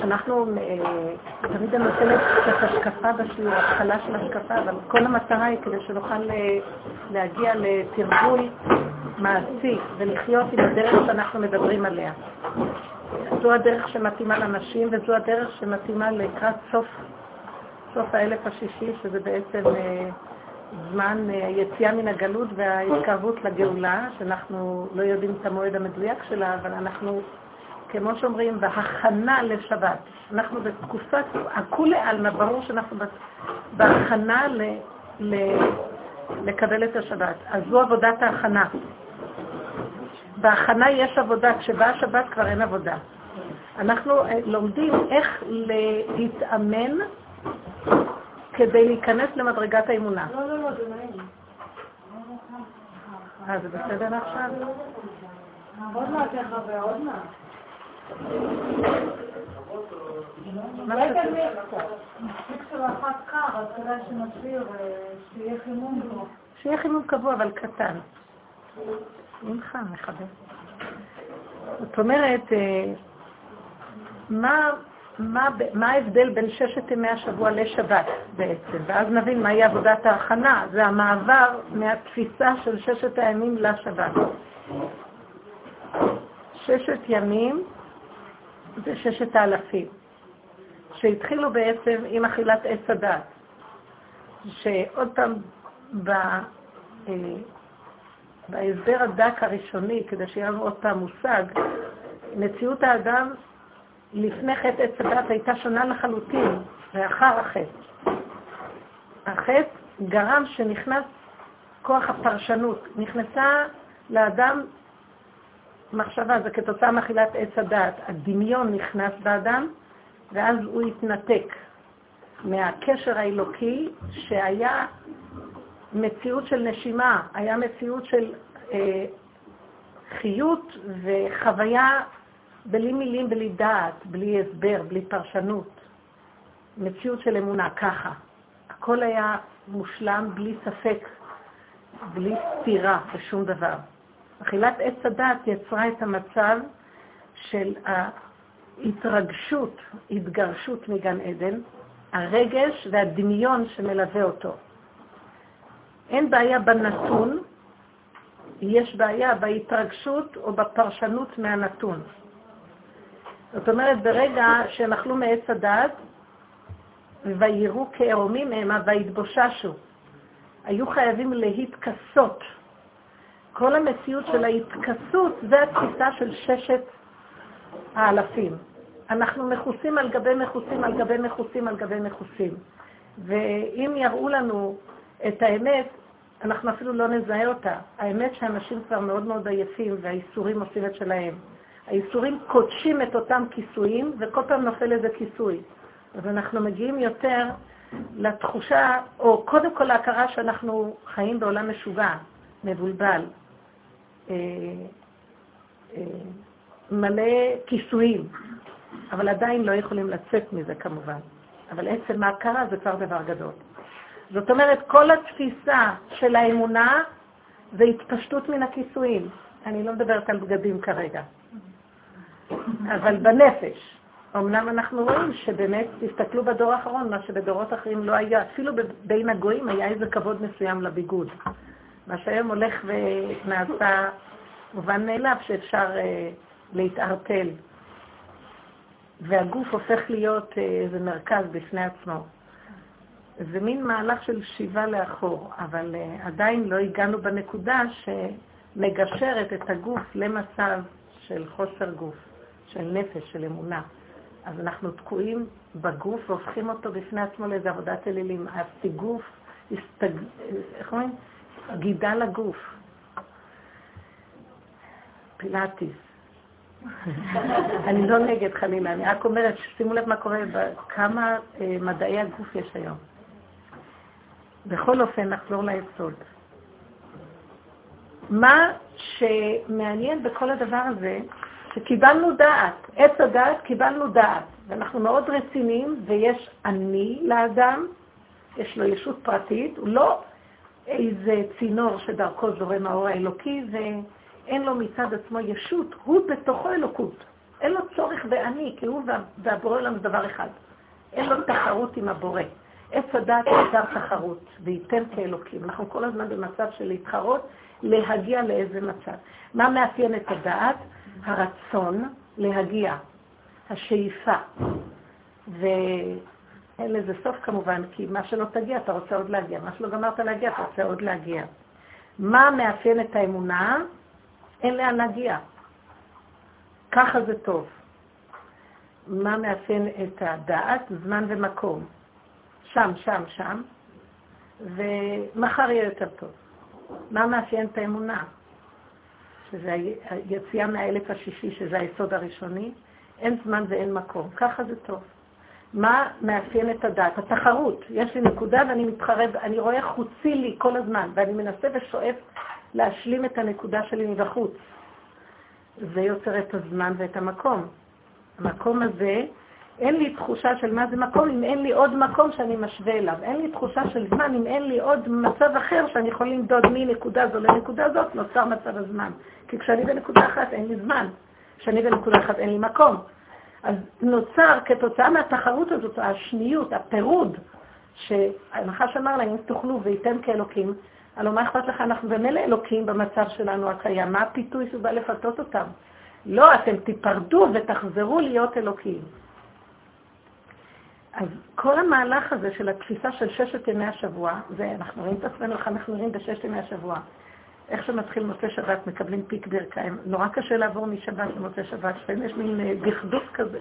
אנחנו, אה, תמיד אני נותנת קצת השקפה בשיעור, התחלה של השקפה, אבל כל המטרה היא כדי שנוכל אה, להגיע לתרגול מעשי ולחיות עם הדרך שאנחנו מדברים עליה. זו הדרך שמתאימה לנשים וזו הדרך שמתאימה לקראת סוף, סוף האלף השישי, שזה בעצם אה, זמן היציאה מן הגלות וההתקרבות לגאולה, שאנחנו לא יודעים את המועד המדויק שלה, אבל אנחנו כמו שאומרים, בהכנה לשבת. אנחנו בתקופת, הכולי עלמא, ברור שאנחנו בהכנה ל, ל, לקבל את השבת. אז זו עבודת ההכנה. בהכנה יש עבודה, כשבאה השבת כבר אין עבודה. אנחנו אה, לומדים איך להתאמן כדי להיכנס למדרגת האמונה. לא, לא, לא, זה נעים. אה, זה בסדר עכשיו? עוד מעט איך ועוד מעט. שיהיה חימום קבוע, אבל קטן. ממך, מכבד. זאת אומרת, אה, מה, מה, מה ההבדל בין ששת ימי השבוע לשבת בעצם? ואז נבין מהי עבודת ההכנה. זה המעבר מהתפיסה של ששת הימים לשבת. ששת ימים זה ששת האלפים, שהתחילו בעצם עם אכילת עץ הדת, שעוד פעם, ב, אה, בהסבר הדק הראשוני, כדי שיהיה לנו עוד פעם מושג, מציאות האדם לפני חטא עץ הדת הייתה שונה לחלוטין, לאחר החטא. החטא גרם שנכנס כוח הפרשנות, נכנסה לאדם מחשבה, זה כתוצאה מאכילת עץ הדעת. הדמיון נכנס באדם, ואז הוא התנתק מהקשר האלוקי, שהיה מציאות של נשימה, היה מציאות של אה, חיות וחוויה בלי מילים, בלי דעת, בלי הסבר, בלי פרשנות. מציאות של אמונה, ככה. הכל היה מושלם בלי ספק, בלי סתירה בשום דבר. אכילת עץ הדת יצרה את המצב של ההתרגשות, התגרשות מגן עדן, הרגש והדמיון שמלווה אותו. אין בעיה בנתון, יש בעיה בהתרגשות או בפרשנות מהנתון. זאת אומרת, ברגע שהם אכלו מעץ הדת, ויראו כערומים המה ויתבוששו, היו חייבים להתכסות כל המציאות של ההתכסות זה התפיסה של ששת האלפים. אנחנו מכוסים על גבי מכוסים על גבי מכוסים על גבי מכוסים. ואם יראו לנו את האמת, אנחנו אפילו לא נזהה אותה. האמת שאנשים כבר מאוד מאוד עייפים והאיסורים עושים את שלהם. האיסורים קודשים את אותם כיסויים וכל פעם נופל איזה כיסוי. אז אנחנו מגיעים יותר לתחושה, או קודם כל להכרה שאנחנו חיים בעולם משוגע, מבולבל, מלא כיסויים, אבל עדיין לא יכולים לצאת מזה כמובן. אבל עצם ההכרה זה כבר דבר גדול. זאת אומרת, כל התפיסה של האמונה זה התפשטות מן הכיסויים. אני לא מדברת על בגדים כרגע, אבל בנפש. אמנם אנחנו רואים שבאמת, תסתכלו בדור האחרון, מה שבדורות אחרים לא היה, אפילו בין הגויים היה איזה כבוד מסוים לביגוד. מה שהיום הולך ונעשה מובן מאליו שאפשר אה, להתערטל. והגוף הופך להיות אה, איזה מרכז בפני עצמו. זה מין מהלך של שיבה לאחור, אבל אה, עדיין לא הגענו בנקודה שמגשרת את הגוף למצב של חוסר גוף, של נפש, של אמונה. אז אנחנו תקועים בגוף והופכים אותו בפני עצמו לאיזו עבודת אלילים. אהבתי גוף, הסתג... איך אומרים? גידה לגוף. פילאטיס. אני לא נגד חלילה, אני רק אומרת, שימו לב מה קורה, כמה אה, מדעי הגוף יש היום. בכל אופן, נחזור ליסוד. מה שמעניין בכל הדבר הזה, שקיבלנו דעת, עץ הדעת קיבלנו דעת, ואנחנו מאוד רציניים, ויש אני לאדם, יש לו ישות פרטית, הוא לא איזה צינור שדרכו זורם האור האלוקי, ואין לו מצד עצמו ישות, הוא בתוכו אלוקות. אין לו צורך באני, כי הוא והבורא עולם זה דבר אחד. אין לו תחרות עם הבורא. עץ הדעת יצר תחרות, וייתן כאלוקים. אנחנו כל הזמן במצב של להתחרות, להגיע לאיזה מצב. מה מאפיין את הדעת? הרצון להגיע, השאיפה. ואין לזה סוף כמובן, כי מה שלא תגיע, אתה רוצה עוד להגיע. מה שלא גמרת להגיע, אתה רוצה עוד להגיע. מה מאפיין את האמונה? אין לאן להגיע. ככה זה טוב. מה מאפיין את הדעת? זמן ומקום. שם, שם, שם, ומחר יהיה יותר טוב. מה מאפיין את האמונה? שזה היציאה מהאלף השישי, שזה היסוד הראשוני, אין זמן ואין מקום. ככה זה טוב. מה מאפיין את הדת? התחרות. יש לי נקודה ואני מתחרב, אני רואה חוצי לי כל הזמן, ואני מנסה ושואף להשלים את הנקודה שלי מבחוץ. זה יוצר את הזמן ואת המקום. המקום הזה, אין לי תחושה של מה זה מקום אם אין לי עוד מקום שאני משווה אליו. אין לי תחושה של זמן אם אין לי עוד מצב אחר שאני יכול למדוד מנקודה זו לנקודה זאת, נוצר מצב הזמן. כי כשאני בנקודה אחת אין לי זמן. כשאני בנקודה אחת אין לי מקום. אז נוצר כתוצאה מהתחרות הזאת, השניות, הפירוד, שהנחש אמר להם, אם תאכלו וייתן כאלוקים, הלוא מה אכפת לך, אנחנו במילא אלוקים במצב שלנו הקיים, מה הפיתוי שהוא בא לפתות אותם? לא, אתם תיפרדו ותחזרו להיות אלוקים. אז כל המהלך הזה של התפיסה של ששת ימי השבוע, זה, אנחנו רואים את עצמנו איך אנחנו נראים בששת ימי השבוע. איך שמתחיל מוצא שבת, מקבלים פיק ברכיים. נורא קשה לעבור משבת למוצא שבת, לפעמים יש מין אה, דכדוך כזה.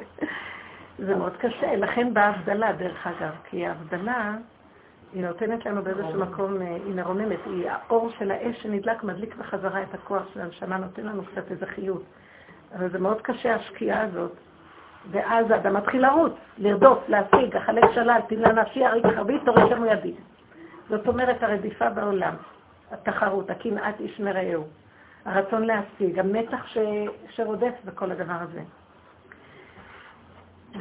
זה מאוד קשה, לכן באה הבדלה, דרך אגב, כי ההבדלה, היא נותנת לנו באיזשהו מקום, אה, היא מרוממת, היא האור של האש שנדלק, מדליק בחזרה את הכוח של הנשמה, נותן לנו קצת איזה חיות. אבל זה מאוד קשה, השקיעה הזאת. ואז האדם מתחיל לרוץ, לרדוף, להשיג, החלק שלל, תמלה נפשי, הריק חרבי, תוריד לנו ידי. זאת אומרת, הרדיפה בעולם, התחרות, הקנאת איש מרעהו, הרצון להשיג, המתח ש... שרודף בכל הדבר הזה.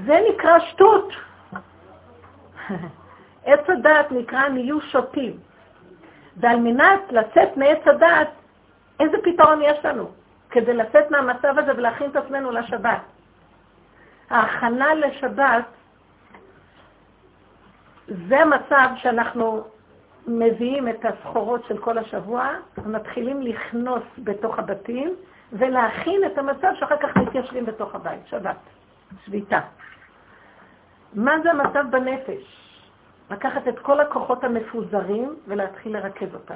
זה נקרא שטות. עץ הדעת נקרא נהיו שוטים. ועל מנת לצאת מעץ הדעת, איזה פתרון יש לנו כדי לצאת מהמצב הזה ולהכין את עצמנו לשבת? ההכנה לשבת זה המצב שאנחנו מביאים את הסחורות של כל השבוע, ומתחילים לכנוס בתוך הבתים ולהכין את המצב שאחר כך מתיישבים בתוך הבית, שבת, שביתה. מה זה המצב בנפש? לקחת את כל הכוחות המפוזרים ולהתחיל לרכז אותם.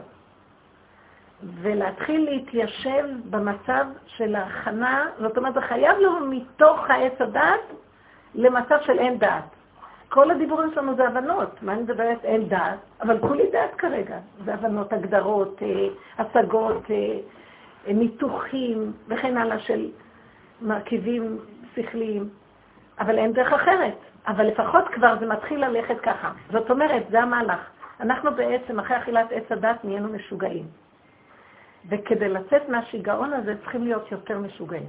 ולהתחיל להתיישב במצב של ההכנה, זאת אומרת, זה חייב להיות מתוך העץ הדת למצב של אין דעת. כל הדיבורים שלנו זה הבנות, מה אני מדברת? אין דעת, אבל כולי דעת כרגע. זה הבנות, הגדרות, אה, השגות, אה, ניתוחים וכן הלאה של מרכיבים שכליים, אבל אין דרך אחרת. אבל לפחות כבר זה מתחיל ללכת ככה. זאת אומרת, זה המהלך. אנחנו בעצם, אחרי אכילת עץ הדת, נהיינו משוגעים. וכדי לצאת מהשיגעון הזה צריכים להיות יותר משוגעים.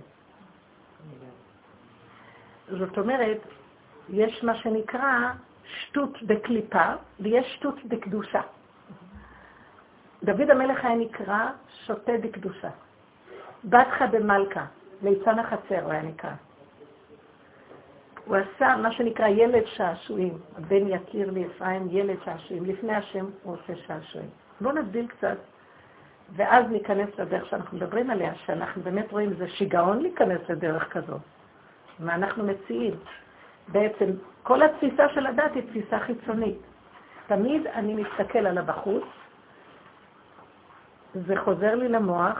זאת אומרת, יש מה שנקרא שטות בקליפה ויש שטות בקדושה. דוד המלך היה נקרא שוטה בקדושה. בתך במלכה, ליצן החצר הוא היה נקרא. הוא עשה מה שנקרא ילד שעשועים. הבן יכיר לי אפרים ילד שעשועים. לפני השם הוא עושה שעשועים. בואו נבדיל קצת ואז ניכנס לדרך שאנחנו מדברים עליה, שאנחנו באמת רואים, זה שיגעון להיכנס לדרך כזאת. מה אנחנו מציעים? בעצם, כל התפיסה של הדת היא תפיסה חיצונית. תמיד אני מסתכל על הבחוץ, זה חוזר לי למוח,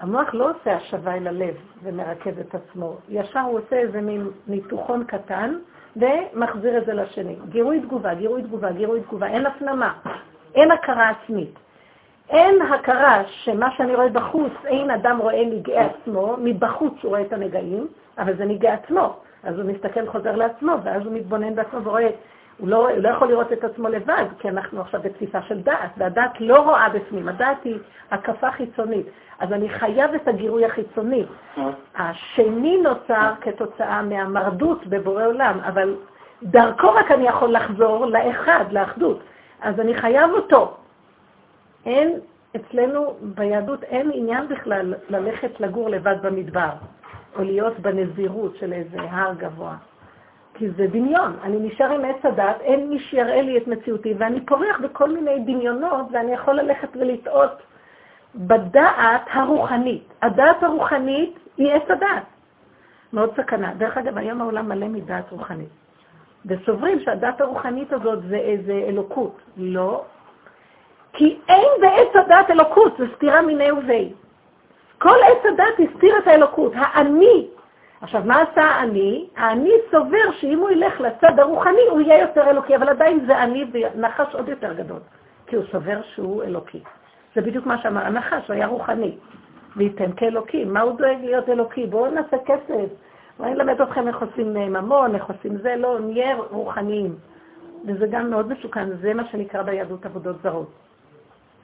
המוח לא עושה השבה אל הלב ומרכז את עצמו, ישר הוא עושה איזה מין ניתוחון קטן ומחזיר את זה לשני. גירוי תגובה, גירוי תגובה, גירוי תגובה, אין הפנמה, אין הכרה עצמית. אין הכרה שמה שאני רואה בחוץ, אין אדם רואה נגעי עצמו, מבחוץ הוא רואה את הנגעים, אבל זה נגעי עצמו. אז הוא מסתכל, חוזר לעצמו, ואז הוא מתבונן בעצמו ורואה, הוא לא, הוא לא יכול לראות את עצמו לבד, כי אנחנו עכשיו בתפיסה של דעת, והדעת לא רואה בפנים, הדעת היא הקפה חיצונית. אז אני חייב את הגירוי החיצוני. השני נוצר כתוצאה מהמרדות בבורא עולם, אבל דרכו רק אני יכול לחזור לאחד, לאחדות. אז אני חייב אותו. אין, אצלנו ביהדות אין עניין בכלל ללכת לגור לבד במדבר. או להיות בנזירות של איזה הר גבוה. כי זה דמיון. אני נשאר עם עץ הדת, אין מי שיראה לי את מציאותי, ואני פורח בכל מיני דמיונות, ואני יכול ללכת ולטעות בדעת הרוחנית. הדעת הרוחנית היא עץ הדת. מאוד סכנה. דרך אגב, היום העולם מלא מדעת רוחנית. וסוברים שהדת הרוחנית הזאת זה איזה אלוקות. לא. כי אין בעץ הדת אלוקות, זה סתירה מיני ובי. כל עץ הדת הסתיר את האלוקות. האני עכשיו, מה עשה האני? האני סובר שאם הוא ילך לצד הרוחני, הוא יהיה יותר אלוקי, אבל עדיין זה אני ונחש עוד יותר גדול, כי הוא סובר שהוא אלוקי. זה בדיוק מה שאמר הנחש, הוא היה רוחני, וייתן כאלוקי. מה הוא דואג להיות אלוקי? בואו נעשה כסף. בואו נלמד אתכם איך עושים ממון, איך עושים זה, לא, נהיה רוחניים. וזה גם מאוד מסוכן, זה מה שנקרא ביהדות עבודות זרות.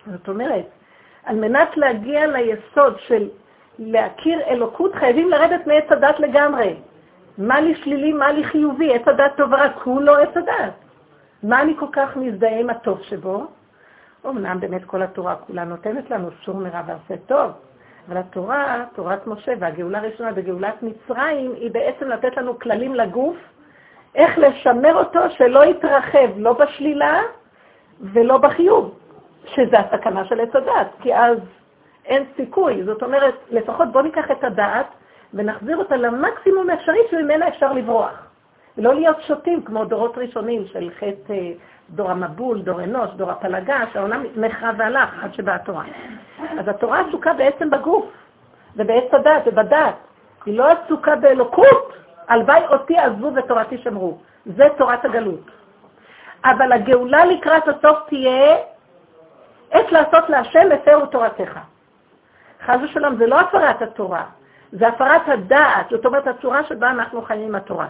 זאת אומרת, על מנת להגיע ליסוד של להכיר אלוקות, חייבים לרדת מעץ הדת לגמרי. מה לי שלילי, מה לי חיובי, עץ הדת טוב ורע, כולו עץ הדת. מה אני כל כך מזדהה עם הטוב שבו? אמנם באמת כל התורה כולה נותנת לנו סור מרע ועשה טוב, אבל התורה, תורת משה והגאולה הראשונה בגאולת מצרים, היא בעצם לתת לנו כללים לגוף, איך לשמר אותו שלא יתרחב, לא בשלילה ולא בחיוב, שזה הסכנה של עץ הדת, כי אז אין סיכוי. זאת אומרת, לפחות בוא ניקח את הדעת ונחזיר אותה למקסימום האפשרי שממנה אפשר לברוח. ולא להיות שוטים כמו דורות ראשונים של חטא אה, דור המבול, דור אנוש, דור הפלגה, שהעולם נחרב והלך עד שבאה התורה. אז התורה עסוקה בעצם בגוף, ובעץ הדת ובדת. היא לא עסוקה באלוקות. הלוואי אותי עזבו ותורתי שמרו. זה תורת הגלות. אבל הגאולה לקראת הסוף תהיה עת לעשות להשם הפרו תורתך. חס ושלום, זה לא הפרת התורה, זה הפרת הדעת, זאת אומרת הצורה שבה אנחנו חיים עם התורה.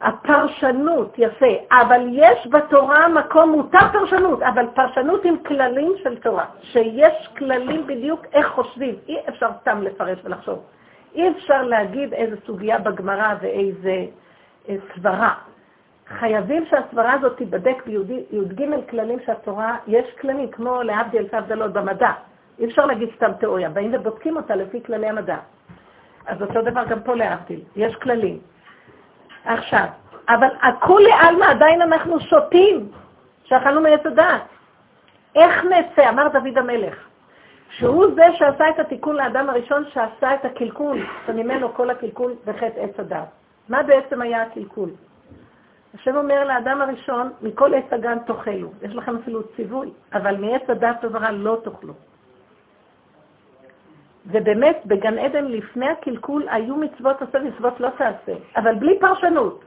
הפרשנות, יפה, אבל יש בתורה מקום מותר פרשנות, אבל פרשנות עם כללים של תורה, שיש כללים בדיוק איך חושבים, אי אפשר סתם לפרש ולחשוב. אי אפשר להגיד איזה סוגיה בגמרא ואיזה אה, סברה. חייבים שהסברה הזאת תיבדק בי"ג כללים שהתורה, יש כללים, כמו להבדיל אלפי הבדלות במדע. אי אפשר להגיד סתם תיאוריה, באים ובודקים אותה לפי כללי המדע. אז אותו דבר גם פה להבדיל, יש כללים. עכשיו, אבל הכולי עלמא עדיין אנחנו שותים, שאכלנו מעץ הדעת. איך נצא? אמר דוד המלך, שהוא זה שעשה את התיקון לאדם הראשון שעשה את הקלקול, שממנו כל הקלקול בחטא עץ הדעת. מה בעצם היה הקלקול? השם אומר לאדם הראשון, מכל עץ הגן תאכלו. יש לכם אפילו ציווי, אבל מעץ הדת טובה לא תאכלו. ובאמת, בגן עדן לפני הקלקול היו מצוות עשה מצוות לא תעשה, אבל בלי פרשנות.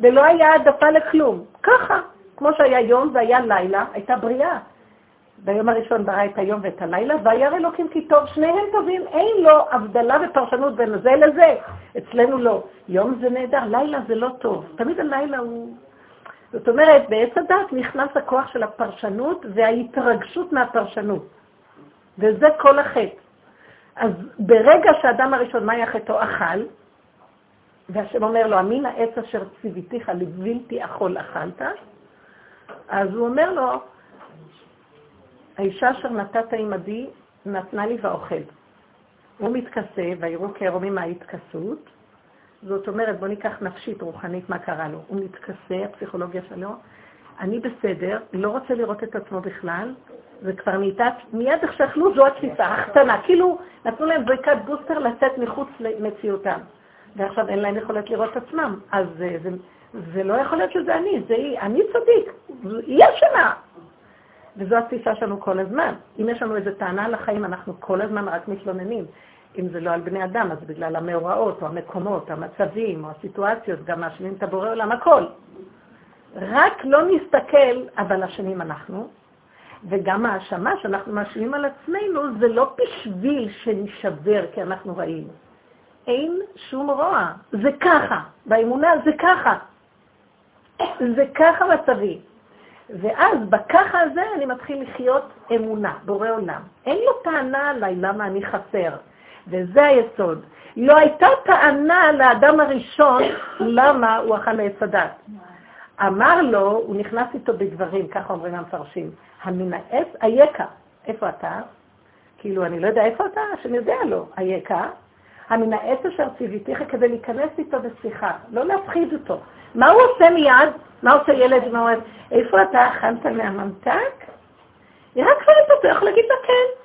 ולא היה העדפה לכלום. ככה, כמו שהיה יום והיה לילה, הייתה בריאה. ביום הראשון ברא את היום ואת הלילה, וירא אלוקים כי טוב, שניהם טובים, אין לו הבדלה ופרשנות בין זה לזה. אצלנו לא. יום זה נהדר, לילה זה לא טוב. תמיד הלילה הוא... זאת אומרת, בעץ הדת נכנס הכוח של הפרשנות וההתרגשות מהפרשנות. וזה כל החטא. אז ברגע שהאדם הראשון, מה היה חטאו? אכל, והשם אומר לו, אמין העץ אשר ציוויתיך לבלתי אכול אכלת, אז הוא אומר לו, האישה אשר נתת עמדי נתנה לי ואוכל. הוא מתכסה, ויראו כערומים מההתכסות. זאת אומרת, בוא ניקח נפשית, רוחנית, מה קרה לו. הוא מתכסה, הפסיכולוגיה שלו, אני בסדר, לא רוצה לראות את עצמו בכלל, זה כבר נהייתה, מיד איך שאכלו זו התפיסה, החתנה, כאילו נתנו להם זריקת בוסטר לצאת מחוץ למציאותם, ועכשיו אין להם יכולת לראות את עצמם, אז זה, זה, זה לא יכול להיות שזה אני, זה היא, אני צדיק, היא אשמה. וזו התפיסה שלנו כל הזמן. אם יש לנו איזו טענה על החיים, אנחנו כל הזמן רק מתלוננים. אם זה לא על בני אדם, אז בגלל המאורעות, או המקומות, המצבים, או הסיטואציות, גם מאשימים את הבורא עולם, הכל. רק לא נסתכל, אבל אשמים אנחנו, וגם ההאשמה שאנחנו מאשימים על עצמנו זה לא בשביל שנשבר כי אנחנו רעים. אין שום רוע, זה ככה, באמונה זה ככה. זה ככה מצבי. ואז בככה הזה אני מתחיל לחיות אמונה, בורא עולם. אין לו טענה עליי למה אני חסר, וזה היסוד. לא הייתה טענה לאדם הראשון למה הוא אכל מעץ הדת. אמר לו, הוא נכנס איתו בדברים, ככה אומרים המפרשים, המנאץ אייכה, איפה אתה? כאילו, אני לא יודע איפה אתה, שאני יודע לו, אייכה. העץ אשר ציוויתיך כדי להיכנס איתו בשיחה, לא להפחיד אותו. מה הוא עושה מיד? מה עושה ילד ואומר, איפה אתה אכלת מהממתק? היא רק אותו, יכול להגיד לה כן.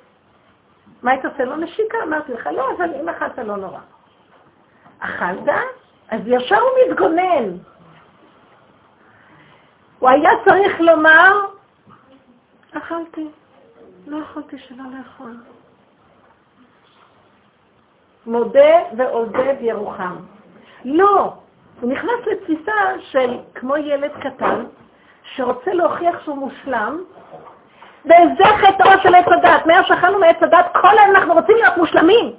מה היית עושה לו נשיקה? אמרתי לך, לא, אבל אם אכלת לא נורא. אכלת? אז ישר הוא מתגונן. הוא היה צריך לומר, אכלתי, לא יכולתי שלא לאכול. מודה ועוזב ירוחם. לא, הוא נכנס לתפיסה של כמו ילד קטן, שרוצה להוכיח שהוא מושלם, וזה חטאו של עץ הדת. מאז שאכלנו מעץ הדת, כל היום אנחנו רוצים להיות מושלמים.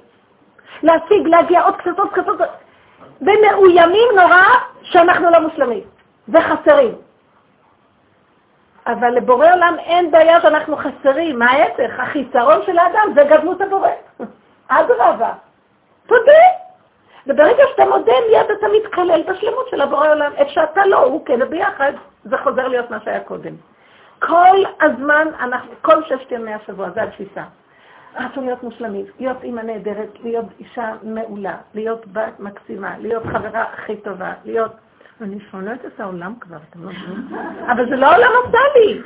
להשיג, להגיע עוד קצת, עוד קצת. ומאוימים נורא שאנחנו לא מושלמים, וחסרים. אבל לבורא עולם אין בעיה שאנחנו חסרים, ההפך? החיסרון של האדם זה גדלות הבורא. אדרבה, תודה. וברגע שאתה מודה, מיד אתה מתקלל בשלמות של הבורא עולם. איפה שאתה לא, הוא כן, וביחד זה חוזר להיות מה שהיה קודם. כל הזמן, אנחנו, כל ששת ימי השבוע, זו התפיסה. רצו להיות מושלמים, להיות אימא נהדרת, להיות אישה מעולה, להיות בת מקסימה, להיות חברה הכי טובה, להיות... אני שונאת את העולם כבר, אתם לא מבינים? אבל זה לא העולם עושה לי.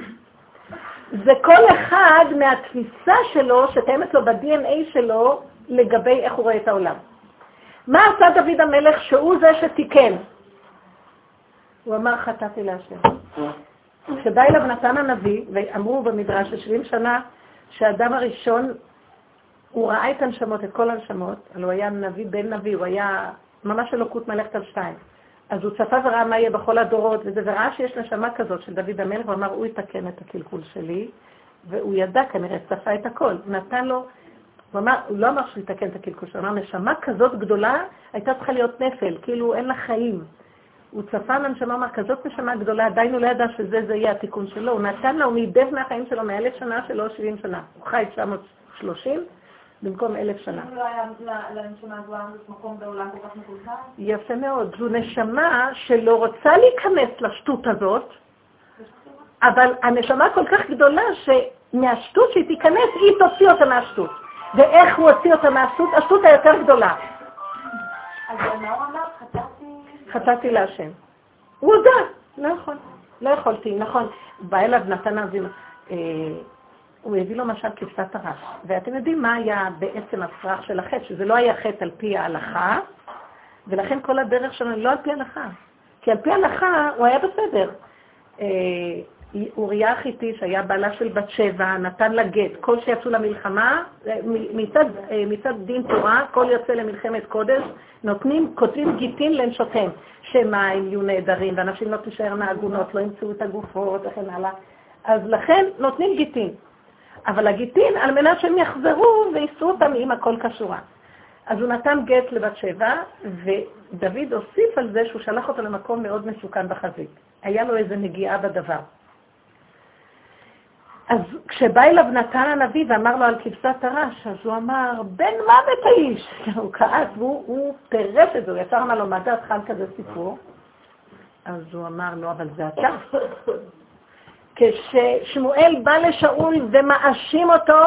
זה כל אחד מהתפיסה שלו, שקיימת לו ב-DNA שלו, לגבי איך הוא רואה את העולם. מה עשה דוד המלך שהוא זה שתיקן? הוא אמר, חטאתי להשם. כשבא אליו נתן הנביא, ואמרו במדרש ש שנה שהאדם הראשון, הוא ראה את הנשמות, את כל הנשמות, אבל הוא היה נביא בן נביא, הוא היה ממש אלוקות מלכת על שתיים. אז הוא צפה וראה מה יהיה בכל הדורות, וזה, וראה שיש נשמה כזאת של דוד המלך, הוא אמר, הוא יתקן את הקלקול שלי, והוא ידע כנראה, צפה את הכל. נתן לו, הוא אמר, הוא לא אמר שהוא יתקן את הקלקול שלו, הוא אמר, נשמה כזאת גדולה הייתה צריכה להיות נפל, כאילו אין לה חיים. הוא צפה לנשמה, אמר, כזאת נשמה גדולה, עדיין הוא לא ידע שזה זה יהיה התיקון שלו. הוא נתן לה, הוא נידב מהחיים שלו מאלף שנה שלו שבעים שנה. הוא חי 930 במקום אלף שנה. אם לא היה לנשמה הגבוהה מקום בעולם כל כך מקולקל? יפה מאוד. זו נשמה שלא רוצה להיכנס לשטות הזאת, אבל הנשמה כל כך גדולה שמהשטות שהיא תיכנס, היא תוציא אותה מהשטות. ואיך הוא הוציא אותה מהשטות? השטות היותר גדולה. אז מה הוא אמר? חטאתי... חטאתי להשם. הוא הודה, לא יכול, לא יכולתי, נכון. בא אליו נתן אבינו, אה, הוא הביא לו משל כבשת הרש. ואתם יודעים מה היה בעצם הצרח של החטא, שזה לא היה חטא על פי ההלכה, ולכן כל הדרך שלנו לא על פי ההלכה. כי על פי ההלכה הוא היה בסדר. אוריה החיתי, שהיה בעלה של בת שבע, נתן לה גט. כל שיצאו למלחמה, אה, מצד, אה, מצד דין תורה, כל יוצא למלחמת קודש, נותנים, כותבים גיטין לנשותיהם, שמא הם יהיו נהדרים, ואנשים לא תישארנה עגונות, לא ימצאו את הגופות וכן הלאה. אז לכן נותנים גיטין. אבל הגיטין, על מנת שהם יחזרו ויישאו אותם עם הכל כשורה. אז הוא נתן גט לבת שבע, ודוד הוסיף על זה שהוא שלח אותו למקום מאוד מסוכן בחזית. היה לו איזו נגיעה בדבר. אז כשבא אליו נתן הנביא ואמר לו על כבשת הרש, אז הוא אמר, בן מוות האיש. הוא כעס, והוא פירש את זה, הוא ישר אמר לו, מה דעתך על כזה סיפור? אז הוא אמר לו, אבל זה אתה. כששמואל בא לשאול ומאשים אותו,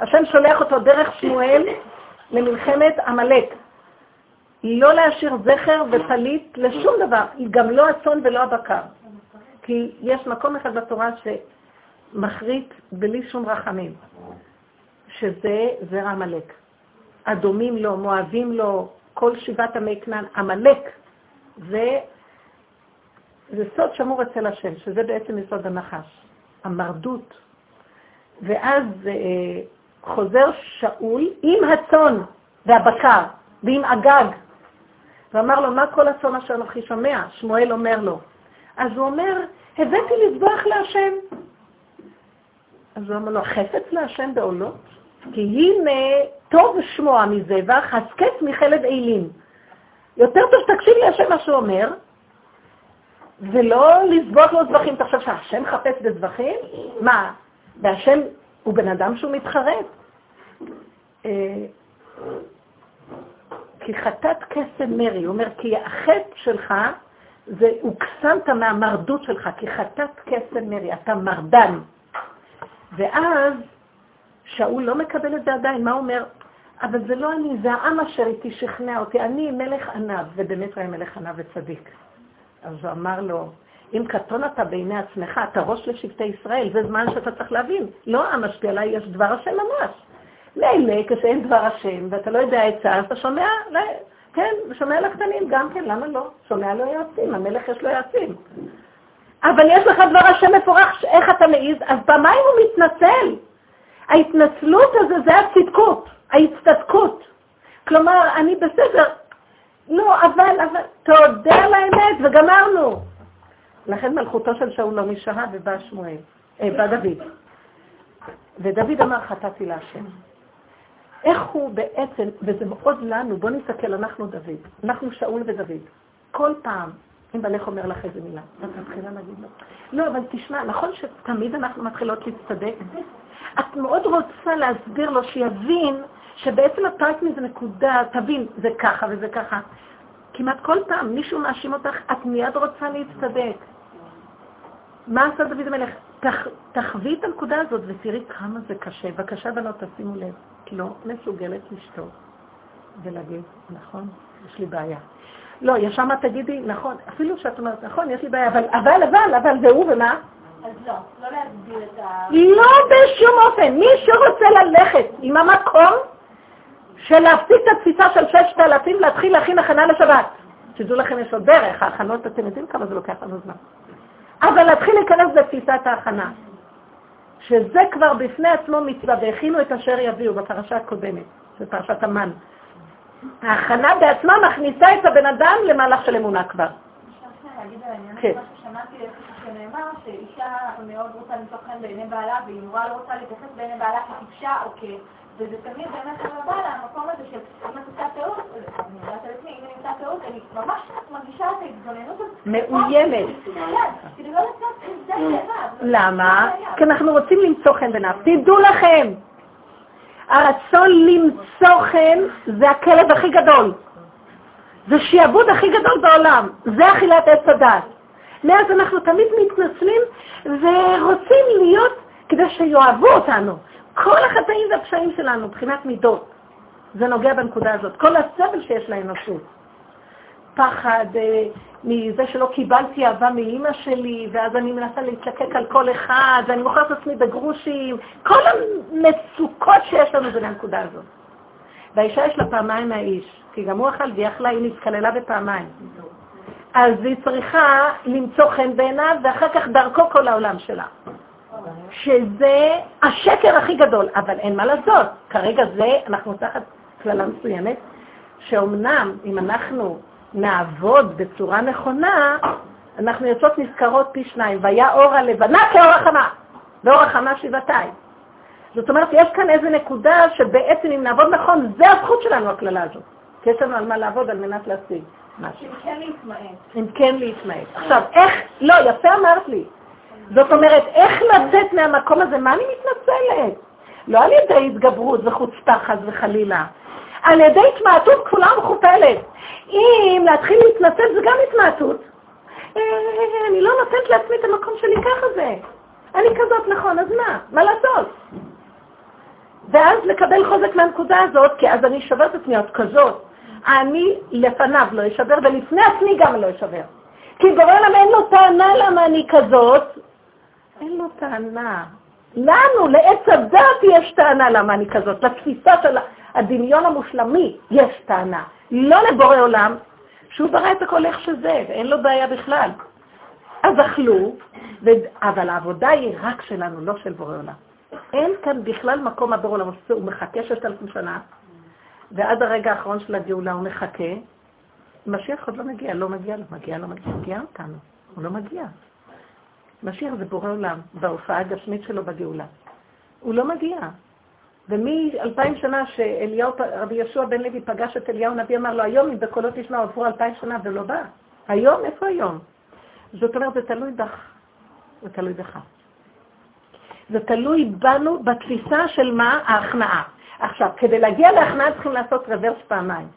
השם שולח אותו דרך שמואל למלחמת עמלק. לא להשאיר זכר ופליט לשום דבר, גם לא הצאן ולא הבקר. כי יש מקום אחד בתורה שמחריט בלי שום רחמים, שזה זרע עמלק. אדומים לו, מואבים לו, כל שבעת עמי כנען, עמלק זה זה סוד שמור אצל השם, שזה בעצם יסוד הנחש, המרדות. ואז אה, חוזר שאול עם הצאן והבקר ועם הגג, ואמר לו, מה כל הצאן אשר אנוכי שומע? שמואל אומר לו. אז הוא אומר, הבאתי לזבוח להשם. אז הוא אומר לו, חפץ להשם בעולות? כי הנה טוב שמוע מזבח, הסכת מחלד אילים. יותר טוב תקשיב להשם מה שהוא אומר, ולא לזבוח לו זבחים. אתה חושב שהשם חפץ בזבחים? מה, והשם הוא בן אדם שהוא מתחרט? אה, כי חטאת קסם מרי, הוא אומר, כי החטא שלך, זה הוקסמת מהמרדות שלך, כי חטאת קסם מרי, אתה מרדן. ואז שאול לא מקבל את זה עדיין, מה הוא אומר? אבל זה לא אני, זה העם אשר איתי שכנע אותי. אני מלך ענב, ובאמת היה מלך ענב וצדיק. אז הוא אמר לו, אם קטון אתה בעיני עצמך, אתה ראש לשבטי ישראל, זה זמן שאתה צריך להבין. לא העם משפיע עליי, יש דבר השם ממש. מילא, כשאין דבר השם, ואתה לא יודע עצה, אתה שומע, כן, שומע לקטנים גם כן, למה לא? שומע לו יועצים, המלך יש לו יועצים. אבל יש לך דבר השם מפורח, איך אתה מעז? אז פעמיים הוא מתנצל. ההתנצלות הזו זה הצדקות, ההצטדקות. כלומר, אני בסדר, לא, אבל, אבל, תודה על האמת, וגמרנו. לכן מלכותו של שאול לא נשארה, ובא שמואל, אה, בא דוד. ודוד אמר, חטאתי להשם. איך הוא בעצם, וזה מאוד לנו, בואו נסתכל, אנחנו דוד, אנחנו שאול ודוד. כל פעם, אם בלך אומר לך איזה מילה, את מתחילה להגיד לו. לא, אבל תשמע, נכון שתמיד אנחנו מתחילות להצטדק? את מאוד רוצה להסביר לו, שיבין שבעצם הפרט מזה נקודה, תבין, זה ככה וזה ככה. כמעט כל פעם מישהו מאשים אותך, את מיד רוצה להצטדק. מה עשה דוד המלך? תח, תחווי את הנקודה הזאת ותראי כמה זה קשה. בבקשה, בנות, תשימו לב. לא מסוגלת לשתות ולהגיד, נכון, יש לי בעיה. לא, ישר מה תגידי, נכון, אפילו שאת אומרת, נכון, יש לי בעיה, אבל, אבל, אבל, אבל, והוא ומה? אז לא, לא להסביר את ה... לא בשום אופן. מי שרוצה ללכת עם המקום של להפסיק את התפיסה של ששת אלפים, להתחיל להכין הכנה לשבת. שתדעו לכם, יש עוד דרך, ההכנות, אתם יודעים כמה זה לוקח לנו זמן. אבל להתחיל להיכנס בתפיסת ההכנה. שזה כבר בפני עצמו מצווה, והכינו את אשר יביאו בפרשה הקודמת, בפרשת המן. ההכנה בעצמה מכניסה את הבן אדם למהלך של אמונה כבר. כן. שמעתי שנאמר שאישה מאוד רוצה למצוא חן בעיני בעלה, והיא נורא לא רוצה להתייחס בעיני בעלה כטיפשה או כ... וזה תמיד באמת הרבה למקום הזה של אם את עושה טעות, אני יודעת על עצמי, אם אני עושה טעות, אני ממש מרגישה את ההתגוננות הזאת. מאוימת. לא זה למה? כי אנחנו רוצים למצוא חן בעיניו. תדעו לכם, הרצון למצוא חן זה הכלב הכי גדול. זה שיעבוד הכי גדול בעולם. זה אכילת עץ הדת. מאז אנחנו תמיד מתנצלים ורוצים להיות כדי שיאהבו אותנו. כל החטאים והפשעים שלנו, מבחינת מידות, זה נוגע בנקודה הזאת. כל הסבל שיש לאנושות. פחד אה, מזה שלא קיבלתי אהבה מאימא שלי, ואז אני מנסה להתלקק על כל אחד, ואני מוכרת את עצמי בגרושים. כל המצוקות שיש לנו זה לנקודה הזאת. והאישה יש לה פעמיים מהאיש, כי גם הוא אכל והיא אכלה, היא נתקללה בפעמיים. אז היא צריכה למצוא חן בעיניו, ואחר כך דרכו כל העולם שלה. שזה השקר הכי גדול, אבל אין מה לעשות. כרגע זה, אנחנו תחת כללה מסוימת, שאומנם אם אנחנו נעבוד בצורה נכונה, אנחנו יוצאות נזכרות פי שניים, והיה אור הלבנה כאור החמה, ואור החמה שבעתיים. זאת אומרת, יש כאן איזו נקודה שבעצם אם נעבוד נכון, זה הזכות שלנו, הכללה הזאת. כי יש לנו על מה לעבוד על מנת להשיג משהו. אם כן להתמעט. אם כן להתמעט. עכשיו, איך, לא, יפה אמרת לי. זאת אומרת, איך לצאת מהמקום הזה? מה אני מתנצלת? לא על ידי התגברות וחוצפה חס וחלילה, על ידי התמעטות כפולה ומכופלת. אם להתחיל להתנצל זה גם התמעטות, אה, אני לא נותנת לעצמי את המקום שלי ככה זה. אני כזאת, נכון, אז מה? מה לעשות? ואז לקבל חוזק מהנקודה הזאת, כי אז אני אשבר את עצמי עוד כזאת. אני לפניו לא אשבר, ולפני עצמי גם לא אשבר. כי בורא עולם אין לו טענה למה אני כזאת, אין לו טענה. לנו, לעץ הדת יש טענה למה אני כזאת. לתפיסה של הדמיון המושלמי יש טענה. לא לבורא עולם, שהוא ברא את הכל איך שזה, ואין לו בעיה בכלל. אז אכלו, ו... אבל העבודה היא רק שלנו, לא של בורא עולם. אין כאן בכלל מקום הבורא עולם, הוא מחכה ששת אלפים שנה, ועד הרגע האחרון של הגאולה הוא מחכה. משיח עוד לא מגיע, לא מגיע, לא מגיע, לא מגיע, מגיע אותנו, הוא לא מגיע. משיח זה בורא עולם, בהופעה הגשמית שלו בגאולה. הוא לא מגיע. ומאלפיים שנה שאליהו, רבי יהושע בן לוי פגש את אליהו נביא, אמר לו, היום אם בקולות תשמע עברו אלפיים שנה ולא בא. היום? איפה היום? זאת אומרת, זה תלוי בך. זה תלוי בך. זה תלוי בנו בתפיסה של מה? ההכנעה. עכשיו, כדי להגיע להכנעה צריכים לעשות רוורס פעמיים.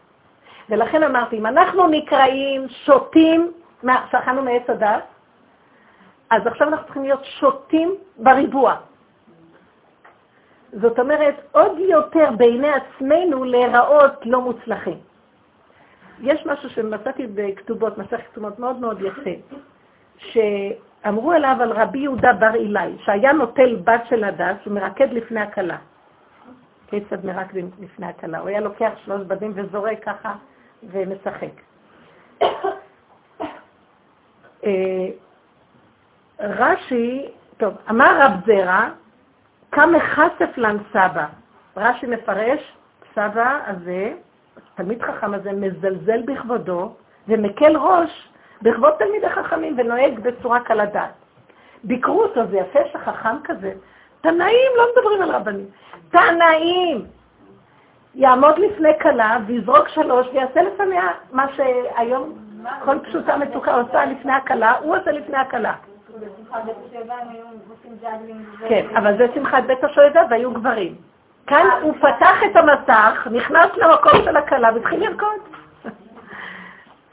ולכן אמרתי, אם אנחנו נקראים שותים, שאכלנו מעץ הדת, אז עכשיו אנחנו צריכים להיות שותים בריבוע. זאת אומרת, עוד יותר בעיני עצמנו להיראות לא מוצלחים. יש משהו שמצאתי בכתובות, מסכת כתובות מאוד מאוד יפה, שאמרו עליו על רבי יהודה בר אילאי, שהיה נוטל בת של הדס ומרקד לפני הכלה. כיצד מרקדים לפני הכלה? הוא היה לוקח שלוש בדים וזורק ככה ומשחק. אה, רש"י, טוב, אמר רב זרע, כמה חשף לן סבא. רש"י מפרש, סבא הזה, תלמיד חכם הזה, מזלזל בכבודו ומקל ראש בכבוד תלמידי חכמים ונוהג בצורה קלה דעת. ביקרו אותו, זה יפה שחכם כזה. תנאים לא מדברים על רבנים. תנאים! יעמוד לפני כלה ויזרוק שלוש ויעשה לפניה מה שהיום כל פשוטה מתוקה עושה לפני הכלה, הוא עושה לפני הכלה. כן, אבל זה שמחת בית השואבה והיו גברים. כאן הוא פתח את המסך, נכנס למקום של הכלה והתחיל לרקוד.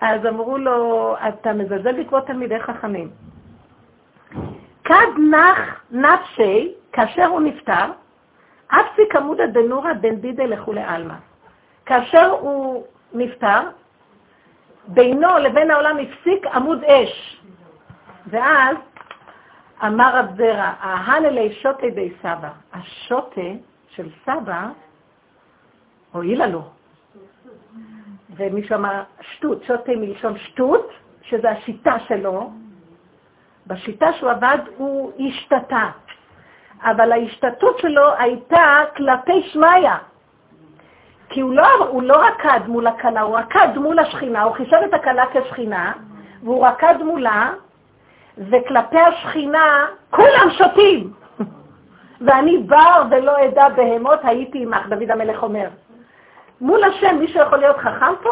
אז אמרו לו, אתה מזלזל בעקבות תלמידי חכמים. כד נח נפשי, כאשר הוא נפטר, אפסיק עמודא דנורא בן דידי לכולי עלמא. כאשר הוא נפטר, בינו לבין העולם הפסיק עמוד אש. ואז אמר רב זרע, ההנלי שוטי די סבא. השוטה של סבא הועילה לו. ומישהו אמר שטות, שוטה מלשון שטות, שזה השיטה שלו. בשיטה שהוא עבד הוא השתתה. אבל ההשתתות שלו הייתה כלפי שמיא. כי הוא לא, הוא לא רקד מול הכלה, הוא רקד מול השכינה, הוא חישב את הכלה כשכינה, והוא רקד מולה, וכלפי השכינה כולם שותים. ואני בר ולא אדע בהמות הייתי עמך, דוד המלך אומר. מול השם, מישהו יכול להיות חכם פה?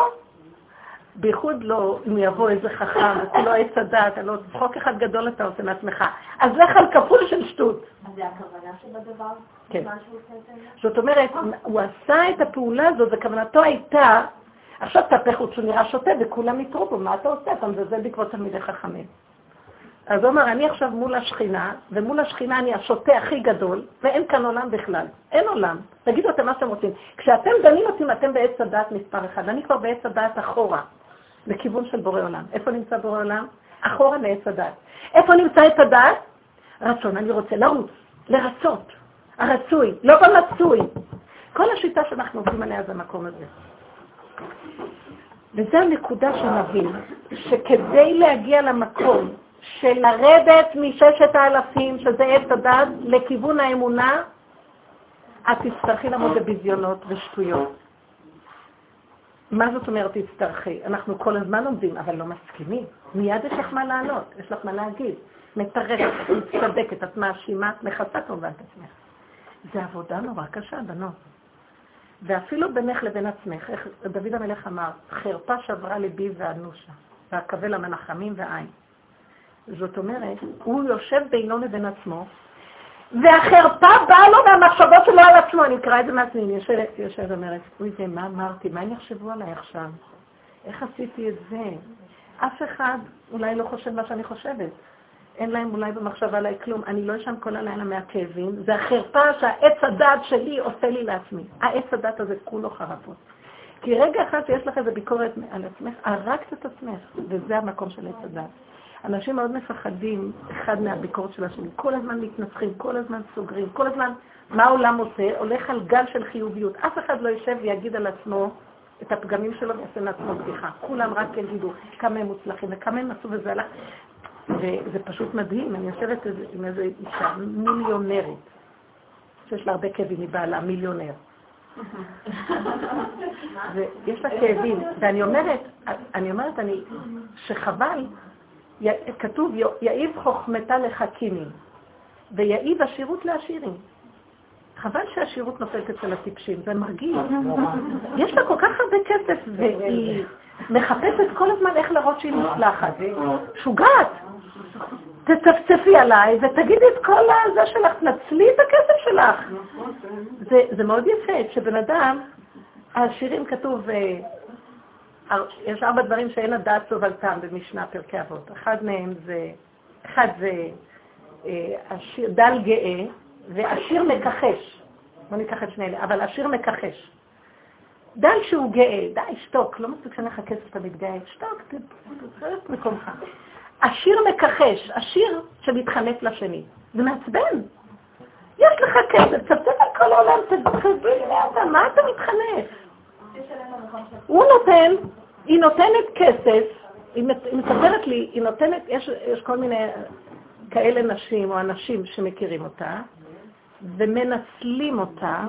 בייחוד לא אם יבוא איזה חכם, וכולו עץ הדעת, הלוא צחוק אחד גדול אתה עושה מעצמך. אז לך על כפול של שטות. אז זה הכוונה שבדבר? כן. זאת אומרת, הוא עשה את הפעולה הזאת, וכוונתו הייתה, עכשיו תהפך הוא נראה שוטה וכולם יתרו בו, מה אתה עושה? אתה מזלזל בעקבות תלמידי חכמים. אז הוא אמר, אני עכשיו מול השכינה, ומול השכינה אני השוטה הכי גדול, ואין כאן עולם בכלל. אין עולם. תגידו אתם מה שאתם רוצים. כשאתם דנים אותי, אתם בעץ הדעת מספר אחד. אני כבר בעץ הדעת אחורה, לכיוון של בורא עולם. איפה נמצא בורא עולם? אחורה מעץ הדעת. איפה נמצא עץ הדעת? רצון. אני רוצה לרוץ, לרצות. הרצוי, לא במצוי. כל השיטה שאנחנו עובדים עליה זה המקום הזה. וזו הנקודה שנבין, שכדי להגיע למקום של לרדת מששת האלפים, שזה עץ הדת, לכיוון האמונה, את תצטרכי לעמוד בביזיונות ושטויות. מה זאת אומרת תצטרכי? אנחנו כל הזמן עומדים, אבל לא מסכימים. מיד יש לך מה לענות, יש לך מה להגיד. מטרפת, את מצטדקת, את מאשימה, מכסה כמובן את עצמך. זה עבודה נורא קשה, בנות. ואפילו בינך לבין עצמך, איך דוד המלך אמר, חרפה שברה ליבי ואנושה, ואקבל המנחמים ועין. זאת אומרת, הוא יושב בינו לבין עצמו, והחרפה באה לו מהמחשבות שלו על עצמו, אני אקרא את זה מעצמי, אני יושבת, יושבת ואומרת, אוי זה, מה אמרתי? מה הם יחשבו עליי עכשיו? איך עשיתי את זה? אף אחד אולי לא חושב מה שאני חושבת. אין להם אולי במחשבה עליי כלום. אני לא אשם כל הלילה מהכאבים. זה החרפה שהעץ הדת שלי עושה לי לעצמי. העץ הדת הזה כולו חרפות. כי רגע אחד שיש לך איזו ביקורת על עצמך, הרגת את עצמך, וזה המקום של עץ הדת. אנשים מאוד מפחדים אחד מהביקורת של השני. כל הזמן מתנצחים, כל הזמן סוגרים, כל הזמן, מה העולם עושה? הולך על גל של חיוביות. אף אחד לא יושב ויגיד על עצמו את הפגמים שלו ויעשה לעצמו בדיחה. כולם רק יגידו כמה הם מוצלחים וכמה הם עשו וזה הלך. וזה פשוט מדהים, אני יושבת עם איזו אישה מיליונרית, שיש לה הרבה כאבים מבעלה, מיליונר. ויש לה כאבים, ואני אומרת, אני אומרת, אני, שחבל, כתוב, יעיב חוכמתה לחכימים, ויעיב עשירות לעשירים. חבל שהשירות נופלת אצל הטיפשים, זה מרגיש. יש לה כל כך הרבה כסף, והיא מחפשת כל הזמן איך להראות שהיא מוצלחת. שוגעת. תצפצפי עליי ותגידי את כל הזה שלך, תנצלי את הכסף שלך. זה, זה מאוד יפה, שבן אדם, השירים כתוב, אה, יש ארבע דברים שאין הדעת סובלתם במשנה פרקי אבות. אחד מהם זה, אחד זה אה, השיר, דל גאה ועשיר מכחש. בוא ניקח את שני אלה, אבל עשיר מכחש. די שהוא גאה, די, שתוק, לא מספיק שאין לך כסף, אתה מתגאה, שתוק, תתחיל את מקומך. עשיר מכחש, עשיר שמתחנף לשני. זה מעצבן. יש לך כסף, תצפצף על כל העולם, תגיד אתה, מה אתה מתחנף? הוא נותן, היא נותנת כסף, היא מספרת לי, היא נותנת, יש, יש כל מיני כאלה נשים או אנשים שמכירים אותה, ומנצלים אותה,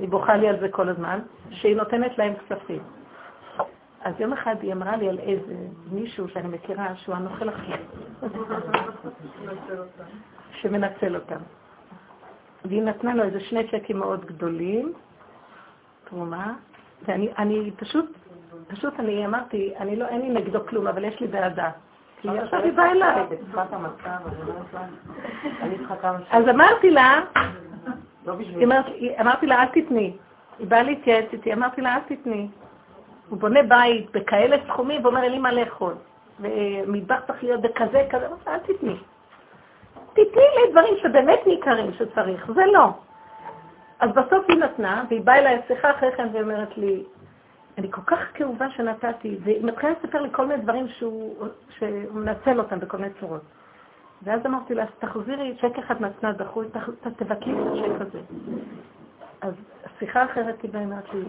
היא בוכה לי על זה כל הזמן, שהיא נותנת להם כספים. אז יום אחד היא אמרה לי על איזה מישהו שאני מכירה שהוא הנוכל הכי, שמנצל אותם. והיא נתנה לו איזה שני צ'קים מאוד גדולים, תרומה, ואני אני פשוט, פשוט אני אמרתי, אני לא, אין לי נגדו כלום, אבל יש לי בעדה. כי עכשיו היא באה אליי. אז אמרתי לה, לא אמרתי לה, אל תתני. היא באה להתייעץ איתי, אמרתי לה, אל תתני. הוא בונה בית בכאלה סכומים ואומר, אין לי מה לאכול. ומטבח צריך להיות בכזה, כזה, אל תתני. תתני לי דברים שבאמת ניכרים שצריך, זה לא. אז בסוף היא נתנה, והיא באה אליי שיחה אחרי כן ואומרת לי, אני כל כך כאובה שנתתי, והיא מתחילה לספר לי כל מיני דברים שהוא, שהוא מנצל אותם בכל מיני צורות. ואז אמרתי לה, תחזירי צ'ק אחד נתנה, דחו, תבטלי את הצ'ק הזה. אז שיחה אחרת היא אומרת לי,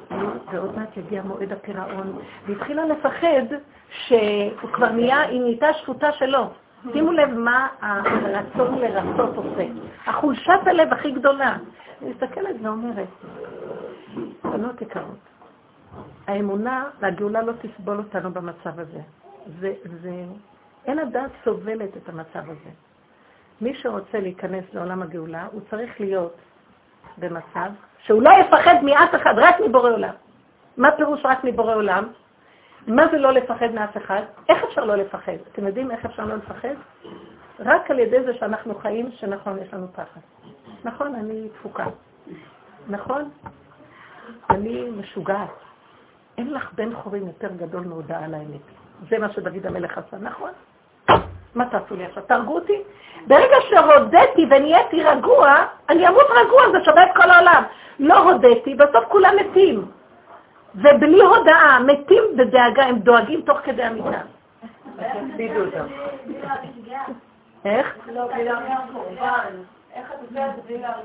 ועוד מעט יגיע מועד הפירעון, והיא התחילה לפחד שהוא כבר נהיה, היא נהייתה שפוטה שלו. שימו לב מה הרצון לרצות עושה. החולשת הלב הכי גדולה. אני מסתכלת ואומרת, בנות יקרות, האמונה והגאולה לא תסבול אותנו במצב הזה. זה, זה, אין הדעת סובלת את המצב הזה. מי שרוצה להיכנס לעולם הגאולה, הוא צריך להיות במצב שהוא לא יפחד מאף אחד, רק מבורא עולם. מה פירוש רק מבורא עולם? מה זה לא לפחד מאף אחד? איך אפשר לא לפחד? אתם יודעים איך אפשר לא לפחד? רק על ידי זה שאנחנו חיים, שנכון, יש לנו פחד. נכון, אני תפוקה. נכון? אני משוגעת. אין לך בן חורים יותר גדול מהודעה על האמת. זה מה שדוד המלך עשה, נכון? מה תעשו לי עכשיו? תהרגו אותי? ברגע שהודיתי ונהייתי רגוע, אני אמות רגוע, זה שווה את כל העולם. לא הודיתי, בסוף כולם מתים. ובלי הודעה, מתים בדאגה, הם דואגים תוך כדי המיטה. איך?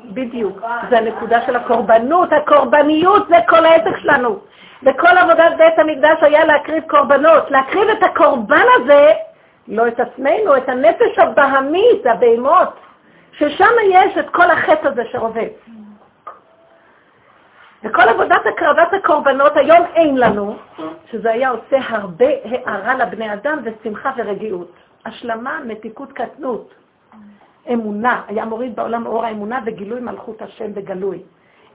בדיוק, זה הנקודה של הקורבנות, הקורבניות זה כל העסק שלנו. וכל עבודת בית המקדש היה להקריב קורבנות, להקריב את הקורבן הזה, לא את עצמנו, את הנפש הבהמית, הבהמות, ששם יש את כל החטא הזה שרובץ. וכל עבודת הקרבת הקורבנות היום אין לנו, שזה היה עושה הרבה הערה לבני אדם ושמחה ורגיעות. השלמה, מתיקות, קטנות. אמונה, היה מוריד בעולם אור האמונה וגילוי מלכות השם בגלוי.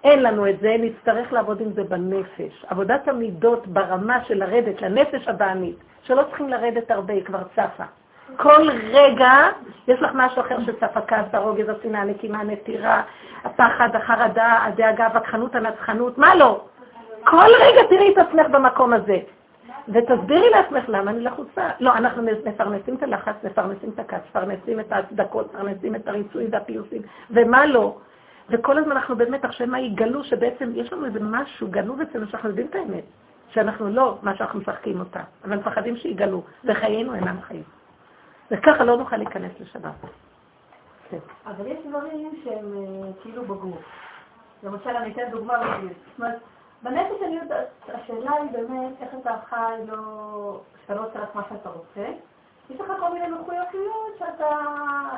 אין לנו את זה, נצטרך לעבוד עם זה בנפש. עבודת המידות ברמה של לרדת לנפש הבעמית, שלא צריכים לרדת הרבה, היא כבר צפה. כל רגע יש לך משהו אחר שצף, הכעס, הרוגז, השנאה, הנקימה, הנטירה, הפחד, החרדה, הדאגה, הווכחנות, הנצחנות, מה לא? כל רגע תראי את עצמך במקום הזה. ותסבירי לעצמך למה אני לחוצה. לא, אנחנו מפרנסים את הלחץ, מפרנסים את הכעס, מפרנסים את ההצדקות, מפרנסים את הריצוי והפיוסים, ומה לא? וכל הזמן אנחנו באמת, עכשיו מה יגלו שבעצם יש לנו איזה משהו גנוב אצלנו שאנחנו יודעים את האמת, שאנחנו לא מה שאנחנו משחקים אותה, אבל מפחדים שיגלו, וחיינו אינם חיים. וככה לא נוכל להיכנס לשבת. כן. אבל יש דברים שהם אה, כאילו בגוף. למשל, אני אתן דוגמה. זאת אומרת, בנפש אני יודעת, השאלה היא באמת איך אתה חי, לא, שאתה לא עושה רק מה שאתה רוצה. יש לך כל מיני מחויבויות שאתה,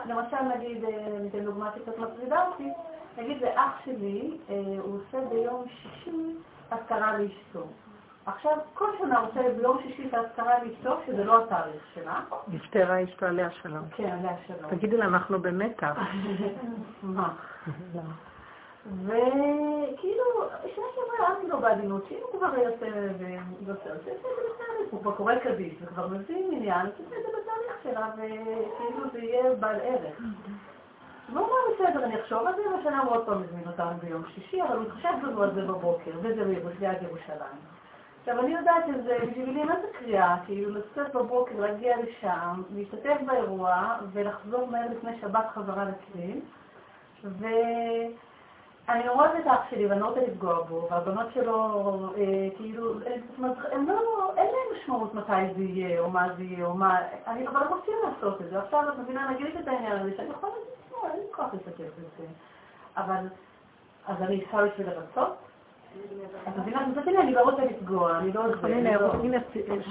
למשל נגיד, אה, ניתן דוגמה שקצת מטרידה אותי, נגיד זה אח שלי, אה, הוא עושה ביום שישי אזכרה לאשתו. עכשיו, כל שנה רוצה ביום שישי את האזכרה לאשתו, שזה לא התאריך שלה. נפטרה אשתו עליה שלום. כן, עליה שלום. תגידי לה, אנחנו במתח. מה? וכאילו, שנה שעברה אמרתי לו בעדינות, שאם הוא כבר יוצא ועושה את זה בתאריך, הוא כבר קורא קדיש וכבר מבין עניין, תעשה את זה בתאריך שלה, וכאילו זה יהיה בעל ערך. והוא אמר, בסדר, אני אחשוב על זה, והשנה הוא עוד פעם מזמין אותנו ביום שישי, אבל הוא התחשב לנו על זה בבוקר, וזה ליד ירושלים. עכשיו, אני יודעת שזה, בשבילי מה זה קריאה? כאילו, לצאת בבוקר, להגיע לשם, להשתתף באירוע, ולחזור מהר לפני שבת חזרה ו... אני רואה את האח שלי ואני לא רוצה לפגוע בו, והבנות שלו, אה, כאילו, הם לא, אין להם משמעות מתי זה יהיה, או מה זה יהיה, או מה, אני, אבל הם רוצים לעשות את זה. עכשיו את מבינה, נגיד את העניין הזה, שאני יכולה להגיד, אין לי כוח לשתף בזה. אבל, אז אני אסע בשביל לרצות? את מבינה, מצד שני, אני לא רוצה לפגוע, אני לא... הנה, הנה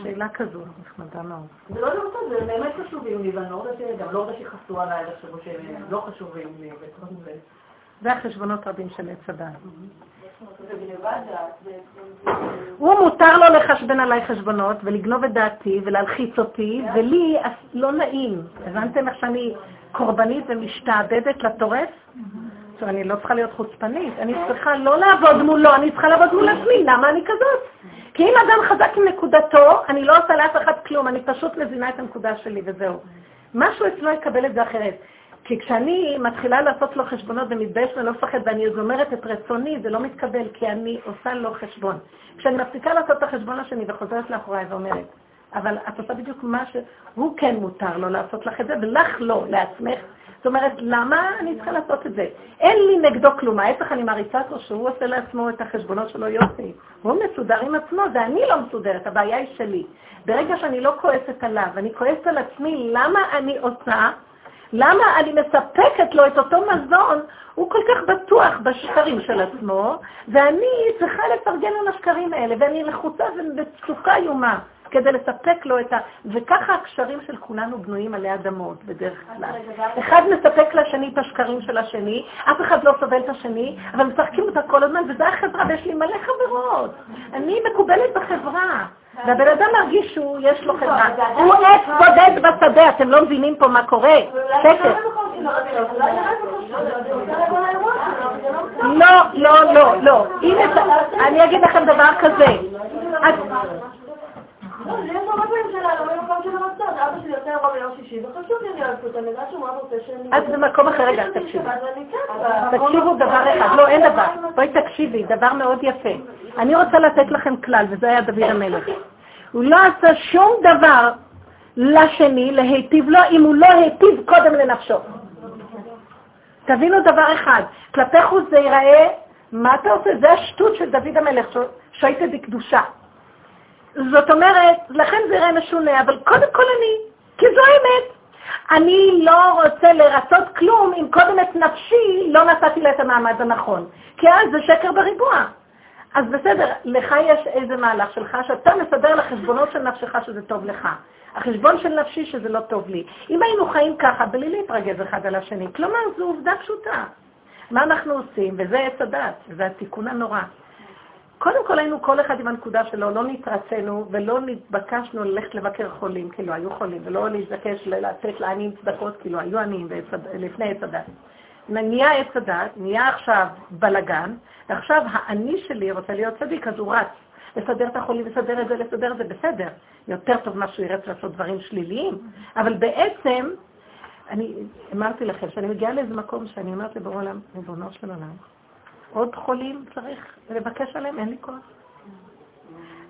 שאלה כזו, נחמדה מאוד. זה לא לרצות, זה באמת חשובים לי, ואני לא רוצה, גם לא רוצה שיכעסו עליי, יחשבו שהם לא חשובים לי, וכל זה. זה החשבונות רבים של עץ הדעת. הוא מותר לו לחשבן עליי חשבונות ולגנוב את דעתי ולהלחיץ אותי, ולי לא נעים. הבנתם איך שאני קורבנית ומשתעבדת לטורף? עכשיו, אני לא צריכה להיות חוצפנית, אני צריכה לא לעבוד מולו, אני צריכה לעבוד מול עצמי. למה אני כזאת? כי אם אדם חזק עם נקודתו, אני לא עושה לאף אחד כלום, אני פשוט מזינה את הנקודה שלי וזהו. משהו אצלו יקבל את זה אחרת. כי כשאני מתחילה לעשות לו חשבונות ומתבייש ולא מפחד ואני אומרת את רצוני, זה לא מתקבל, כי אני עושה לו חשבון. כשאני מפסיקה לעשות את החשבון השני וחוזרת לאחוריי ואומרת, אבל את עושה בדיוק מה שהוא כן מותר לו לעשות לך את זה, ולך לא, לעצמך. זאת אומרת, למה אני צריכה לעשות את זה? אין לי נגדו כלום, ההפך אני מעריצה אותו שהוא עושה לעצמו את החשבונות שלו יופי. הוא מסודר עם עצמו, זה אני לא מסודרת, הבעיה היא שלי. ברגע שאני לא כועסת עליו, אני כועסת על עצמי, למה אני עושה למה אני מספקת לו את אותו מזון? הוא כל כך בטוח בשקרים של עצמו, ואני צריכה לפרגן על השקרים האלה, ואני לחוצה ובצוקה איומה כדי לספק לו את ה... וככה הקשרים של כולנו בנויים עלי אדמות בדרך כלל. אחד מספק לשני את השקרים של השני, אף אחד לא סובל את השני, אבל משחקים אותה כל הזמן, וזה החברה, ויש לי מלא חברות. אני מקובלת בחברה. והבן אדם מרגיש שהוא, יש לו חברה. הוא עץ בודד בשדה, אתם לא מבינים פה מה קורה. שקט. לא, לא, לא, לא. אני אגיד לכם דבר כזה. לא, יש הרבה פעמים שלה, לא במקום של הרצון. אבא שלי יוצא אירוע ביום שישי, וחשוב לי להיות פה, אני יודעת שהוא מאוד רוצה שאני... את במקום אחר, רגע, תקשיבי. תקשיבו דבר אחד, לא, אין דבר. בואי תקשיבי, דבר מאוד יפה. אני רוצה לתת לכם כלל, וזה היה דוד המלך. הוא לא עשה שום דבר לשני להיטיב לו, אם הוא לא היטיב קודם לנפשו. תבינו דבר אחד, כלפי חוץ זה ייראה, מה אתה עושה? זה השטות של דוד המלך, שייטת בקדושה. זאת אומרת, לכן זה יראה משונה, אבל קודם כל אני, כי זו האמת. אני לא רוצה לרצות כלום אם קודם את נפשי לא נתתי לה את המעמד הנכון. כי אז זה שקר בריבוע. אז בסדר, לך יש איזה מהלך שלך, שאתה מסדר לחשבונות של נפשך שזה טוב לך. החשבון של נפשי שזה לא טוב לי. אם היינו חיים ככה, בלי להתרגז אחד על השני, כלומר, זו עובדה פשוטה. מה אנחנו עושים? וזה עץ הדת, זה התיקון הנורא. קודם כל היינו כל אחד עם הנקודה שלו, לא נתרצינו ולא נתבקשנו ללכת לבקר חולים, כאילו היו חולים, ולא להתבקש לתת לעניים צדקות, כאילו היו עניים לפני עץ הדת. נהיה עץ הדת, נהיה עכשיו בלגן, ועכשיו האני שלי רוצה להיות צדיק, אז הוא רץ לסדר את החולים, לסדר את זה, לסדר את זה, בסדר. יותר טוב מה שהוא ירץ לעשות דברים שליליים, אבל בעצם, אני אמרתי לכם, שאני מגיעה לאיזה מקום שאני אומרת לבורא עולם, ריבונו של עולם, עוד חולים צריך לבקש עליהם? אין לי כוח.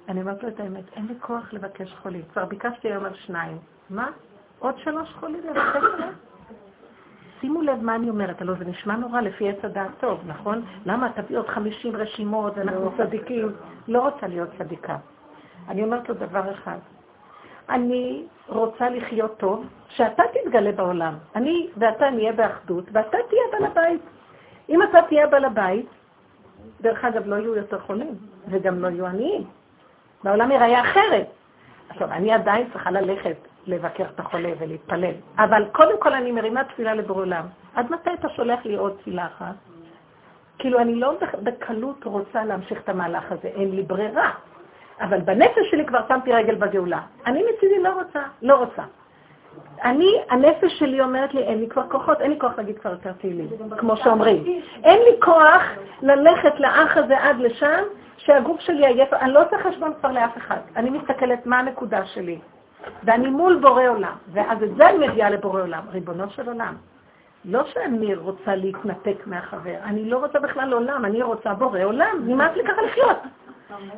אני אומרת לו את האמת, אין לי כוח לבקש חולים. כבר ביקשתי היום על שניים. מה? עוד שלוש חולים לבקש עליהם? שימו לב מה אני אומרת, הלוא זה נשמע נורא לפי עץ הדעת טוב, נכון? למה תביא עוד חמישים רשימות, אנחנו צדיקים? לא רוצה להיות צדיקה. אני אומרת לו דבר אחד, אני רוצה לחיות טוב, שאתה תתגלה בעולם. אני ואתה נהיה באחדות, ואתה תהיה בעל הבית. אם אתה תהיה בעל הבית, דרך אגב, לא יהיו יותר חולים, וגם לא יהיו עניים. בעולם ייראה אחרת. עכשיו, אני עדיין צריכה ללכת לבקר את החולה ולהתפלל, אבל קודם כל אני מרימה תפילה לבורא עולם. עד מתי אתה שולח לי עוד תפילה אחת? כאילו, אני לא בקלות רוצה להמשיך את המהלך הזה, אין לי ברירה. אבל בנפש שלי כבר שמתי רגל בגאולה. אני מצידי לא רוצה, לא רוצה. אני, הנפש שלי אומרת לי, אין לי כבר כוחות, אין לי כוח להגיד כבר יותר תהילים, כמו שאומרים. אין לי כוח ללכת לאח הזה עד לשם, שהגוף שלי עייף, אני לא עושה חשבון כבר לאף אחד. אני מסתכלת מה הנקודה שלי, ואני מול בורא עולם, ואז את זה אני מגיעה לבורא עולם, ריבונו של עולם. לא שאני רוצה להתנתק מהחבר, אני לא רוצה בכלל עולם, אני רוצה בורא עולם, נמאס לי ככה לחיות.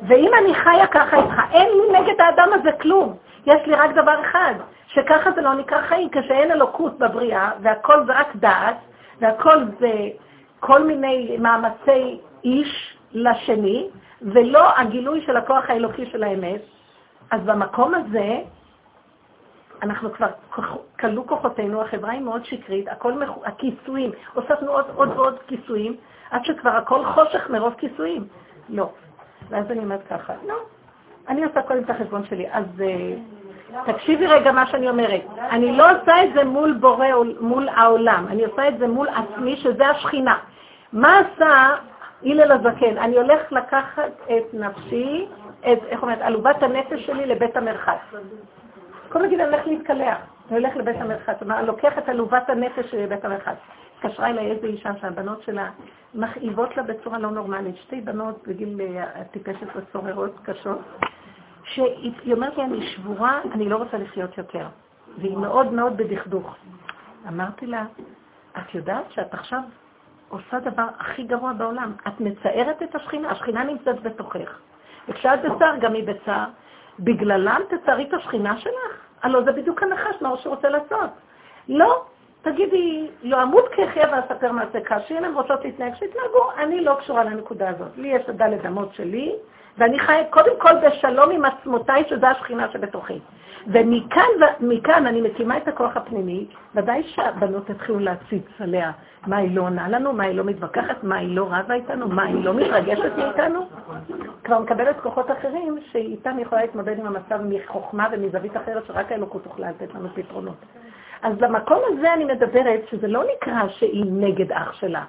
ואם אני חיה ככה איתך, אין לי נגד האדם הזה כלום. יש לי רק דבר אחד, שככה זה לא נקרא חיים, כשאין אלוקות בבריאה, והכל זה רק דעת, והכל זה כל מיני מאמצי איש לשני, ולא הגילוי של הכוח האלוקי של האמת. אז במקום הזה, אנחנו כבר, כלו כוחותינו, החברה היא מאוד שקרית, הכל, מח... הכיסויים, הוספנו עוד עוד ועוד כיסויים, עד שכבר הכל חושך מרוב כיסויים. לא. ואז אני אומרת ככה, לא, אני עושה קודם את החשבון שלי. אז uh, תקשיבי רגע מה שאני אומרת. אני לא עושה את זה מול בורא, מול העולם, אני עושה את זה מול עצמי, שזה השכינה. מה עשה הלל הזקן? אני הולך לקחת את נפשי, את, איך אומרת, עלובת הנפש שלי לבית המרחץ. כל נגיד אני הולך להתקלח, אני הולך לבית המרחץ, אני לוקח את עלובת הנפש שלי לבית המרחץ. התקשרה אליי איזה אישה שהבנות שלה מכאיבות לה בצורה לא נורמלית, שתי בנות בגיל הטיפשת אה, וסוררות קשות, שהיא אומרת לי, אני שבורה, אני לא רוצה לחיות יותר. והיא מאוד מאוד בדכדוך. אמרתי לה, את יודעת שאת עכשיו עושה דבר הכי גרוע בעולם. את מצערת את השכינה, השכינה נמצאת בתוכך. וכשאת בצער, גם היא בצער. בגללם תצערי את השכינה שלך? הלוא זה בדיוק הנחש, מה שהוא רוצה לעשות. לא, תגידי, לא אמות כחיה ואספר מעשה קש, אם הן רוצות להתנהג, שיתנהגו, אני לא קשורה לנקודה הזאת. לי יש את דלת אמות שלי, ואני חיה קודם כל בשלום עם עצמותיי, שזו השכינה שבתוכי. ומכאן אני מקימה את הכוח הפנימי, ודאי שהבנות יתחילו להציץ עליה מה היא לא עונה לנו, מה היא לא מתווכחת, מה היא לא רבה איתנו, מה היא לא מתרגשת מאיתנו. כבר מקבלת כוחות אחרים שאיתם יכולה להתמודד עם המצב מחוכמה ומזווית אחרת שרק האלוקות תוכלה לתת לנו פתרונות. אז למקום הזה אני מדברת שזה לא נקרא שהיא נגד אח שלה.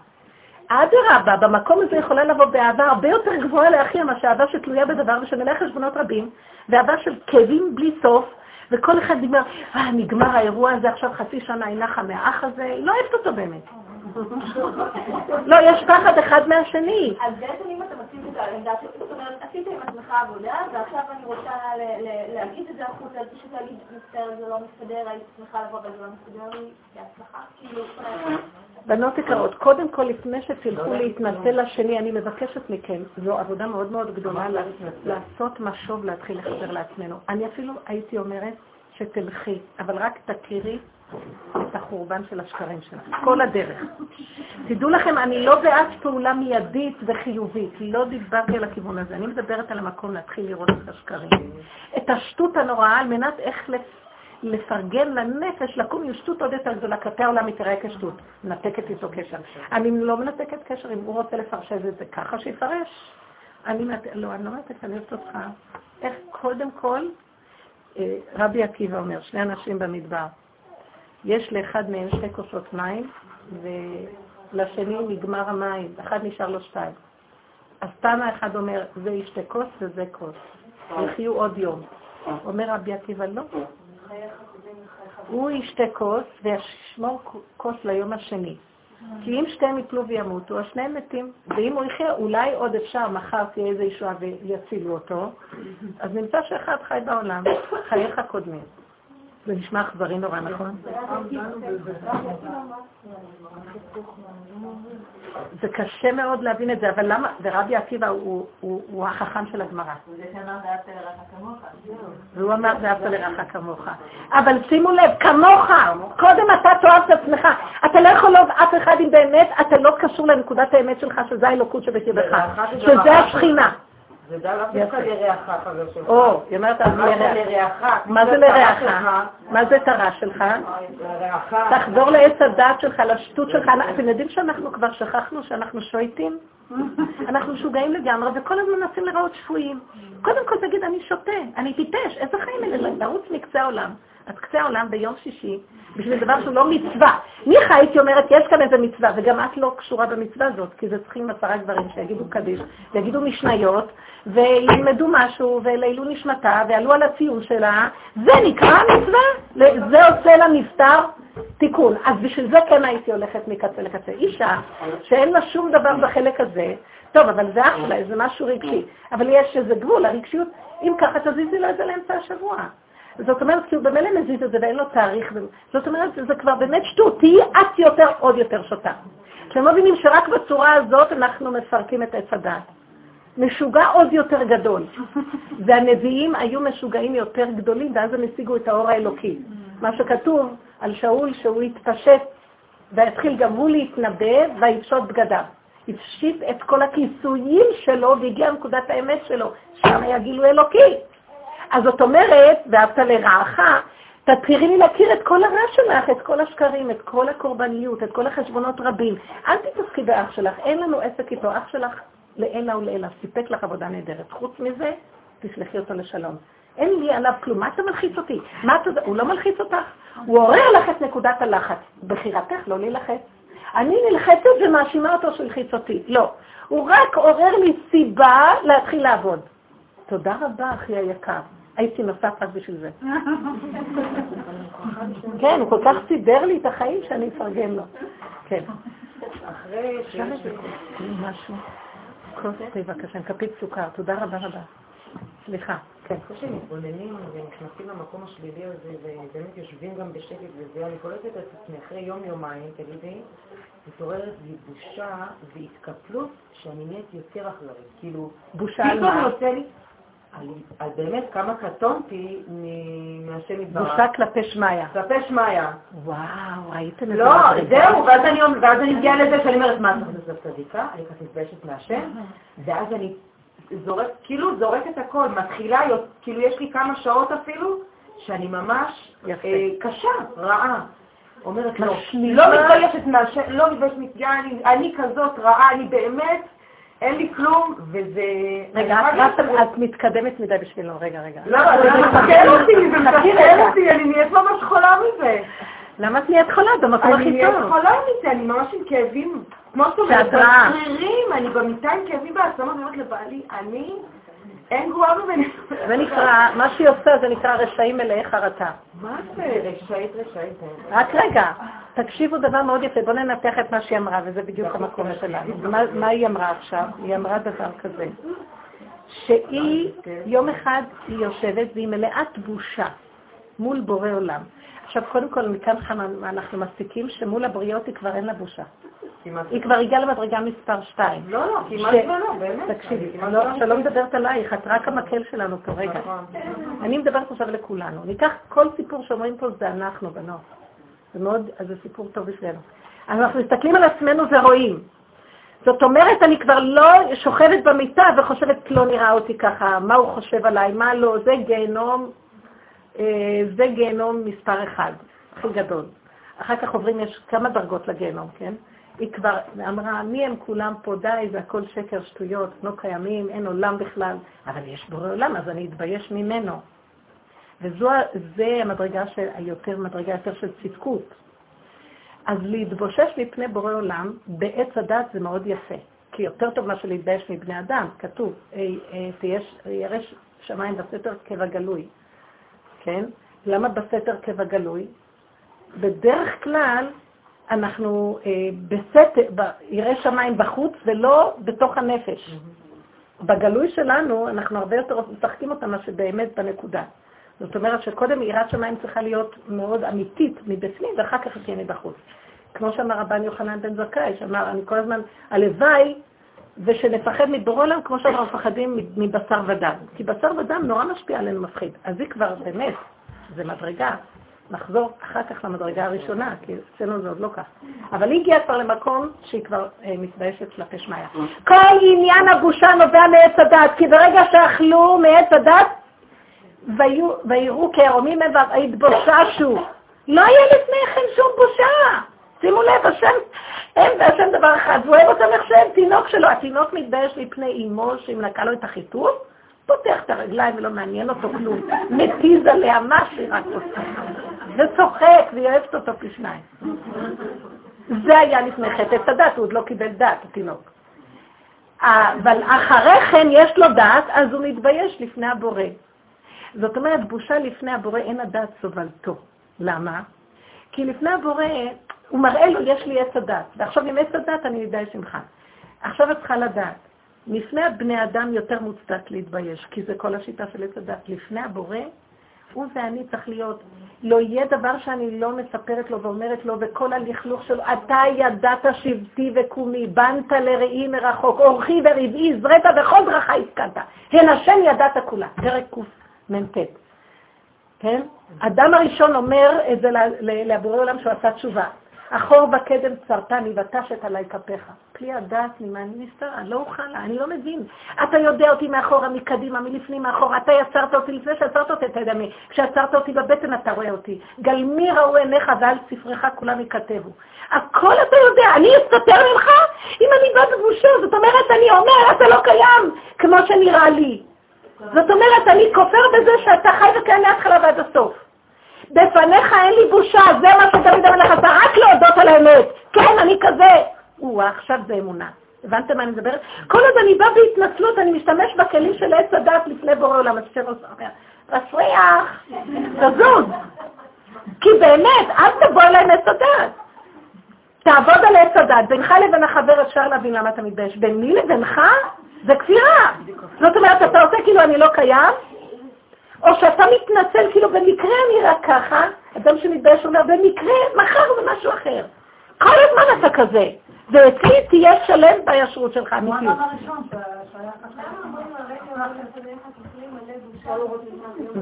אדרבה, במקום הזה יכולה לבוא באהבה הרבה יותר גבוהה לאחיה מאשר אהבה שתלויה בדבר ושמלא חשבונות רבים, ואהבה של כאבים בלי סוף, וכל אחד נגמר, אה, נגמר האירוע הזה, עכשיו חצי שנה היא נחה מהאח הזה, היא לא אוהבת אותו באמת. לא, יש פחד אחד מהשני. אז בעצם אם אתה מציב את העמדה, זאת אומרת, עשית עם עצמך עבודה, ועכשיו אני רוצה להגיד את זה החוצה, פשוט להגיד, מצטער, זה לא מסתדר, הייתי שמחה לבוא וזה לא מסתדר לי, בהצלחה. כאילו, בנות יקרות, קודם כל, לפני שתלכו להתנצל לשני, אני מבקשת מכם, זו עבודה מאוד מאוד גדולה לעשות משוב, להתחיל לחזר לעצמנו. אני אפילו הייתי אומרת שתלכי, אבל רק תכירי את החורבן של השקרים שלך, כל הדרך. תדעו לכם, אני לא בעד פעולה מיידית וחיובית, לא דיברתי על הכיוון הזה, אני מדברת על המקום להתחיל לראות את השקרים. את השטות הנוראה על מנת איך לפרגן לנפש, לקום עם שטות עוד יותר גדולה, כלפי העולם היא תראה כשטות, מנתקת איתו קשר. אני לא מנתקת קשר, אם הוא רוצה לפרשש את זה ככה, שיפרש. אני לא, אני לא מנתקת, אני אוהבת אותך. איך קודם כל, אה, רבי עקיבא אומר, שני אנשים במדבר, יש לאחד מהם שתי כוסות מים, ולשני נגמר המים, אחד נשאר לו שתיים. אז תנא אחד אומר, זה ישתה כוס וזה כוס. יחיו עוד יום. אומר רבי עקיבא, לא. הוא ישתה כוס וישמור כוס ליום השני. כי אם שתיהם יפלו וימותו, אז שניהם מתים. ואם הוא יחיה, אולי עוד אפשר, מחר תהיה איזו ישועה ויצילו אותו, אז נמצא שאחד חי בעולם, חייך קודמים. זה נשמע אכזרי נורא, נכון? זה קשה מאוד להבין את זה, אבל למה, ורבי עקיבא הוא החכם של הגמרא. והוא אמר ואהבת לרעך כמוך. אבל שימו לב, כמוך, קודם אתה תאהב את עצמך. אתה לא יכול לאהוב אף אחד אם באמת אתה לא קשור לנקודת האמת שלך, שזה האלוקות שבקרבך, שזה השכינה. זה אף אחד לרעך, חבר שלך. או, היא אומרת, אז לרעך. מה זה לרעך? מה זה הרע שלך? תחזור לעץ הדעת שלך, לשטות שלך. אתם יודעים שאנחנו כבר שכחנו שאנחנו שויטים? אנחנו משוגעים לגמרי, וכל הזמן מנסים לראות שפויים. קודם כל תגיד, אני שותה, אני טיפש, איזה חיים אלה? לרוץ מקצה העולם. אז קצה העולם ביום שישי, בשביל דבר שהוא לא מצווה. ניחא הייתי אומרת, יש כאן איזה מצווה, וגם את לא קשורה במצווה הזאת, כי זה צריכים עשרה גברים שיגידו קדיש, ויגידו משניות, וילמדו משהו, ולעילו נשמתה, ועלו על הציון שלה, זה נקרא מצווה? זה עושה לנפטר תיקון. אז בשביל זה כן הייתי הולכת מקצה לקצה. אישה שאין לה שום דבר בחלק הזה, טוב, אבל זה אח שלה, זה משהו רגשי. אבל יש איזה גבול, הרגשיות, אם ככה תזיזי לו את זה לאמצע השבוע. זאת אומרת, כי הוא במילא מזיז את זה ואין לו תאריך. זאת אומרת, זה כבר באמת שטות, תהיי את יותר, עוד יותר שותה. אתם לא מבינים שרק בצורה הזאת אנחנו מפרקים את עץ הדעת. משוגע עוד יותר גדול. והנביאים היו משוגעים יותר גדולים, ואז הם השיגו את האור האלוקי. מה שכתוב על שאול, שהוא התפשט ויתחיל גם הוא להתנבא ויפשוט בגדיו. הפשיט את כל הכיסויים שלו והגיע לנקודת האמת שלו, שם היה גילוי אלוקי. אז זאת אומרת, ואהבת לרעך, תתחילי לי להכיר את כל הרע שלך, את כל השקרים, את כל הקורבניות, את כל החשבונות רבים. אל תתעסקי באח שלך, אין לנו עסק איתו. אח שלך לעילא ולעילא, סיפק לך עבודה נהדרת. חוץ מזה, תסלחי אותו לשלום. אין לי עליו כלום, מה אתה מלחיץ אותי? מה אתה... הוא לא מלחיץ אותך, הוא עורר לך את נקודת הלחץ. בחירתך לא להילחץ. אני נלחצת ומאשימה אותו שהלחיץ אותי. לא. הוא רק עורר לי סיבה להתחיל לעבוד. תודה רבה, אחי היקר. הייתי נוסעת רק בשביל זה. כן, הוא כל כך סידר לי את החיים שאני אפרגן לו. כן. אחרי. משהו. כוס תה בבקשה, כפית סוכר. תודה רבה רבה. סליחה. כן. אחרי שהם מתבוננים ונכנסים למקום השלילי הזה, ובאמת יושבים גם בשקט וזה, אני קולטת את עצמי אחרי יום-יומיים, תגידי, מתעוררת לי בושה והתקפלות שאני נהיית יותר אחראית. כאילו, בושה על מה? על באמת כמה קטונתי מהשם יתברך. בושה כלפי שמיא. כלפי שמיא. וואו, ראיתם את זה? לא, זהו, ואז אני מגיעה לזה שאני אומרת, מה, אני חושבת צדיקה? אני ככה מתביישת מהשם? ואז אני זורק, כאילו זורקת הכל, מתחילה, כאילו יש לי כמה שעות אפילו, שאני ממש אה, קשה, רעה. אומרת, לא, לא מתביישת מהשם, לא מתביישת, אני כזאת רעה, אני באמת... אין לי כלום, וזה... רגע, את מתקדמת מדי בשבילו, רגע, רגע. לא, זה מסכן אותי, זה מסכן אותי, אני נהיית ממש חולה מזה. למה את נהיית חולה? במקום הכי טוב. אני נהיית חולה מזה, אני ממש עם כאבים, כמו שאת אומרת, בשרירים, אני במיטה עם כאבים בעצמות, אני אומרת לבעלי, אני... אין גרועה ממני. זה נקרא, מה שהיא עושה זה נקרא רשעים מלאי חרטה. מה זה? רשעית רשעית. רק רגע, תקשיבו דבר מאוד יפה, בואו ננתח את מה שהיא אמרה, וזה בדיוק המקום שלנו. מה היא אמרה עכשיו? היא אמרה דבר כזה, שהיא, יום אחד היא יושבת והיא מלאת בושה מול בורא עולם. עכשיו, קודם כל, מכאן אנחנו מסיקים שמול הבריות היא כבר אין לה בושה. היא כבר הגיעה למדרגה מספר 2. לא, לא, כמעט ולא, באמת. תקשיבי, לא מדברת עלייך, את רק המקל שלנו פה, רגע. נכון. אני מדברת עכשיו לכולנו. ניקח כל סיפור שאומרים פה, זה אנחנו, בנות. זה מאוד, אז זה סיפור טוב בשבילנו. אנחנו מסתכלים על עצמנו ורואים. זאת אומרת, אני כבר לא שוכבת במיטה וחושבת, לא נראה אותי ככה, מה הוא חושב עליי, מה לא, זה גיהנום, זה גיהנום מספר אחד, הכי גדול. אחר כך עוברים, יש כמה דרגות לגיהנום, כן? היא כבר אמרה, מי הם כולם פה, די, זה הכל שקר, שטויות, לא קיימים, אין עולם בכלל, אבל יש בורא עולם, אז אני אתבייש ממנו. וזו המדרגה של, היותר, מדרגה יותר של צדקות. אז להתבושש מפני בורא עולם, בעץ הדת זה מאוד יפה. כי יותר טוב מאשר להתבייש מבני אדם, כתוב, ירש שמיים בסתר קבע גלוי. כן? למה בסתר קבע גלוי? בדרך כלל אנחנו אה, בסתר, ירא שמיים בחוץ ולא בתוך הנפש. בגלוי שלנו אנחנו הרבה יותר משחקים אותה מאשר באמת בנקודה. זאת אומרת שקודם יראת שמיים צריכה להיות מאוד אמיתית מבפנים, ואחר כך תהיה מבחוץ. כמו שאמר רבן יוחנן בן זכאי, שאמר, אני כל הזמן, הלוואי ושנפחד מבורא עולם כמו שאנחנו מפחדים מבשר ודם. כי בשר ודם נורא משפיע עלינו מפחיד. אז היא כבר, באמת, זה מדרגה. נחזור אחר כך למדרגה הראשונה, כי אצלנו זה עוד לא כך. אבל היא הגיעה כבר למקום שהיא כבר אה, מתביישת כלפי שמיא. כל עניין הבושה נובע מעץ הדת, כי ברגע שאכלו מעץ הדת, ויראו כערומים הם והתבוששו. לא היה לפני כן שום בושה. שימו לב, השם, אין והשם דבר אחד, והוא אוהב אותם איך שהם, תינוק שלו. התינוק מתבייש מפני אמו, שאם נקע לו את החיתוך, פותח את הרגליים ולא מעניין אותו כלום. מתיז עליה מה שהיא רק עושה. וצוחק, והיא אוהבת אותו פי שניים. זה היה לפני חטא את הדת, הוא עוד לא קיבל דת, התינוק. אבל אחרי כן יש לו דת, אז הוא מתבייש לפני הבורא. זאת אומרת, בושה לפני הבורא אין הדעת סובלתו. למה? כי לפני הבורא, הוא מראה לו, יש לי עץ הדת, ועכשיו עם עץ הדת אני אתבייש ממך. עכשיו את צריכה לדעת, לפני הבני אדם יותר מוצדק להתבייש, כי זה כל השיטה של עץ הדת. לפני הבורא, הוא ואני צריך להיות, לא יהיה דבר שאני לא מספרת לו ואומרת לו, וכל הלכלוך שלו, אתה ידעת שבטי וקומי, בנת לראי מרחוק, אורחי ורבעי, זרעת וכל דרכה הסכנת. הן השם ידעת כולה. פרק קמ"ט. כן? אדם הראשון אומר את זה לבורא עולם שהוא עשה תשובה. אחור בקדם צרתני ותשת עלי כפיך. פלי הדעת ממה אני נסתרה, לא אוכל, אני לא מבין. אתה יודע אותי מאחורה, מקדימה, מלפנים, מאחורה. אתה יצרת אותי לפני שעצרת אותי, אתה יודע מי. כשעצרת אותי בבטן אתה רואה אותי. גלמי ראו עיניך ועל ספרך כולם ייכתבו. הכל אתה יודע, אני אסתתר ממך? אם אני בת בושה, זאת אומרת, אני אומר, אתה לא קיים, כמו שנראה לי. זאת אומרת, אני כופר בזה שאתה חי וקיים מההתחלה ועד הסוף. בפניך אין לי בושה, זה מה שדוד המלך עשה, רק להודות על האמת. כן, אני כזה. או, עכשיו זה אמונה. הבנתם מה אני מדברת? כל עוד אני באה בהתנצלות, אני משתמש בכלים של עץ הדת לפני בורא עולם. אז שרוס אומר, תסריח, תזוז. כי באמת, אל תבוא אליי עם עץ הדת. תעבוד על עץ הדת. בינך לבין החבר אפשר להבין למה אתה מתבייש. ביני לבינך זה כפירה. זאת אומרת, אתה עושה כאילו אני לא קיים, או שאתה מתנצל כאילו במקרה אני רק ככה, אדם שמתבייש אומר במקרה, מחר זה משהו אחר. כל הזמן אתה כזה. ואצלי תהיה שלם בישרות שלך, אמיתיות.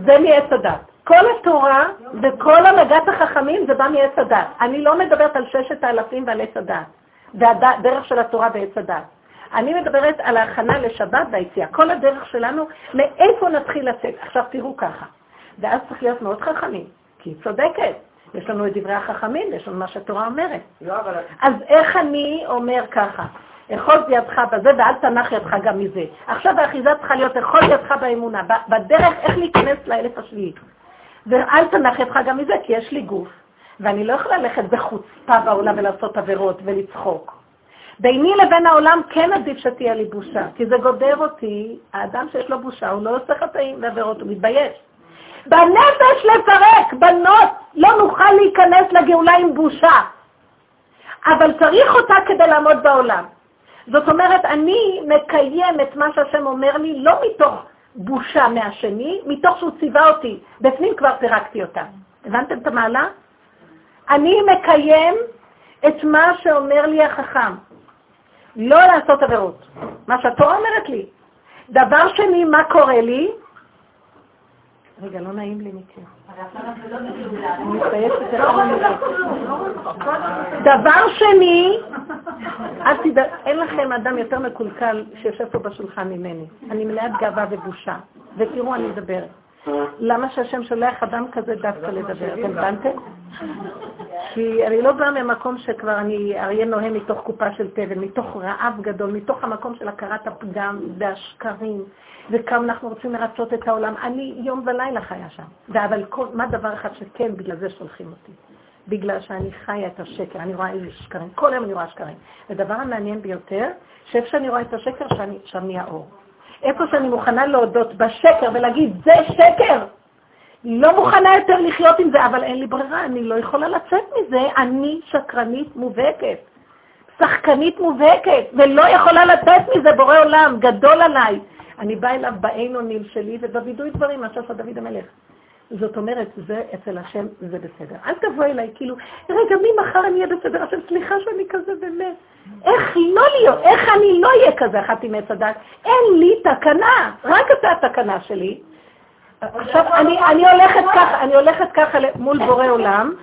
זה מעץ הדת. כל התורה וכל הנהגת החכמים זה בא מעץ הדת. אני לא מדברת על ששת האלפים ועל עץ הדת, והדרך של התורה בעץ הדת. אני מדברת על ההכנה לשבת והיציאה. כל הדרך שלנו, מאיפה נתחיל לצאת? עכשיו תראו ככה. ואז צריך להיות מאוד חכמים, כי היא צודקת. יש לנו את דברי החכמים, יש לנו מה שהתורה אומרת. לא, אבל... אז איך אני אומר ככה? אחוז ידך בזה ואל תנח ידך גם מזה. עכשיו האחיזה צריכה להיות אחוז ידך באמונה, בדרך איך להיכנס לאלף השביעי. ואל תנח ידך גם מזה, כי יש לי גוף, ואני לא יכולה ללכת בחוצפה בעולם ולעשות עבירות ולצחוק. ביני לבין העולם כן עדיף שתהיה לי בושה, כי זה גודר אותי, האדם שיש לו בושה, הוא לא עושה חטאים ועבירות, הוא מתבייש. בנפש לפרק, בנות, לא נוכל להיכנס לגאולה עם בושה. אבל צריך אותה כדי לעמוד בעולם. זאת אומרת, אני מקיים את מה שהשם אומר לי, לא מתוך בושה מהשני, מתוך שהוא ציווה אותי. בפנים כבר פירקתי אותה. הבנתם את המעלה? אני מקיים את מה שאומר לי החכם. לא לעשות עבירות. מה שהתורה אומרת לי. דבר שני, מה קורה לי? רגע, לא נעים לי מכיר. דבר שני, אל תדע, אין לכם אדם יותר מקולקל שיושב פה בשולחן ממני. אני מלאת גאווה ובושה. ותראו, אני מדברת. למה שהשם שולח אדם כזה דווקא לדבר? אתם הבנתם? כי אני לא באה ממקום שכבר אני אריה נוהם מתוך קופה של תבן, מתוך רעב גדול, מתוך המקום של הכרת הפגם והשקרים, וכמה אנחנו רוצים לרצות את העולם. אני יום ולילה חיה שם. אבל כל, מה דבר אחד שכן, בגלל זה שולחים אותי. בגלל שאני חיה את השקר, אני רואה איזה שקרים, כל יום אני רואה שקרים. הדבר המעניין ביותר, שאיפה שאני רואה את השקר, שאני, שם נהיה אור. איפה שאני מוכנה להודות בשקר ולהגיד, זה שקר, לא מוכנה יותר לחיות עם זה, אבל אין לי ברירה, אני לא יכולה לצאת מזה, אני שקרנית מובהקת, שחקנית מובהקת, ולא יכולה לצאת מזה, בורא עולם, גדול עליי. אני באה אליו בעין אונים שלי ובווידוי דברים, מה שעשה דוד המלך. זאת אומרת, זה אצל השם, זה בסדר. אל תבוא אליי, כאילו, רגע, מי מחר אני אהיה בסדר? השם, סליחה שאני כזה באמת. איך לא להיות, איך אני לא אהיה כזה אחת עם עץ הדת? אין לי תקנה, רק אתה התקנה שלי. עכשיו, אני, אני הולכת ככה, אני הולכת ככה מול בורא עולם,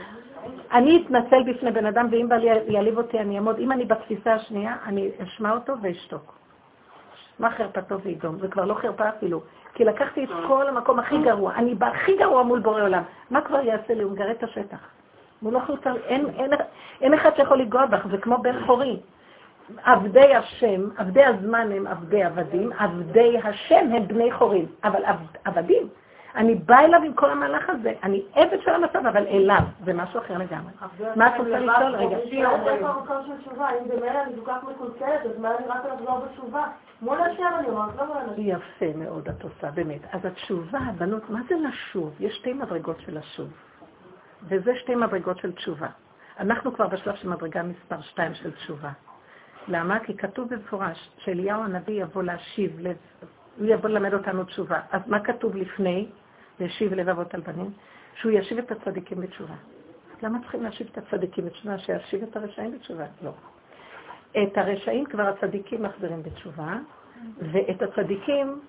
אני אתנצל בפני בן אדם, ואם בא לי יעליב אותי, אני אעמוד. אם אני בתפיסה השנייה, אני אשמע אותו ואשתוק. מה חרפתו וידום? זה כבר לא חרפה אפילו. כי לקחתי את כל המקום הכי גרוע. אני בהכי גרוע מול בורא עולם. מה כבר יעשה לי? הוא מגרד את השטח. הוא לא יכול... אין, אין, אין אחד שיכול לגוע בך, זה כמו בן חורי. עבדי השם, עבדי הזמן הם עבדי עבדים, עבדי השם הם בני חורים. אבל עבדים, אני באה אליו עם כל המהלך הזה. אני עבד של המצב, אבל אליו. זה משהו אחר לגמרי. מה את רוצה לשאול? רגע. אם במילא אני כל כך מקולקלת, אז מה אני רק לחזור בתשובה? מול השם אני אומרת, לא מול אנשים. יפה מאוד את עושה, באמת. אז התשובה, הבנות, מה זה לשוב? יש שתי מדרגות של לשוב. וזה שתי מדרגות של תשובה. אנחנו כבר בשלב של מדרגה מספר 2 של תשובה. למה? כי כתוב במפורש שאליהו הנביא יבוא להשיב, הוא יבוא ללמד אותנו תשובה. אז מה כתוב לפני? ישיב לב אבות על בנים, שהוא ישיב את הצדיקים בתשובה. למה צריכים להשיב את הצדיקים בתשובה? שישיב את הרשעים בתשובה? לא. את הרשעים כבר הצדיקים מחזירים בתשובה, ואת הצדיקים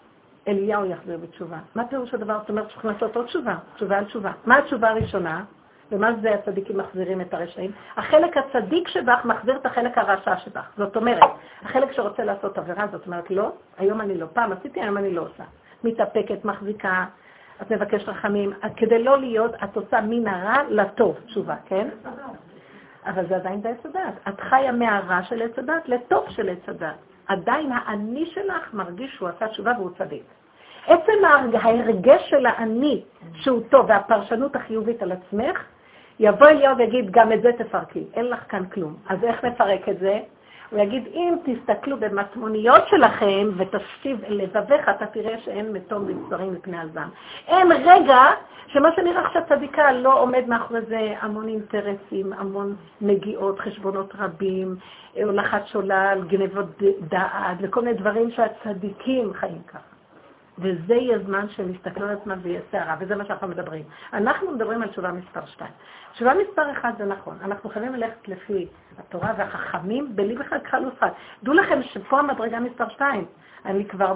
אליהו יחזיר בתשובה. מה פירוש הדבר? זאת אומרת שצריכים לעשות עוד תשובה, תשובה על תשובה. מה התשובה הראשונה? ומה זה הצדיקים מחזירים את הרשעים? החלק הצדיק שבך מחזיר את החלק הרשע שבך. זאת אומרת, החלק שרוצה לעשות עבירה, זאת אומרת, לא, היום אני לא. פעם עשיתי, היום אני לא עושה. מתאפקת, מחזיקה, את מבקשת רחמים. כדי לא להיות, את עושה מן הרע לטוב, תשובה, כן? אבל זה עדיין בעץ הדת. את חיה מהרע של עץ הדת לטוב של עץ הדת. עדיין האני שלך מרגיש שהוא עשה תשובה והוא צדיק. עצם ההרגש של האני שהוא טוב והפרשנות החיובית על עצמך, יבוא אליהו ויגיד, גם את זה תפרקי, אין לך כאן כלום. אז איך נפרק את זה? הוא יגיד, אם תסתכלו במטמוניות שלכם ותשיב לבביך, אתה תראה שאין מתום לבשרים מפני הזעם. אין רגע שמה שנראה עכשיו צדיקה לא עומד מאחורי זה המון אינטרסים, המון נגיעות, חשבונות רבים, הולכת שולל, גנבות דעת, וכל מיני דברים שהצדיקים חיים ככה. וזה יהיה זמן שהם יסתכלו על עצמם ויהיה סערה, וזה מה שאנחנו מדברים. אנחנו מדברים על תשובה מספר 2. תשובה מספר 1 זה נכון, אנחנו חייבים ללכת לפי התורה והחכמים, בלי בכלל כחל ושחק. דעו לכם שפה המדרגה מספר 2. אני כבר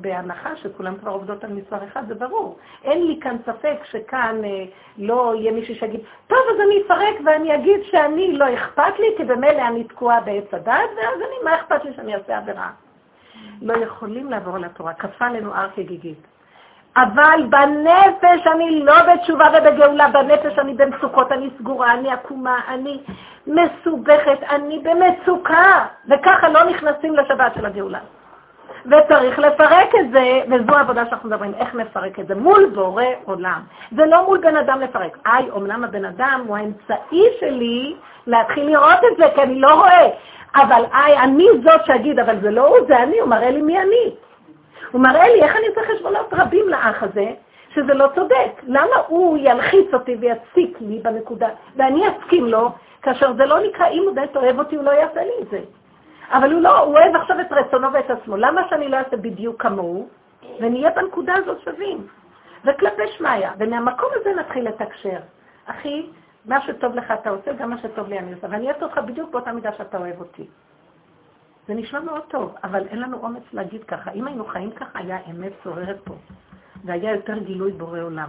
בהנחה שכולם כבר עובדות על מספר 1, זה ברור. אין לי כאן ספק שכאן אה, לא יהיה מישהו שיגיד, טוב, אז אני אפרק ואני אגיד שאני לא אכפת לי, כי במילא אני תקועה בעץ הדת, ואז אני, מה אכפת לי שאני אעשה עבירה? לא יכולים לעבור על התורה, כפה עלינו הר כגיגית. אבל בנפש אני לא בתשובה ובגאולה, בנפש אני במצוקות, אני סגורה, אני עקומה, אני מסובכת, אני במצוקה, וככה לא נכנסים לשבת של הגאולה. וצריך לפרק את זה, וזו העבודה שאנחנו מדברים, איך נפרק את זה, מול בורא עולם. זה לא מול בן אדם לפרק. איי, אומנם הבן אדם הוא האמצעי שלי להתחיל לראות את זה, כי אני לא רואה. אבל איי, אני זאת שאגיד, אבל זה לא הוא, זה אני, הוא מראה לי מי אני. הוא מראה לי איך אני עושה חשבונות רבים לאח הזה, שזה לא צודק. למה הוא ילחיץ אותי ויציק לי בנקודה, ואני אסכים לו, כאשר זה לא נקרא, אם הוא באמת אוהב אותי, הוא לא יעשה לי את זה. אבל הוא לא, הוא אוהב עכשיו את רצונו ואת עצמו. למה שאני לא אעשה בדיוק כמוהו, ונהיה בנקודה הזאת שווים? וכלפי שמיא, ומהמקום הזה נתחיל לתקשר. אחי, מה שטוב לך אתה עושה, גם מה שטוב לי אני עושה. ואני אוהבת אותך בדיוק באותה מידה שאתה אוהב אותי. זה נשמע מאוד טוב, אבל אין לנו אומץ להגיד ככה. אם היינו חיים ככה, היה אמת שוררת פה, והיה יותר גילוי בורא עולם.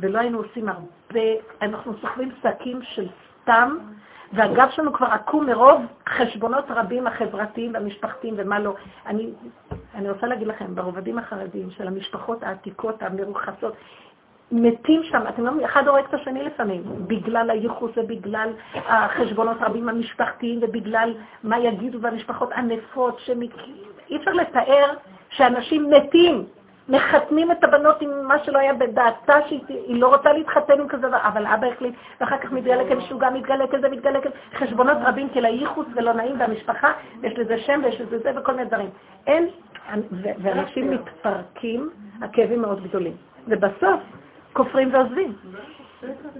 ולא היינו עושים הרבה, אנחנו סוחבים שקים של סתם, והגב שלנו כבר עקום מרוב חשבונות רבים החברתיים והמשפחתיים ומה לא. אני, אני רוצה להגיד לכם, ברובדים החרדיים של המשפחות העתיקות, המרוחסות, מתים שם, אתם לא, אחד הורג את השני לפעמים, בגלל הייחוס ובגלל החשבונות רבים המשפחתיים ובגלל מה יגידו במשפחות ענפות, שאי אפשר לתאר שאנשים מתים, מחתנים את הבנות עם מה שלא היה בדעתה, שהיא לא רוצה להתחתן עם כזה דבר, אבל אבא החליט, ואחר כך מתגלה כמשוגע, מתגלה כזה, מתגלה כזה, חשבונות רבים כי לייחוס ולא נעים במשפחה, יש לזה שם ויש לזה זה וכל מיני דברים. אין, ואנשים מתפרקים, הכאבים מאוד גדולים. ובסוף, כופרים ועוזבים.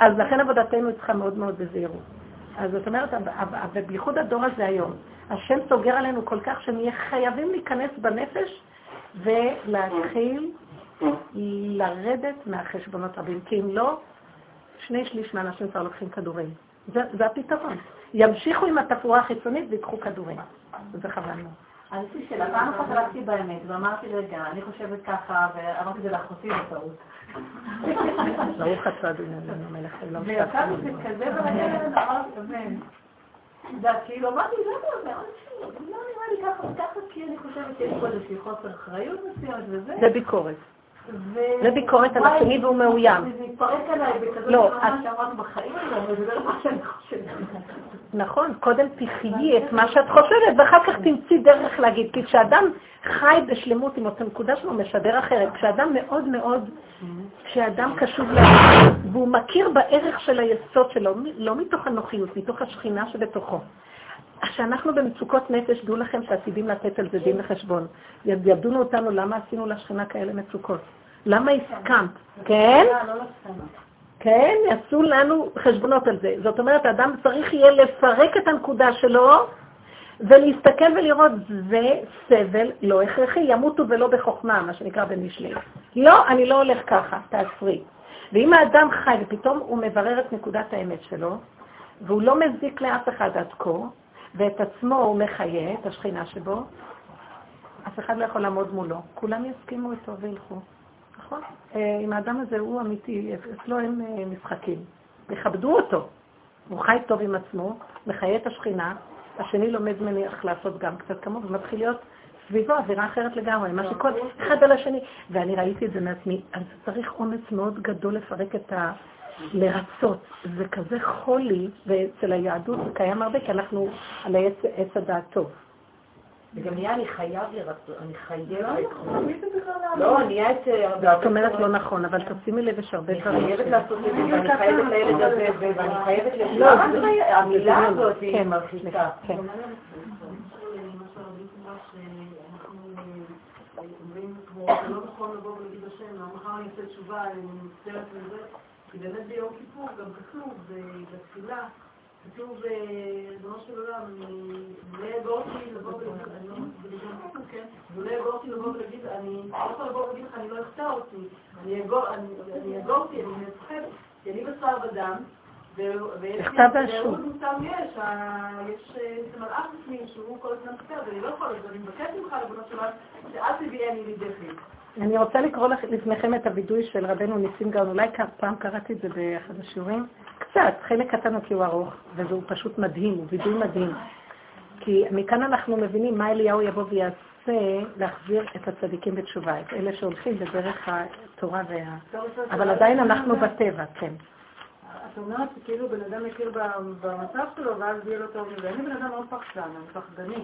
אז לכן עבודתנו צריכה מאוד מאוד בזהירות. אז זאת אומרת, ובייחוד הדור הזה היום, השם סוגר עלינו כל כך שנהיה חייבים להיכנס בנפש ולהתחיל לרדת מהחשבונות רבים, כי אם לא, שני שליש מהאנשים כבר לוקחים כדורים. זה, זה הפתרון. ימשיכו עם התפאורה החיצונית ויקחו כדורים. זה חבל מאוד. אז יש לי שאלה, פעם אחת הלכתי באמת ואמרתי, רגע, אני חושבת ככה, ואמרתי את זה לאחותי בטעות. ברוך אתה אדוני המלך העולם. ויצא מזה כזה מעניין, אמרתי, כאילו אמרתי, לא יודע, לא נראה לי ככה וככה, כי אני חושבת שיש פה איזושהי חוסר אחריות מסוימת וזה. זה ביקורת. זה ביקורת על השני והוא מאוים. זה התפרק עליי בכזאת לא, רמה שאמרת בחיים, זה לא מה שאני חושבת. נכון, קודם תחיי את מה שאת חושבת, ואחר כך תמצאי דרך להגיד. כי כשאדם חי בשלמות עם אותה נקודה שלו, משדר אחרת. כשאדם מאוד מאוד, כשאדם קשוב לעצמו, והוא מכיר בערך של היסוד שלו, לא מתוך הנוחיות, מתוך השכינה שבתוכו. כשאנחנו במצוקות נפש, דעו לכם שעתידים לתת על זה דין וחשבון. ידונו אותנו למה עשינו לשכינה כאלה מצוקות. למה הסכמת? כן? כן, יעשו לנו חשבונות על זה. זאת אומרת, האדם צריך יהיה לפרק את הנקודה שלו ולהסתכל ולראות, זה סבל לא הכרחי, ימותו ולא בחוכמה, מה שנקרא במשלי. לא, אני לא הולך ככה, תעצרי. ואם האדם חי ופתאום הוא מברר את נקודת האמת שלו, והוא לא מזיק לאף אחד עד כה, ואת עצמו הוא מחיה, את השכינה שבו, אף אחד לא יכול לעמוד מולו. כולם יסכימו איתו וילכו. נכון? אם אה, האדם הזה הוא אמיתי, אצלו אין אה, משחקים. יכבדו אותו. הוא חי טוב עם עצמו, מחיה את השכינה, השני לומד ממני איך לעשות גם קצת כמוהו, ומתחיל להיות סביבו אווירה אחרת לגמרי, מה שכל אחד על השני. ואני ראיתי את זה מעצמי, אז צריך אומץ מאוד גדול לפרק את ה... לרצות. זה כזה חולי, ואצל היהדות זה קיים הרבה, כי אנחנו על עץ הדעת טוב. וגם נהיה אני חייב לרצות, אני חייבת. לא, נהיה את... את אומרת לא נכון, אבל תשימי לב, יש הרבה דברים. אני חייבת לעשות את זה, ואני חייבת לילד הזה, ואני חייבת לשלם. לא, המילה הזאת היא כן, מרחיקה. כן. לא נכון לבוא ולהגיד השם, מחר אני אעשה תשובה, אני מצטערת וזה, כי באמת ביום כיפור גם כתוב בתפילה, כתוב, ריבונו של עולם, לא אני לא, לא יגורתי לבוא ולהגיד, אני לא יכולה לבוא ולהגיד לך, אני לא אחטא אותי, אני יגורתי, אני מפחד, כי אני בשר ודם, נכתב באשור. יש מלאך בפנים שהוא כל הזמן כתב, ואני לא יכולה, ואני מבקשת ממך, ריבונו של עולם, שאל תביאני לידי חטא. אני רוצה לקרוא לפניכם את הווידוי של רבנו ניסים גאון, אולי פעם קראתי את זה באחד השיעורים, קצת, חלק קטן כי הוא ארוך, והוא פשוט מדהים, הוא וידוי מדהים. כי מכאן אנחנו מבינים מה אליהו יבוא ויעשה להחזיר את הצדיקים בתשובה, את אלה שהולכים בדרך התורה וה... אבל עדיין אנחנו בטבע, כן. את אומרת שכאילו בן אדם מכיר במצב שלו ואז יהיה לו טוב מזה. אני בן אדם מאוד פחדן, אני פחדני.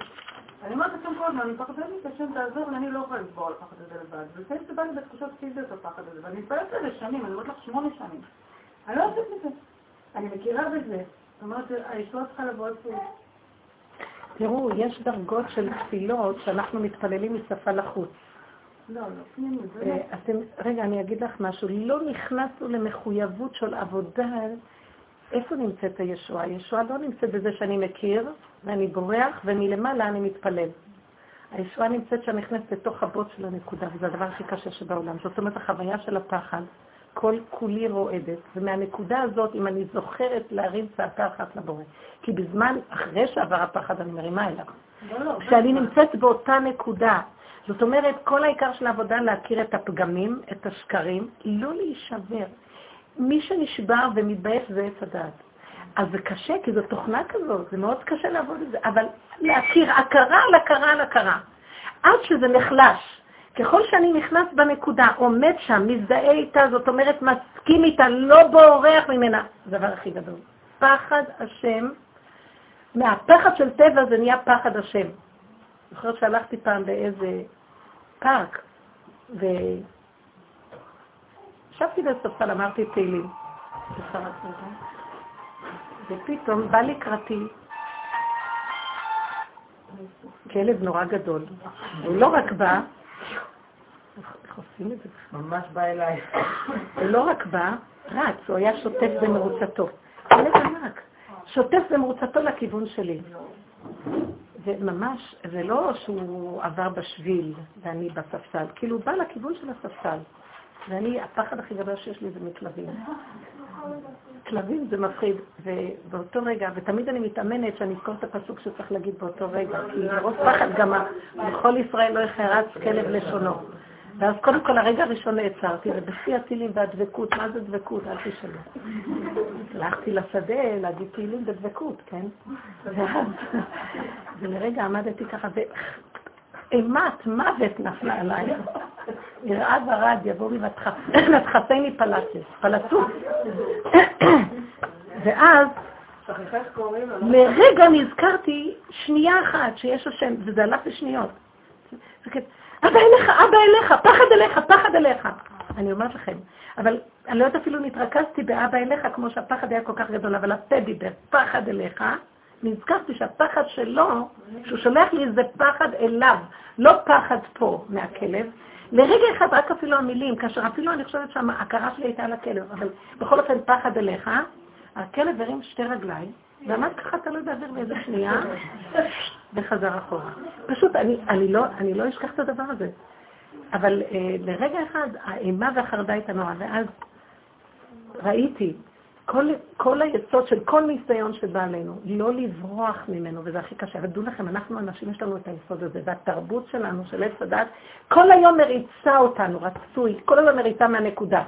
אני אומרת לכם כל הזמן, אני פחדנית, השם תעזור לי, אני לא יכולה לסבור על הפחד הזה לבד. ולפעמים זה בא לי בתחושות פיזיות הפחד הזה, ואני מתפלאת לזה שנים, אני אומרת לך שמונה שנים. אני לא עושה מזה. אני מכירה בזה. זאת אומרת, הישועה צריכה לבוא אצלי. תראו, יש דרגות של תפילות שאנחנו מתפללים משפה לחוץ. לא, לא, זה לא. אתם, רגע, אני אגיד לך משהו. לא נכנסנו למחויבות של עבודה. איפה נמצאת הישועה? הישועה לא נמצאת בזה שאני מכיר, ואני בורח, ומלמעלה אני מתפלל. הישועה נמצאת שם נכנסת לתוך הבוט של הנקודה, וזה הדבר הכי קשה שבעולם. זאת אומרת, החוויה של הפחד, כל כולי רועדת, ומהנקודה הזאת, אם אני זוכרת להרים צעקה אחת לבורא, כי בזמן, אחרי שעבר הפחד, אני מרימה אליו. לא, לא, כשאני נמצאת באותה נקודה, זאת אומרת, כל העיקר של העבודה להכיר את הפגמים, את השקרים, לא להישבר. מי שנשבר ומתבייש זה עץ הדעת. אז זה קשה, כי זו תוכנה כזאת, זה מאוד קשה לעבוד את זה, אבל להכיר הכרה על הכרה על הכרה. עד שזה נחלש. ככל שאני נכנס בנקודה, עומד שם, מזדהה איתה, זאת אומרת, מסכים איתה, לא בורח ממנה, זה הדבר הכי גדול. פחד השם, מהפחד של טבע זה נהיה פחד השם. זוכרת שהלכתי פעם באיזה פארק, וישבתי בספסל, אמרתי תהילים. ופתאום בא לקראתי כלב נורא גדול. הוא לא רק בא, איך עושים את זה? ממש בא אליי. הוא לא רק בא, רץ, הוא היה שוטף במרוצתו. כלב ענק, שוטף במרוצתו לכיוון שלי. וממש, זה לא שהוא עבר בשביל ואני בספסל, כאילו הוא בא לכיוון של הספסל. ואני, הפחד הכי גדול שיש לי זה מכלבים. כלבים זה מפחיד, ובאותו רגע, ותמיד אני מתאמנת שאני אזכור את הפסוק שצריך להגיד באותו רגע, כי מרוב פחד גם בכל ישראל לא יחרץ כלב לשונו. ואז קודם כל הרגע הראשון נעצרתי, ובשיא הטילים והדבקות, מה זה דבקות? אל תשאלו. הלכתי לשדה להגיד תהילים בדבקות, כן? ואז, ולרגע עמדתי ככה, ואימת מוות נפלה עליי. יראה ברד יבוא ונתחסני פלטס, פלטוס. ואז, לרגע נזכרתי שנייה אחת שיש השם, וזה הלך לשניות. אבא אליך, אבא אליך, פחד אליך, פחד אליך. אני אומרת לכם, אבל אני לא יודעת אפילו אם התרכזתי באבא אליך, כמו שהפחד היה כל כך גדול, אבל הפה דיבר, פחד אליך, נזכרתי שהפחד שלו, שהוא שולח לי איזה פחד אליו, לא פחד פה מהכלב. לרגע אחד, רק אפילו המילים, כאשר אפילו אני חושבת שההכרה שלי הייתה על הכלב, אבל בכל אופן פחד אליך, הכלב הרים שתי רגליים, ועמד ככה תלוי באוויר באיזה שנייה, וחזר אחורה. פשוט, אני, אני, לא, אני לא אשכח את הדבר הזה. אבל אה, לרגע אחד, האימה והחרדה הייתה נורא, ואז ראיתי כל, כל היסוד של כל ניסיון שבא עלינו, לא לברוח ממנו, וזה הכי קשה. ודעו לכם, אנחנו אנשים, יש לנו את היסוד הזה, והתרבות שלנו, של עץ הדת, כל היום מריצה אותנו, רצוי, כל היום מריצה מהנקודה.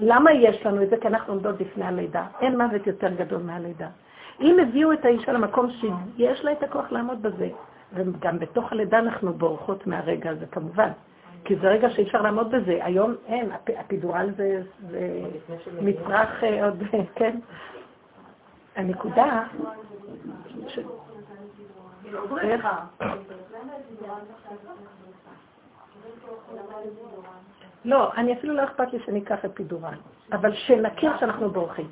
למה יש לנו את זה? כי אנחנו עומדות לפני הלידה. אין מוות יותר גדול מהלידה. אם הביאו את האישה למקום שיש לה את הכוח לעמוד בזה, וגם בתוך הלידה אנחנו בורחות מהרגע הזה, כמובן. כי זה רגע שאי אפשר לעמוד בזה. היום אין, הפידורל זה, זה מצרך אה, עוד, כן. הנקודה... לא, אני אפילו לא אכפת לי שאני אקח אפידורל, אבל שנכיר שאנחנו בורחים.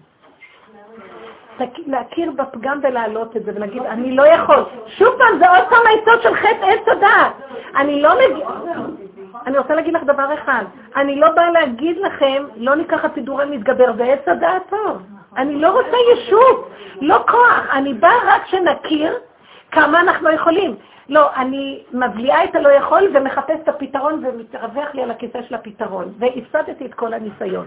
להכיר בפגם ולהעלות את זה ולהגיד, אני לא יכול. שוב פעם, זה עוד פעם העצות של חטא עץ הדעת. אני לא מגיע... אני רוצה להגיד לך דבר אחד, אני לא באה להגיד לכם, לא ניקח הפידורל מתגבר ועץ הדעת טוב. אני לא רוצה ישות, לא כוח, אני באה רק שנכיר כמה אנחנו יכולים. לא, אני מבליעה את הלא יכול ומחפש את הפתרון ומתרווח לי על הכיסא של הפתרון, והפסדתי את כל הניסיון.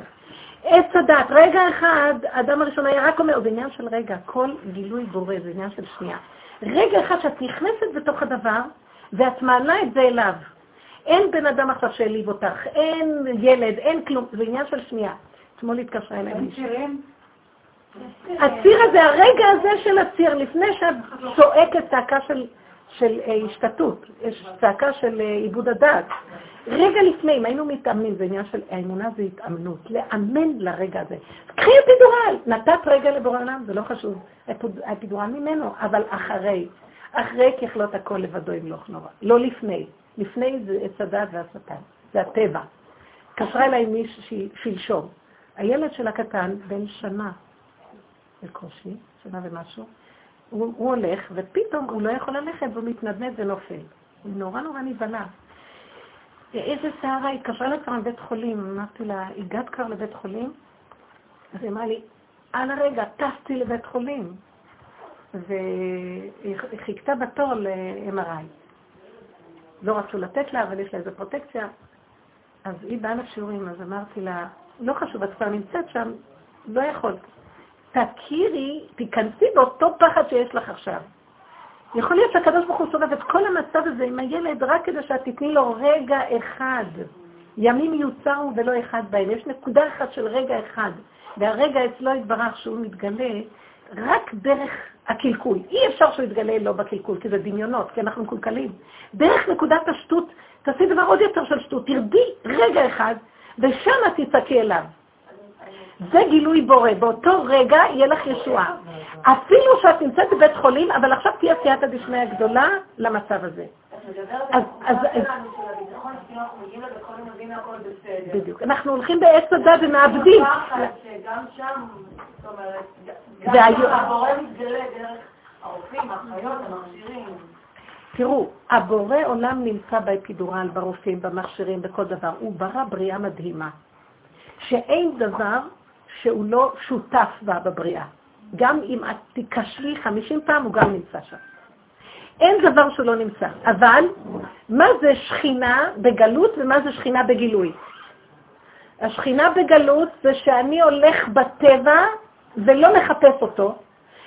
עץ הדת, רגע אחד, האדם הראשון היה רק אומר, זה עניין של רגע, כל גילוי בורא, זה עניין של שנייה. רגע אחד שאת נכנסת בתוך הדבר, ואת מעלה את זה אליו. אין בן אדם עכשיו שהעליב אותך, אין ילד, אין כלום, זה עניין של שנייה. אתמול התקשרה אליי מישהו. הציר הזה, הרגע הזה של הציר, לפני שאת צועקת צעקה של, של אה, השתתות, צעקה של אה, עיבוד הדעת. רגע לפני, אם היינו מתאמנים, זה עניין של האמונה זה התאמנות, לאמן לרגע הזה. קחי אפידורל, נתת רגע לבורא עולם, זה לא חשוב, אפידורל ממנו, אבל אחרי, אחרי ככלות הכל לבדו ימלוך נורא, לא לפני. לפני זה עץ הדת והשטן, זה הטבע. קשרה אליי מישהי שלשום. הילד של הקטן, בן שנה בקושי, שנה ומשהו, הוא, הוא הולך, ופתאום הוא לא יכול ללכת והוא מתנדנד ונופל. הוא נורא נורא נבהלה. איזה סערה, היא התקשרה כבר מבית חולים, אמרתי לה, הגעת כבר לבית חולים? אז היא אמרה לי, על הרגע, טסתי לבית חולים. והיא חיכתה בתור ל-MRI. לא רצו לתת לה, אבל יש לה איזו פרוטקציה. אז היא באה לשיעורים, אז אמרתי לה, לא חשוב, את כבר נמצאת שם, לא יכולת. תכירי, תיכנסי באותו פחד שיש לך עכשיו. יכול להיות שהקדוש ברוך הוא סובב את כל המצב הזה עם הילד רק כדי שאת תתני לו רגע אחד. ימים יוצרו ולא אחד בהם. יש נקודה אחת של רגע אחד, והרגע אצלו יתברך שהוא מתגלה רק דרך הקלקול. אי אפשר שהוא יתגלה לא בקלקול, כי זה דמיונות, כי אנחנו מקולקלים. דרך נקודת השטות, תעשי דבר עוד יותר של שטות, תרדי רגע אחד, ושם תצעקי אליו. זה גילוי בורא, באותו רגע יהיה לך ישועה. אפילו שאת נמצאת בבית חולים, אבל עכשיו תהיה סייעתא דשמיא גדולה למצב הזה. אז, אז, בדיוק. אנחנו הולכים בעץ הדת ומאבדים. גם שם, זאת אומרת, הבורא מתגלה דרך הרופאים, האחיות, המכשירים. תראו, הבורא עולם נמצא באפידורל, ברופאים, במכשירים, בכל דבר. הוא ברא בריאה מדהימה, שאין דבר שהוא לא שותף בה בבריאה. גם אם את תיכשלי 50 פעם, הוא גם נמצא שם. אין דבר שהוא לא נמצא. אבל מה זה שכינה בגלות ומה זה שכינה בגילוי? השכינה בגלות זה שאני הולך בטבע ולא מחפש אותו.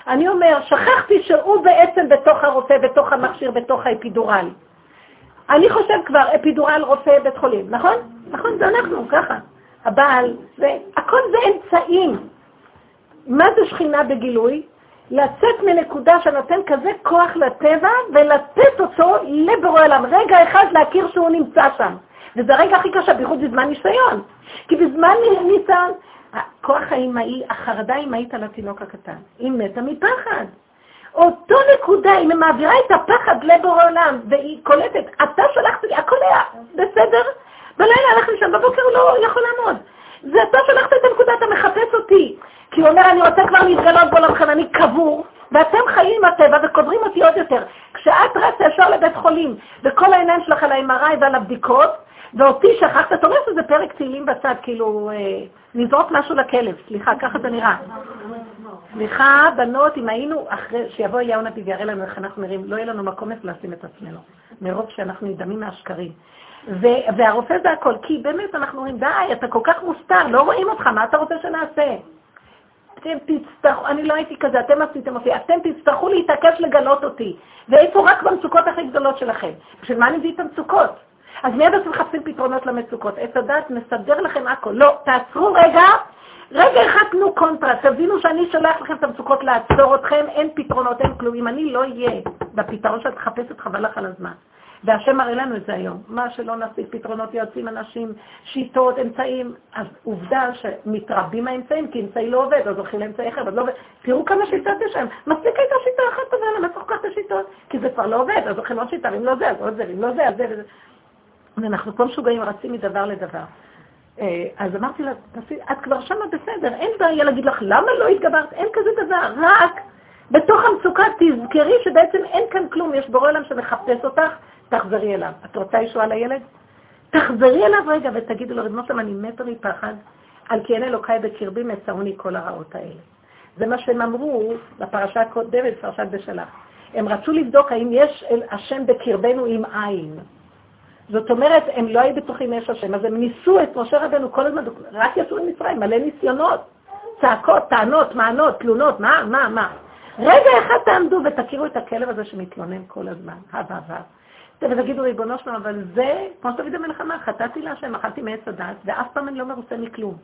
אני אומר, שכחתי שהוא בעצם בתוך הרופא, בתוך המכשיר, בתוך האפידורל. אני חושב כבר, אפידורל רופא בית חולים, נכון? נכון, זה אנחנו, ככה. הבעל, זה, הכל זה אמצעים. מה זה שכינה בגילוי? לצאת מנקודה שנותן כזה כוח לטבע ולתת אותו לבורא עולם. רגע אחד להכיר שהוא נמצא שם. וזה הרגע הכי קשה, בייחוד בזמן ניסיון. כי בזמן ניסיון, הכוח האימהי, החרדה האימהית על התינוק הקטן, היא מתה מפחד. אותו נקודה, היא מעבירה את הפחד לבורא עולם, והיא קולטת, אתה שלחת לי, הכל היה בסדר, בלילה הלך לשם, בבוקר הוא לא יכול לעמוד. זה אתה שלחת את הנקודה, אתה מחפש אותי. כי הוא אומר, אני רוצה כבר להתגלות בעולמכם, אני קבור, ואתם חיים עם הטבע וקוברים אותי עוד יותר. כשאת רצה ישר לבית חולים, וכל העיניים שלך על ה-MRI ועל הבדיקות, ואותי שכחת, אתה רואה שזה פרק תהילים בצד, כאילו, אה, נזרוק משהו לכלב, סליחה, ככה זה נראה. סליחה, בנות, אם היינו אחרי, שיבוא אליהו נביא ויראה לנו איך אנחנו נראים, לא יהיה לנו מקום איפה לשים את עצמנו, מרוב שאנחנו נדמים מהשקרים. והרופא זה הכל, כי באמת אנחנו אומרים, די, אתה כל כך מוסתר, לא רואים אותך, מה אתה רוצה שנעשה? אתם תצטרכו, אני לא הייתי כזה, אתם עשיתם אותי, אתם תצטרכו להתעקש לגלות אותי. ואיפה רק במצוקות הכי גדולות שלכם? בשביל מה אני מביא את המצוקות? אז מיד אתם מחפשים פתרונות למצוקות. עץ הדת מסדר לכם הכל. לא, תעצרו רגע, רגע אחד תנו קונטרה, תבינו שאני שולח לכם את המצוקות לעצור אתכם, אין פתרונות, אין כלום. אם אני לא אהיה בפתרון שאת מחפשת, חבל לך על הזמן. והשם מראה לנו את זה היום. מה שלא נשיג פתרונות יועצים, אנשים, שיטות, אמצעים, אז עובדה שמתרבים האמצעים, כי אמצעי לא עובד, אז הולכים לאמצעי אחר, אז לא עובד. תראו כמה שיטות יש היום. מספיק הייתה שיטה אחת טובה, למה צריך כל כך את השיטות? כי זה כבר לא עובד, אז הולכים עוד שיטה, ואם לא זה, אז עוד זה, ואם לא זה, אז זה וזה. ואנחנו פה משוגעים, רצים מדבר לדבר. אה, אז אמרתי לה, את כבר שמה בסדר, אין בעיה להגיד לך, למה לא התגברת? אין כזה דבר, רק בתוך המצוקה תזכרי שבעצם אין כאן כלום, יש בורא עולם שמחפש אותך, תחזרי אליו. את רוצה ישועה לילד? תחזרי אליו רגע ותגידו לו, שלם, אני מתה מפחד, על כי אין אלוקיי בקרבי מצאוני כל הרעות האלה. זה מה שהם אמרו בפרשה הקודמת, פרשת בשלח. הם רצו לבדוק האם יש השם בקרבנו עם עין. זאת אומרת, הם לא היו בטוחים יש השם, אז הם ניסו את משה רבנו כל הזמן, רק יצאו למצרים, מלא ניסיונות, צעקות, טענות, מענות, תלונות, מה, מה, מה. רגע אחד תעמדו ותכירו את הכלב הזה שמתלונן כל הזמן, הווה הווה. ותגידו, ריבונו שלום, אבל זה, כמו שדוד המלך אמר, חטאתי להשם, אכלתי מעץ הדת, ואף פעם אני לא מרוצה מכלום.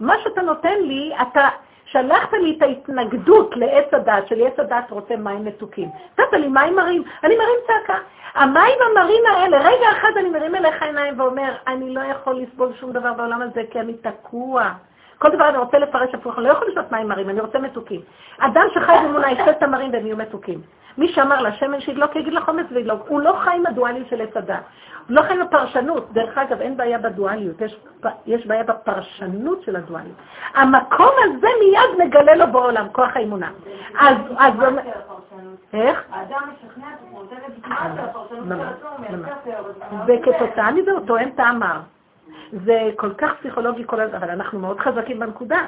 מה שאתה נותן לי, אתה שלחת לי את ההתנגדות לעץ הדת, של עץ הדת רוצה מים מתוקים. נתת לי מים מרים, אני מרים צעקה. המים המרים האלה, רגע אחד אני מרים אליך עיניים ואומר, אני לא יכול לסבול שום דבר בעולם הזה כי אני תקוע. כל דבר אני רוצה לפרש הפוך, אני לא יכול לשתות מים מרים, אני רוצה מתוקים. אדם שחי באמונה ישתה את המרים והם יהיו מתוקים. מי שאמר לשמן שידלוק יגיד לחומץ וידלוק, הוא לא חי עם הדואליות של עץ הדת. הוא לא חי עם הפרשנות. דרך אגב, אין בעיה בדואליות, יש, יש בעיה בפרשנות של הדואליות. המקום הזה מיד מגלה לו בעולם, כוח האמונה. אז... אז איך? האדם משכנע את עצמו, נותן לגיטימציה לפרשנות של עצמו, וכתוצאה מזה הוא טוען טעמה. זה כל כך פסיכולוגי כל הזמן, אבל אנחנו מאוד חזקים בנקודה.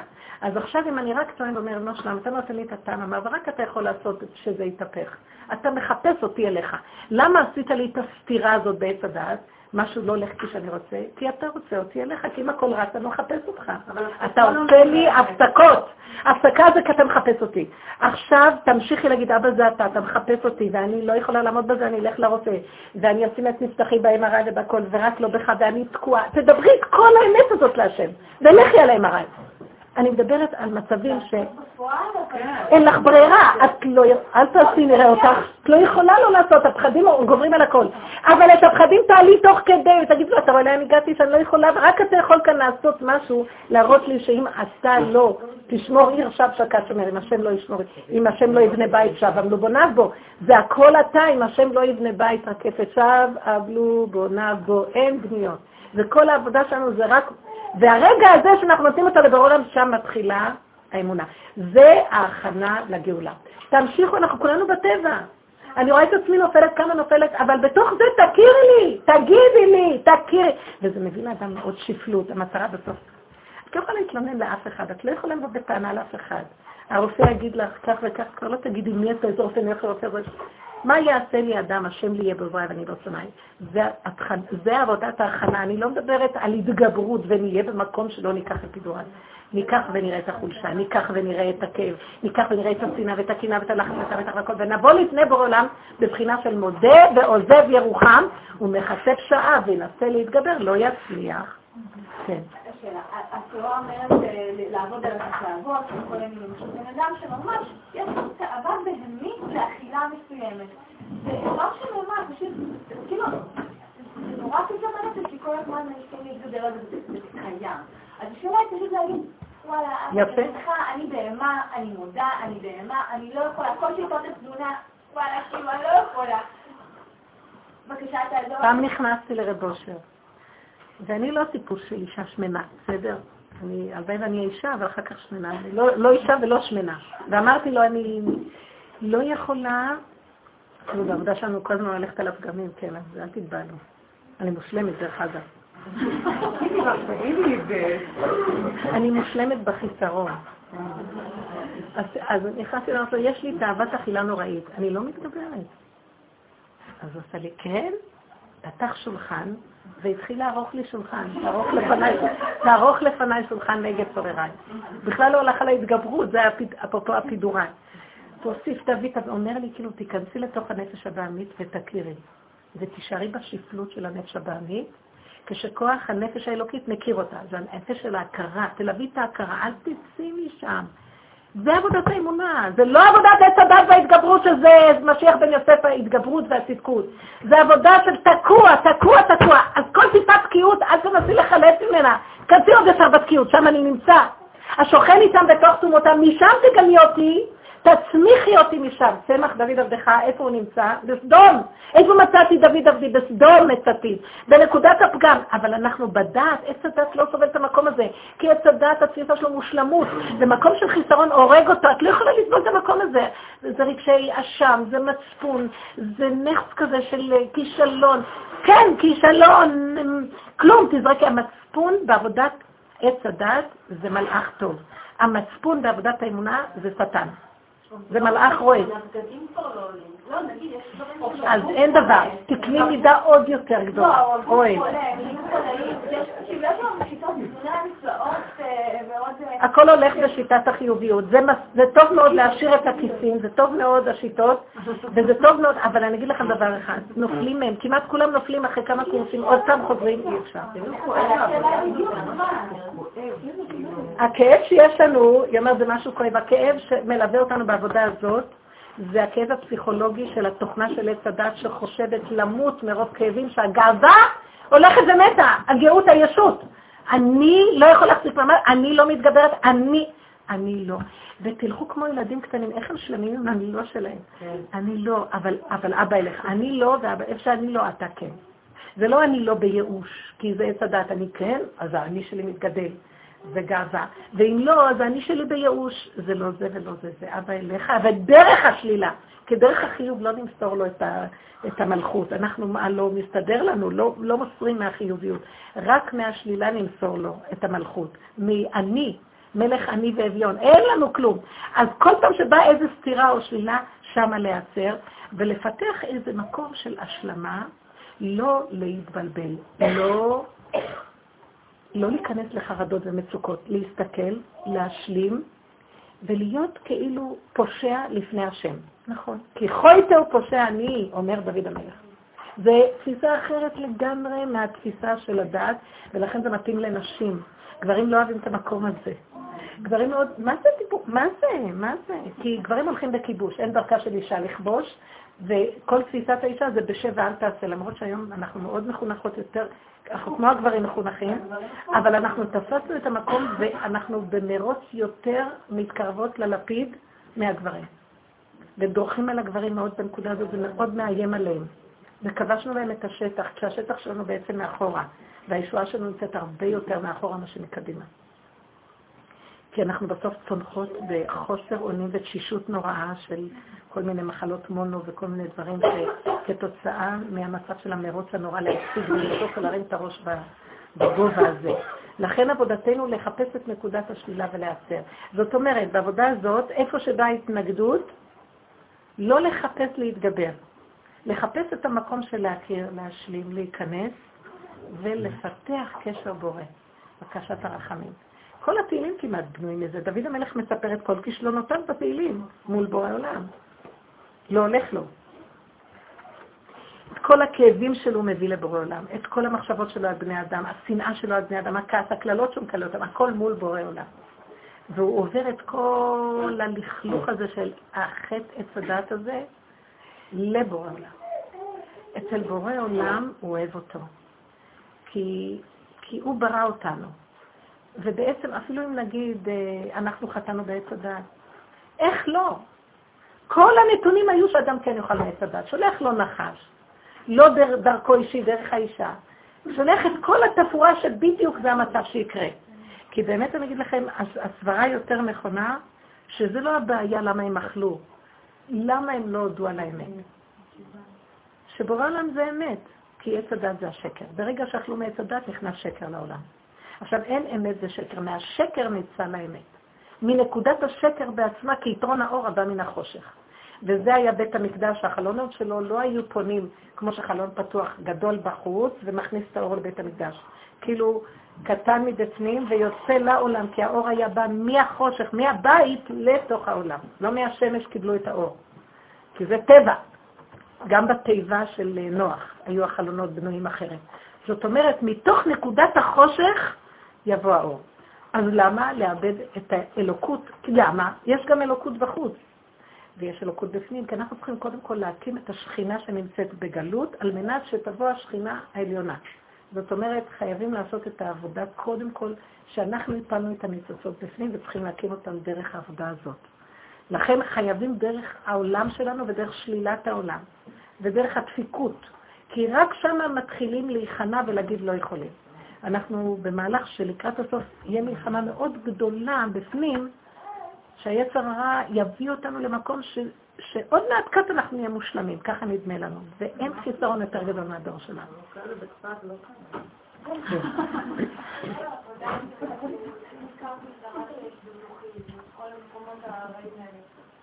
אז עכשיו אם אני רק טוען ואומר, נו שלם, אתה נותן לי את הטעם ורק אתה יכול לעשות שזה יתהפך. אתה מחפש אותי אליך. למה עשית לי את הסתירה הזאת בעץ הדעת? משהו לא הולך כפי שאני רוצה, כי אתה רוצה אותי אליך, כי אם הכל רע, אתה לא מחפש אותך. אתה עושה לי הפסקות. הפסקה זה כי אתה מחפש אותי. עכשיו תמשיכי להגיד, אבא זה אתה, אתה מחפש אותי, ואני לא יכולה לעמוד בזה, אני אלך לרופא, ואני אשים את מבטחי ב-MRI ובכל, ורק לא בך, ואני תקועה. תדברי את כל האמת הזאת להשם, ולכי על ה-MRI. אני מדברת על מצבים שאין לך ברירה, את לא, אל תעשי נראה אותך, את לא יכולה לא לעשות, הפחדים גוברים על הכל. אבל את הפחדים תעלי תוך כדי, ותגידי לו, אתה רואה לאן הגעתי שאני לא יכולה, ורק אתה יכול כאן לעשות משהו, להראות לי שאם אתה לא תשמור עיר שב שקד שומר, אם השם לא ישמור, אם השם לא יבנה בית שב, עמלו בוניו בו. זה הכל אתה, אם השם לא יבנה בית רקפת שב, עמלו בוניו בו, אין בניות. וכל העבודה שלנו זה רק והרגע הזה שאנחנו נותנים אותו לבורא עולם, שם מתחילה האמונה. זה ההכנה לגאולה. תמשיכו, אנחנו כולנו בטבע. אני רואה את עצמי נופלת כמה נופלת, אבל בתוך זה תכירי לי, תגידי לי, תכירי. וזה מביא לאדם מאוד שפלות, המטרה בסוף. את לא יכולה להתלונן לאף אחד, את לא יכולה לבוא בטענה לאף אחד. הרופא יגיד לך כך וכך, כבר לא תגידי מי אתה, איזה רופא, מי איך רופא, מה יעשה לי אדם, השם לי יהיה בבואי ואני לא שונאי? זה עבודת ההכנה. אני לא מדברת על התגברות ונהיה במקום שלא ניקח את פידורן. ניקח ונראה את החולשה, ניקח ונראה את הכאב, ניקח ונראה את השנאה ואת הקינה ואת הלחץ ואת המתח והכל, ונבוא לפני בור עולם בבחינה של מודה ועוזב ירוחם, ומחשף שעה וינסה להתגבר, לא יצליח. כן. התורה אומרת אה, לעבוד על התאוות, וכל מיני בן אדם שממש יש לו תאווה בהמית לאכילה מסוימת. זה דבר שנאמר, פשוט, כאילו, זה נורא פתאום הנפש, כי כל הזמן מנסים להתגבר על זה, זה קיים. אז השאלה היא פשוט להגיד, וואלה, אני בהמה, אני מודה, אני בהמה, אני לא יכולה, כל שיטות התלונה, וואלה, כאילו, אני לא יכולה. בבקשה, תעזור. פעם נכנסתי לרב אושר. ואני לא טיפוס של אישה שמנה, בסדר? אני, הלוואי ואני אישה, אבל אחר כך שמנה. אני לא, לא אישה ולא שמנה. ואמרתי לו, אני לא יכולה, כאילו בעבודה שלנו כל הזמן ללכת על הפגמים, כן, אז אל תתבענו. אני מושלמת, דרך אגב. אני מושלמת בחיסרון. אז נכנסתי ואמרתי לו, יש לי תאוות אכילה נוראית, אני לא מתגברת. אז הוא עשה לי, כן, פתח שולחן, והתחיל לערוך לי שולחן, לערוך לפניי, לערוך לפניי שולחן נגד צורריי. בכלל לא הלך על ההתגברות, זה היה אפרופו הפידוריים. תוסיף תביא, אומר לי, כאילו, תיכנסי לתוך הנפש הבעמית ותכירי, ותישארי בשפלות של הנפש הבעמית, כשכוח הנפש האלוקית מכיר אותה. זה הנפש של ההכרה, תלווי את ההכרה, אל תצאי משם. זה עבודת האמונה, זה לא עבודת עץ הדת וההתגברות שזה משיח בן יוסף ההתגברות והצדקות. זה עבודה של תקוע, תקוע, תקוע. אז כל טיפת תקיעות, אל תנסי לחלץ ממנה. כנסי עוד יותר בתקיעות, שם אני נמצא. השוכן איתם בתוך תומותם, משם תגני אותי, תצמיחי אותי משם. צמח דוד עבדך, איפה הוא נמצא? בסדום. איפה מצאתי דוד עבדי? בסדום מצאתי. בנקודת הפגם. אבל אנחנו בדעת, עץ הדת לא סובל את המקום הזה. כי עץ הדת, התפיסה שלו מושלמות. זה מקום של חיסרון, הורג אותו. את לא יכולה לסבול את המקום הזה. זה רגשי אשם, זה מצפון, זה נכס כזה של כישלון. כן, כישלון, כלום. תזרקי. המצפון בעבודת עץ הדת זה מלאך טוב. המצפון בעבודת האמונה זה שטן. זה מלאך רואה. אז אין דבר, תקני מידה עוד יותר גדולה, רואה. הכל הולך בשיטת החיוביות. זה טוב מאוד להשאיר את הכיסים, זה טוב מאוד השיטות, וזה טוב מאוד, אבל אני אגיד לכם דבר אחד, נופלים מהם, כמעט כולם נופלים אחרי כמה קורסים, עוד פעם חוזרים, אי אפשר. הכאב שיש לנו, היא אומרת, זה משהו כואב, הכאב שמלווה אותנו בעבודה הזאת, זה הכאב הפסיכולוגי של התוכנה של עץ הדת שחושבת למות מרוב כאבים, שהגאווה הולכת ומתה, הגאות, הישות. אני לא יכול להחזיק מעמד, אני לא מתגברת, אני, אני לא. ותלכו כמו ילדים קטנים, איך הם שלמים עם אני לא שלהם? כן. אני לא, אבל, אבל אבא ילך. אני לא, ואבא, איפה שאני לא, אתה כן. זה לא אני לא בייאוש, כי זה עץ הדת, אני כן, אז האני שלי מתגדל. וגאווה. ואם לא, אז אני שלי בייאוש, זה לא זה ולא זה, זה אבא אליך, ודרך השלילה, כי דרך החיוב לא נמסור לו את, ה, את המלכות. אנחנו, מה לא מסתדר לנו, לא, לא מוסרים מהחיוביות. רק מהשלילה נמסור לו את המלכות. מאני, מלך אני ואביון, אין לנו כלום. אז כל פעם שבאה איזו סתירה או שלילה, שמה להיעצר, ולפתח איזה מקום של השלמה, לא להתבלבל, לא לא להיכנס לחרדות ומצוקות, להסתכל, להשלים, ולהיות כאילו פושע לפני השם. נכון. כי חויטר פושע אני, אומר דוד המלך. זה תפיסה אחרת לגמרי מהתפיסה של הדת, ולכן זה מתאים לנשים. גברים לא אוהבים את המקום הזה. גברים מאוד, מה זה דיבור? מה זה? מה זה? כי גברים הולכים בכיבוש, אין דרכה של אישה לכבוש, וכל תפיסת האישה זה בשב ואל תעשה, למרות שהיום אנחנו מאוד מחונכות יותר, אנחנו כמו הגברים מחונכים, אבל אנחנו תפסנו את המקום ואנחנו במרוץ יותר מתקרבות ללפיד מהגברים. ודורכים על הגברים מאוד בנקודה הזאת, זה מאוד מאיים עליהם. וכבשנו להם את השטח, כשהשטח שלנו בעצם מאחורה, והישועה שלנו נמצאת הרבה יותר מאחורה מאשר מקדימה. כי אנחנו בסוף צונחות בחוסר אונים ותשישות נוראה של כל מיני מחלות מונו וכל מיני דברים שכתוצאה מהמצב של המרוץ הנורא להציג ולבדוק ולהרים את הראש בגובה הזה. לכן עבודתנו לחפש את נקודת השלילה ולהיעצר. זאת אומרת, בעבודה הזאת, איפה שבאה התנגדות, לא לחפש להתגבר. לחפש את המקום של להכיר, להשלים, להיכנס ולפתח קשר בורא, בקשת הרחמים. כל התהילים כמעט בנויים מזה. דוד המלך מספר את כל כישלונותיו בתהילים מול בורא עולם. לא הולך לו. את כל הכאבים שלו הוא מביא לבורא עולם, את כל המחשבות שלו על בני אדם, השנאה שלו על בני אדם, הכעס, הקללות שהוא מקלל אותם, הכל מול בורא עולם. והוא עובר את כל הלכלוך הזה של החטא עץ הדת הזה לבורא עולם. אצל בורא עולם הוא אוהב אותו, כי, כי הוא ברא אותנו. ובעצם אפילו אם נגיד אה, אנחנו חטאנו בעץ הדת, איך לא? כל הנתונים היו שאדם כן יאכל מעץ הדת. שולח לו נחש, לא דר, דרכו אישי, דרך האישה. שולח את כל התפאורה שבדיוק זה המצב שיקרה. כי באמת אני אגיד לכם, הסברה יותר נכונה, שזה לא הבעיה למה הם אכלו, למה הם לא הודו על האמת. שבורא עולם זה אמת, כי עץ הדת זה השקר. ברגע שאכלו מעץ הדת נכנס שקר לעולם. עכשיו, אין אמת זה שקר, מהשקר ניצל האמת. מנקודת השקר בעצמה, כי יתרון האור הבא מן החושך. וזה היה בית המקדש, החלונות שלו לא היו פונים כמו שחלון פתוח גדול בחוץ ומכניס את האור לבית המקדש. כאילו קטן מבפנים ויוצא לעולם, כי האור היה בא מהחושך, מהבית לתוך העולם. לא מהשמש קיבלו את האור, כי זה טבע. גם בתיבה של נוח היו החלונות בנויים אחרת. זאת אומרת, מתוך נקודת החושך יבוא האור. אז למה לאבד את האלוקות? למה? יש גם אלוקות בחוץ. ויש אלוקות בפנים, כי אנחנו צריכים קודם כל להקים את השכינה שנמצאת בגלות, על מנת שתבוא השכינה העליונה. זאת אומרת, חייבים לעשות את העבודה קודם כל, שאנחנו הפלנו את הניצוצות בפנים וצריכים להקים אותם דרך העבודה הזאת. לכן חייבים דרך העולם שלנו ודרך שלילת העולם, ודרך הדפיקות, כי רק שם מתחילים להיכנע ולהגיד לא יכולים. אנחנו במהלך שלקראת הסוף יהיה מלחמה מאוד גדולה בפנים, שהיצר הרע יביא אותנו למקום ש, שעוד מעט קט אנחנו נהיה מושלמים, ככה נדמה לנו, ואין חיסרון יותר גדול מהדור שלנו.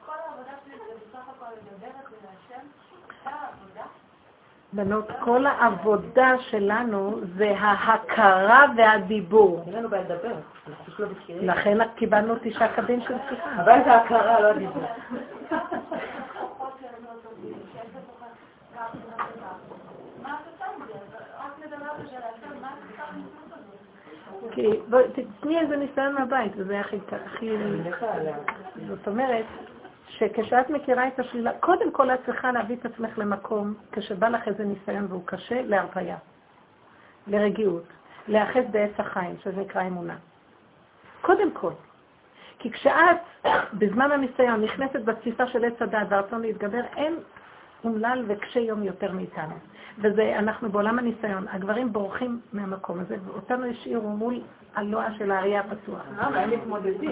כל העבודה שלי זה בסך הכל לדבר את זה להשם, העבודה בנות, כל העבודה שלנו זה ההכרה והדיבור. אין לנו בעיה לדבר, לא לכן קיבלנו תשעה קבין של שיחה. אבל זה הכרה, לא הדיבור. כי תתני איזה ניסיון מהבית, וזה הכי... זאת אומרת, שכשאת מכירה את השלילה, קודם כל את צריכה להביא את עצמך למקום, כשבא לך איזה ניסיון והוא קשה, להרפאיה, לרגיעות, להיאחז בעץ החיים, שזה נקרא אמונה. קודם כל. כי כשאת, בזמן הניסיון, נכנסת בתפיסה של עץ הדת והרצון להתגבר, אין אומלל וקשה יום יותר מאיתנו. וזה, אנחנו בעולם הניסיון. הגברים בורחים מהמקום הזה, ואותנו השאירו מול הלוע של האריה הפתוח. הם מתמודדים.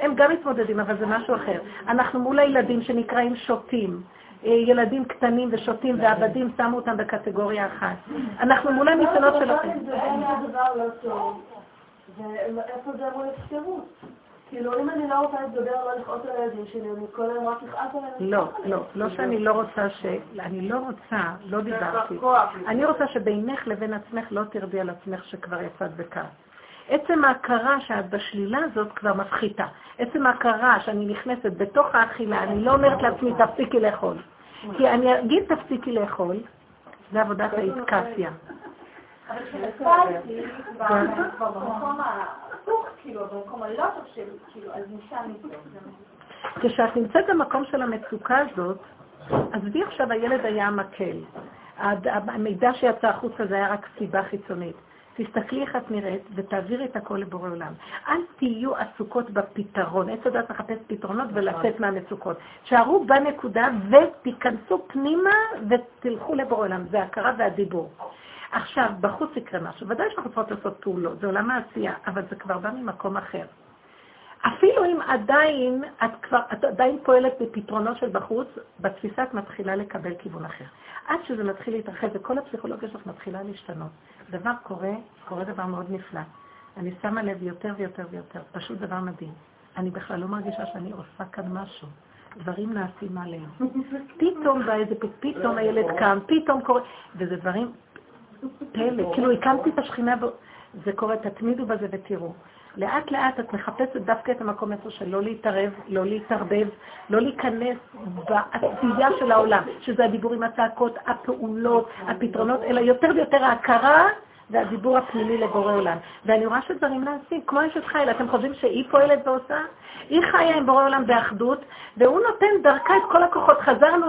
הם גם מתמודדים, אבל זה משהו אחר. אנחנו מול הילדים שנקראים שוטים. אה, ילדים קטנים ושוטים ועבדים, שמו אותם בקטגוריה אחת. אנחנו מול הניסיונות שלכם. זה דבר לא טוב, ואיפה זה אמור להיות כאילו, אם אני לא רוצה לדבר, לא לכעוס על הילדים שלי, אני כל היום רק אכעס על הילדים לא, לא, לא שאני לא רוצה ש... אני לא רוצה, לא דיברתי. אני רוצה שבינך לבין עצמך לא תרדי על עצמך שכבר יצאת בכעס. עצם ההכרה שאת בשלילה הזאת כבר מפחיתה. עצם ההכרה שאני נכנסת בתוך האכילה, אני לא אומרת לעצמי, תפסיקי לאכול. כי אני אגיד תפסיקי לאכול, זה עבודת האיסקסיה. אבל כשנפלתי במקום ההפוך, כאילו, במקום הלא טוב של, כאילו, אז משם כשאת נמצאת במקום של המצוקה הזאת, עזבי עכשיו, הילד היה מקל. המידע שיצא החוצה זה היה רק סיבה חיצונית. תסתכלי איך את נראית ותעבירי את הכל לבורא עולם. אל תהיו עסוקות בפתרון. עץ הדת מחפש פתרונות ולצאת מהמצוקות. שערו בנקודה ותיכנסו פנימה ותלכו לבורא עולם. זה הכרה והדיבור. עכשיו, בחוץ יקרה משהו. ודאי שאנחנו צריכות לעשות פעולות, זה עולם העשייה, אבל זה כבר בא ממקום אחר. אפילו אם עדיין, את כבר, את עדיין פועלת בפתרונות של בחוץ, בתפיסה את מתחילה לקבל כיוון אחר. עד שזה מתחיל להתרחב וכל הפסיכולוגיה שלך מתחילה להשתנות. דבר קורה, קורה דבר מאוד נפלא. אני שמה לב יותר ויותר ויותר, פשוט דבר מדהים. אני בכלל לא מרגישה שאני עושה כאן משהו. דברים נעשים עליהם. פתאום בא איזה, פתאום הילד קם, פתאום קורה, וזה דברים פלא, כאילו הקמתי את השכינה, זה קורה, תתמידו בזה ותראו. לאט לאט את מחפשת דווקא את המקום איפה של לא להתערב, לא להתערבב, לא להיכנס בעשייה של העולם, שזה הדיבורים, הצעקות, הפעולות, הפתרונות, אלא יותר ויותר ההכרה והדיבור הפנימי לבורא עולם. ואני רואה שדברים נעשים, כמו אשת חיל, אתם חושבים שהיא פועלת ועושה? היא חיה עם בורא עולם באחדות, והוא נותן דרכה את כל הכוחות. חזרנו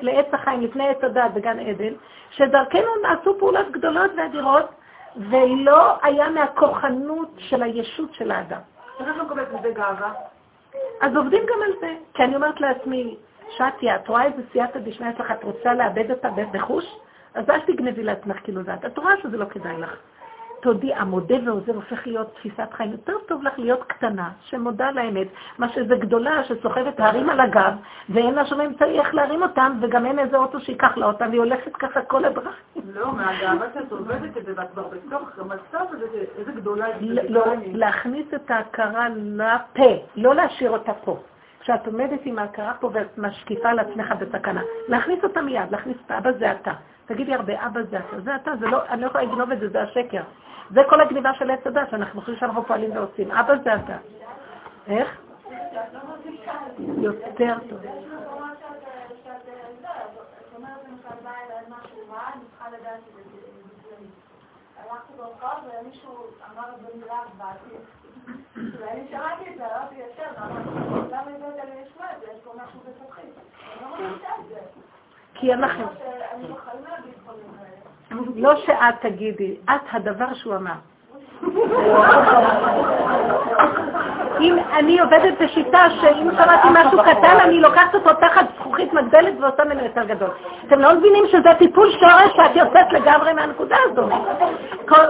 לעץ החיים לפני עץ הדת בגן עדן, שדרכנו נעשו פעולות גדולות ואדירות, ולא היה מהכוחנות של הישות של האדם. איך את מקבלת מזה גאווה? אז עובדים גם על זה. כי אני אומרת לעצמי, שטיה, את רואה איזה סייעתא דשמיא שלך, את רוצה לאבד אותה בחוש? אז אל תגנבי לעצמך כאילו זה. את רואה שזה לא כדאי לך. תודי, המודה ועוזר הופך להיות תפיסת חיים. יותר טוב לך להיות קטנה, שמודה לאמת, מה שזה גדולה שסוחבת הרים על הגב, ואין לה שום אמצעי איך להרים אותם, וגם אין איזה אוטו שיקח לה אותם, והיא הולכת ככה כל הדרכים. לא, מהגאווה שאת עובדת את זה, ואת כבר בתוך המצב הזה, איזה גדולה לא, להכניס את ההכרה לפה, לא להשאיר אותה פה. כשאת עומדת עם ההכרה פה ואת משקיפה על עצמך בסכנה. להכניס אותה מיד, להכניס את אבא זה אתה. תגידי הרבה, אבא זה אתה, זה אתה, זה לא, אני לא יכולה לגנוב את זה, זה השקר. זה כל הגניבה של עץ הדת, שאנחנו חושבים שאנחנו פועלים ועושים. אבא זה אתה. איך? יותר טוב. הלכתי ברחוב ומישהו אמר במילה בעתיד. ואני שמעתי את זה, אמרתי ישר, למה הבאת לי לשמוע את זה? יש פה משהו בתוכי. אני לא מרגישה את זה. כי אנחנו... לא שאת תגידי, את הדבר שהוא אמר. אם אני עובדת בשיטה שאם שמעתי משהו קטן, אני לוקחת אותו תחת זכוכית מגדלת ועושה ממנו יותר גדול. אתם לא מבינים שזה טיפול שורש שאת יוצאת לגמרי מהנקודה הזאת.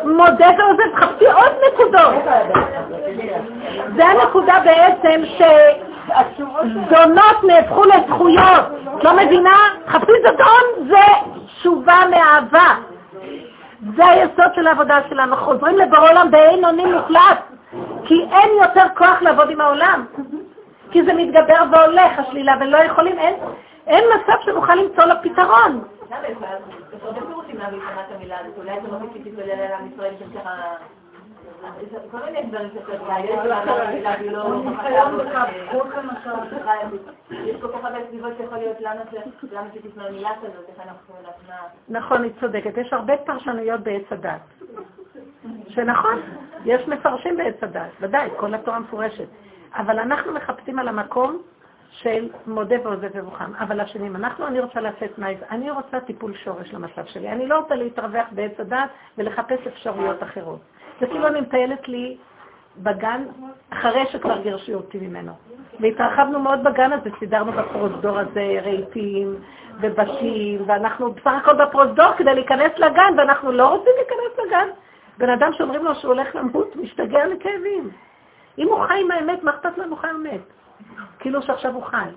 מודה ועוזב, תחפשי עוד נקודות. זה הנקודה בעצם שזונות נהפכו לזכויות. את לא מבינה? תחפשי זדון זה תשובה מאהבה. זה היסוד של העבודה שלנו. חוזרים לבור עולם באין אונים מוחלט, כי אין יותר כוח לעבוד עם העולם. כי זה מתגבר והולך, השלילה, ולא יכולים, אין, אין מצב שנוכל למצוא לו פתרון. כל מיני דברים שאתה יש כל כך הרבה סביבות שיכול להיות למה שתשמע מילה כזאת, איך אנחנו נכון, היא צודקת. יש הרבה פרשנויות בעץ הדת. שנכון, יש מפרשים בעץ הדת, ודאי, כל התורה מפורשת. אבל אנחנו מחפשים על המקום של מודה ועוזב ובוכם. אבל השנים, אנחנו, אני רוצה לצאת מהי, אני רוצה טיפול שורש למצב שלי. אני לא רוצה להתרווח בעץ הדת ולחפש אפשרויות אחרות. זה כאילו אני מטיילת לי בגן, אחרי שכבר גירשו אותי ממנו. והתרחבנו מאוד בגן הזה, סידרנו בפרוזדור הזה רהיטים ובתים, ואנחנו בסך הכל בפרוזדור כדי להיכנס לגן, ואנחנו לא רוצים להיכנס לגן. בן אדם שאומרים לו שהוא הולך למות, משתגע לכאבים. אם הוא חי עם האמת, מה אכפת לנו חי אמת? כאילו שעכשיו הוא חי.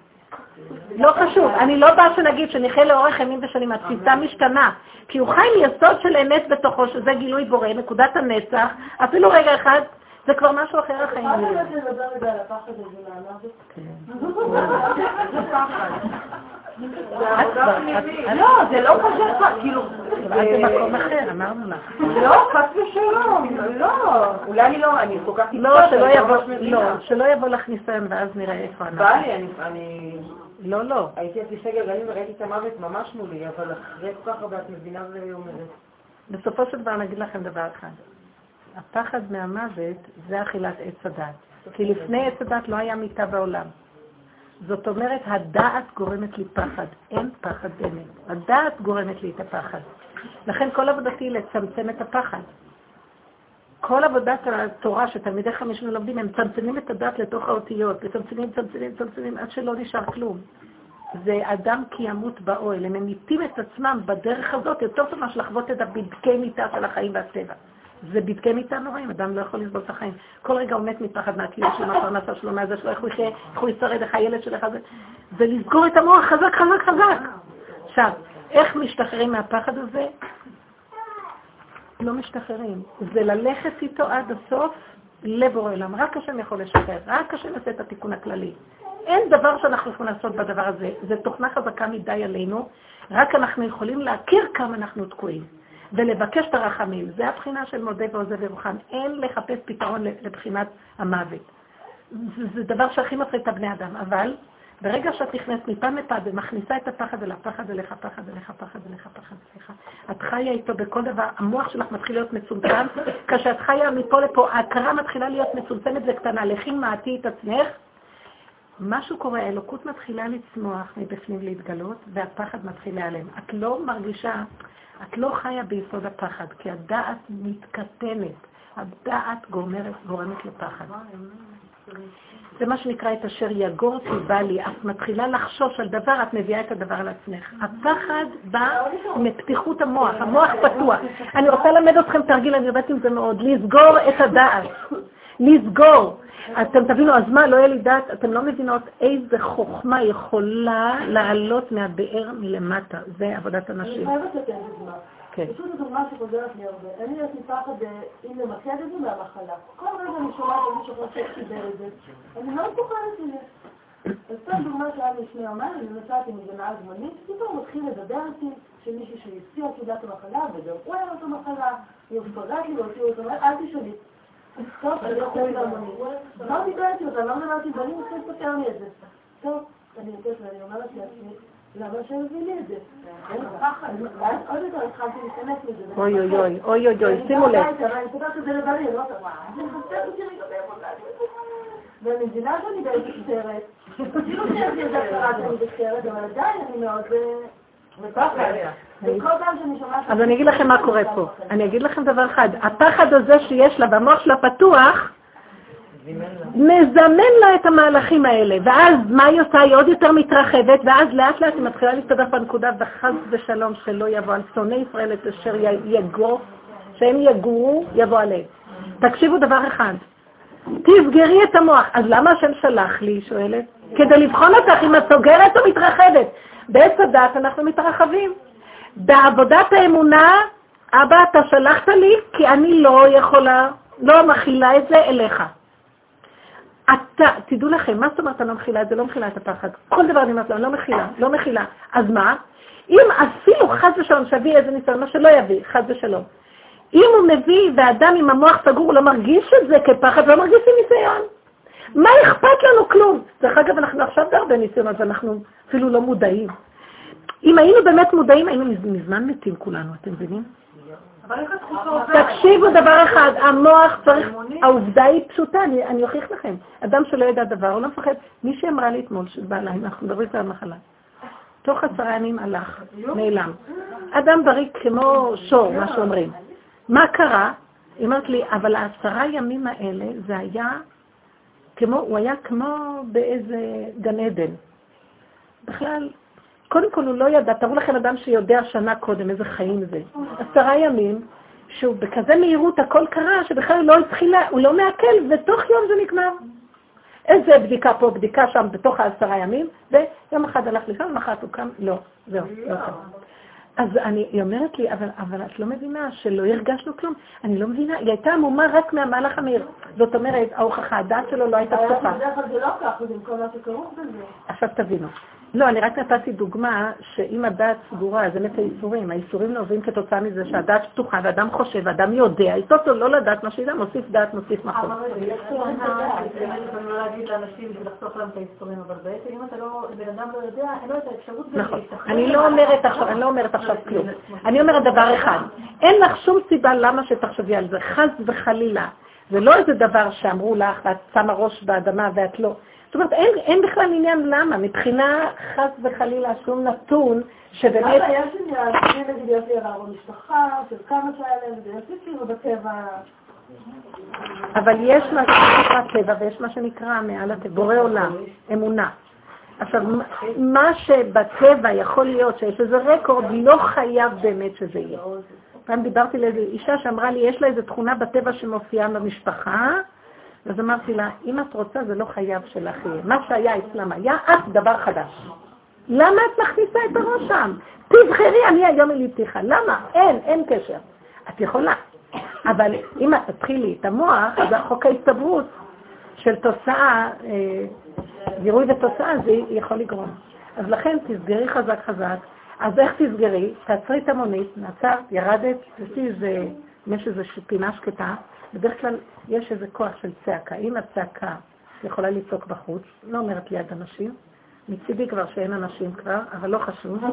לא חשוב, אני לא באה שנגיד שנחיה לאורך ימים ושנים, התפיסה משתנה, כי הוא חי מיסוד של אמת בתוכו, שזה גילוי בורא, נקודת הנצח, אפילו רגע אחד, זה כבר משהו אחר החיים. כן. לא, זה לא כזה, כאילו... זה במקום אחר, אמרנו לך. לא, חס ושלום, לא. אולי אני לא, אני כל כך... לא, שלא יבוא לך ניסיון ואז נראה איפה אנחנו. בא לי, אני... לא, לא. הייתי על כיסא גלגלים וראיתי את המוות ממש מולי, אבל אחרי כל כך הרבה את מבינה ואומרת. בסופו של דבר אני אגיד לכם דבר אחד. הפחד מהמוות זה אכילת עץ הדת. כי לפני עץ הדת לא היה מיטה בעולם. זאת אומרת, הדעת גורמת לי פחד. אין פחד באמת. הדעת גורמת לי את הפחד. לכן כל עבודתי היא לצמצם את הפחד. כל עבודת התורה שתלמידי חמישים לומדים, הם מצמצמים את הדת לתוך האותיות, מצמצמים, מצמצמים, מצמצמים, עד שלא נשאר כלום. זה אדם כי ימות באוהל, הם ממיתים את עצמם בדרך הזאת יותר טוב מאשר לחוות את הבדקי מיטה של החיים והטבע. זה בדקי מיטה נוראים, אדם לא יכול לסבול את החיים. כל רגע הוא מת מפחד מהקיום שלו, מהפרנסה שלו, מהזה שלו, איך הוא יחיה, איך הוא ישרד, איך הילד שלך זה. זה לסגור את המוח חזק, חזק, חזק. עכשיו, איך משתחררים מהפחד הזה? לא משתחררים. זה ללכת איתו עד הסוף לבורא עולם. רק השם יכול לשחרר, רק השם יעשה את התיקון הכללי. אין דבר שאנחנו יכולים לעשות בדבר הזה. זו תוכנה חזקה מדי עלינו, רק אנחנו יכולים להכיר כמה אנחנו תקועים. ולבקש את הרחמים. זה הבחינה של מודה ועוזב ירוחם. אין לחפש פתרון לבחינת המוות. זה, זה דבר שהכי מפחיד את הבני אדם, אבל ברגע שאת נכנסת מפעם לפעם ומכניסה את הפחד אליו, פחד אליך, פחד אליך, פחד אליך, פחד אליך, את חיה איתו בכל דבר, המוח שלך מתחיל להיות מצומצם, כשאת חיה מפה לפה, ההכרה מתחילה להיות מצומצמת וקטנה, לכי מעטי את עצמך, משהו קורה, האלוקות מתחילה לצמוח מבפנים להתגלות, והפחד מתחיל להיעלם. את לא מרגישה, את לא חיה ביסוד הפחד, כי הדעת מתקטנת. הדעת גורמת, גורמת לפחד. זה מה שנקרא את אשר יגור סיבה לי. את מתחילה לחשוש על דבר, את מביאה את הדבר על עצמך. הפחד בא מפתיחות המוח, המוח פתוח. אני רוצה ללמד אתכם תרגיל, אני יודעת אם זה מאוד, לסגור את הדעת. לסגור. אתם תבינו, אז מה, לא יהיה לי דעת, אתם לא מבינות איזה חוכמה יכולה לעלות מהבאר מלמטה. זה עבודת הנשים. אני חייבת לתת דוגמה. כן. פשוט הדוגמה שחוזרת לי הרבה. אני יש פחד, אה, אם למקד את זה, מהמחלה. כל רגע אני שומעת על מישהו אחר שקיבל את זה, אני לא מסוכנת לזה. אז סתם דוגמה שהיה לי לפני יומיים, אני נוסעת עם מונית, פתאום מתחיל לדבר איתי שמישהו שהפציע את תעודת המחלה, וגם הוא היה אותו מחלה, לי והוציאו אותו, אל תשאלי. טוב, אני יוצאת למונית. לא דיברתי אותה, לא אמרתי, ואני רוצה לפטר לי את. טוב, אני יוצאת ואני אומרת לעצמי, אוי אוי אוי, אוי אוי אוי, שימו לב. שאני שיש לי איזה הכרה שאני אבל עדיין אני מאוד. אז אני אגיד לכם מה קורה פה. אני אגיד לכם דבר אחד, הפחד הזה שיש לה במוח שלה פתוח, מזמן לה את המהלכים האלה, ואז מה היא עושה? היא עוד יותר מתרחבת, ואז לאט לאט היא מתחילה להסתדר בנקודה, וחס ושלום שלא יבוא על שונאי ישראל את אשר יגור, שהם יגורו, יבוא עליהם. תקשיבו דבר אחד, תסגרי את המוח. אז למה השם שלח לי, היא שואלת? כדי לבחון אותך אם את סוגרת או מתרחבת. בעץ הדת אנחנו מתרחבים. בעבודת האמונה, אבא, אתה שלחת לי כי אני לא יכולה, לא מכילה את זה אליך. אתה, תדעו לכם, מה זאת אומרת אני לא מכילה זה? לא מכילה את הפחד. כל דבר אני אומרת לו, אני לא מכילה, לא מכילה. אז מה? אם אפילו חס ושלום שיביא איזה ניסיון, מה שלא יביא, חס ושלום. אם הוא מביא ואדם עם המוח סגור, הוא לא מרגיש את זה כפחד, לא מרגיש עם ניסיון. מה אכפת לנו כלום? דרך אגב, אנחנו עכשיו בהרבה ניסיונות ואנחנו אפילו לא מודעים. אם היינו באמת מודעים, היינו מזמן מתים כולנו, אתם מבינים? תקשיבו דבר אחד, המוח צריך, העובדה היא פשוטה, אני, אוכיח לכם. אדם שלא ידע דבר, הוא לא מפחד. מי שאמרה לי אתמול, שבא אליי, אנחנו מדברים על המחלה. תוך עשרה ימים הלך, נעלם. אדם בריא כמו שור, מה שאומרים. מה קרה? היא אומרת לי, אבל העשרה ימים האלה, זה היה כמו, הוא היה כמו באיזה גן עדן. בכלל, קודם כל הוא לא ידע, תראו לכם אדם שיודע שנה קודם איזה חיים זה. עשרה ימים, שהוא בכזה מהירות הכל קרה, שבכלל לא התחילה, הוא לא מעכל, ותוך יום זה נגמר. איזה בדיקה פה, בדיקה שם, בתוך העשרה ימים, ויום אחד הלך לישון, ומחרת הוא קם, לא, זהו, לא קם. אז אני, היא אומרת לי, אבל, אבל את לא מבינה שלא הרגשנו כלום. אני לא מבינה, היא הייתה עמומה רק מהמהלך המהיר. זאת אומרת, ההוכחה, הדעת שלו לא הייתה פתוחה. זה לא ככה, זה כל מה שכרוך בזה. עכשיו תבינו. לא, אני רק נתתי דוגמה שאם הדעת סגורה, זה מת האיסורים. האיסורים נובעים כתוצאה מזה שהדעת פתוחה ואדם חושב, ואדם יודע, איתו טוב לא לדעת מה שידע, מוסיף דעת, מוסיף מחוז. אבל יש טענה, אני לא להגיד לאנשים ולחסוך להם את האיסורים, אבל בעצם אם אתה לא, בן אדם לא יודע, אין לו את האפשרות נכון. אני לא אומרת עכשיו, אני לא אומרת עכשיו כלום. אני אומרת דבר אחד, אין לך שום סיבה למה שתחשבי על זה, חס וחלילה. זה לא איזה דבר שאמרו לך ואת שמה ראש באדמה ואת לא. זאת אומרת, אין, אין בכלל עניין למה, מבחינה חס וחלילה שום נתון שבאמת... אבל יש לי, אני נגיד יש לי הרב במשפחה, של כמה כאלה, ויש לי כאילו בטבע... אבל יש מה שנקרא טבע ויש מה שנקרא מעל הטבע, בורא עולם, אמונה. עכשיו, מה שבטבע יכול להיות שיש איזה רקורד, לא חייב באמת שזה יהיה. פעם דיברתי לאיזו אישה שאמרה לי, יש לה איזו תכונה בטבע שמופיעה במשפחה, אז אמרתי לה, אם את רוצה, זה לא חייב שלך יהיה. מה שהיה אצלם היה, את דבר חדש. למה את מכניסה את הראש שם? תבחרי, אני היום אלי פתיחה. למה? אין, אין קשר. את יכולה. אבל אם את תתחילי את המוח, אז חוק ההסתברות של תוצאה, אה, גירוי ותוצאה, זה יכול לגרום. אז לכן תסגרי חזק חזק. אז איך תסגרי? תעצרי את המונית, נעצרת, ירדת, תעשי איזה, יש איזו פינה שקטה, בדרך כלל יש איזה כוח של צעקה. אם הצעקה יכולה לצעוק בחוץ, לא אומרת ליד אנשים, מצידי כבר שאין אנשים כבר, אבל לא חשוב.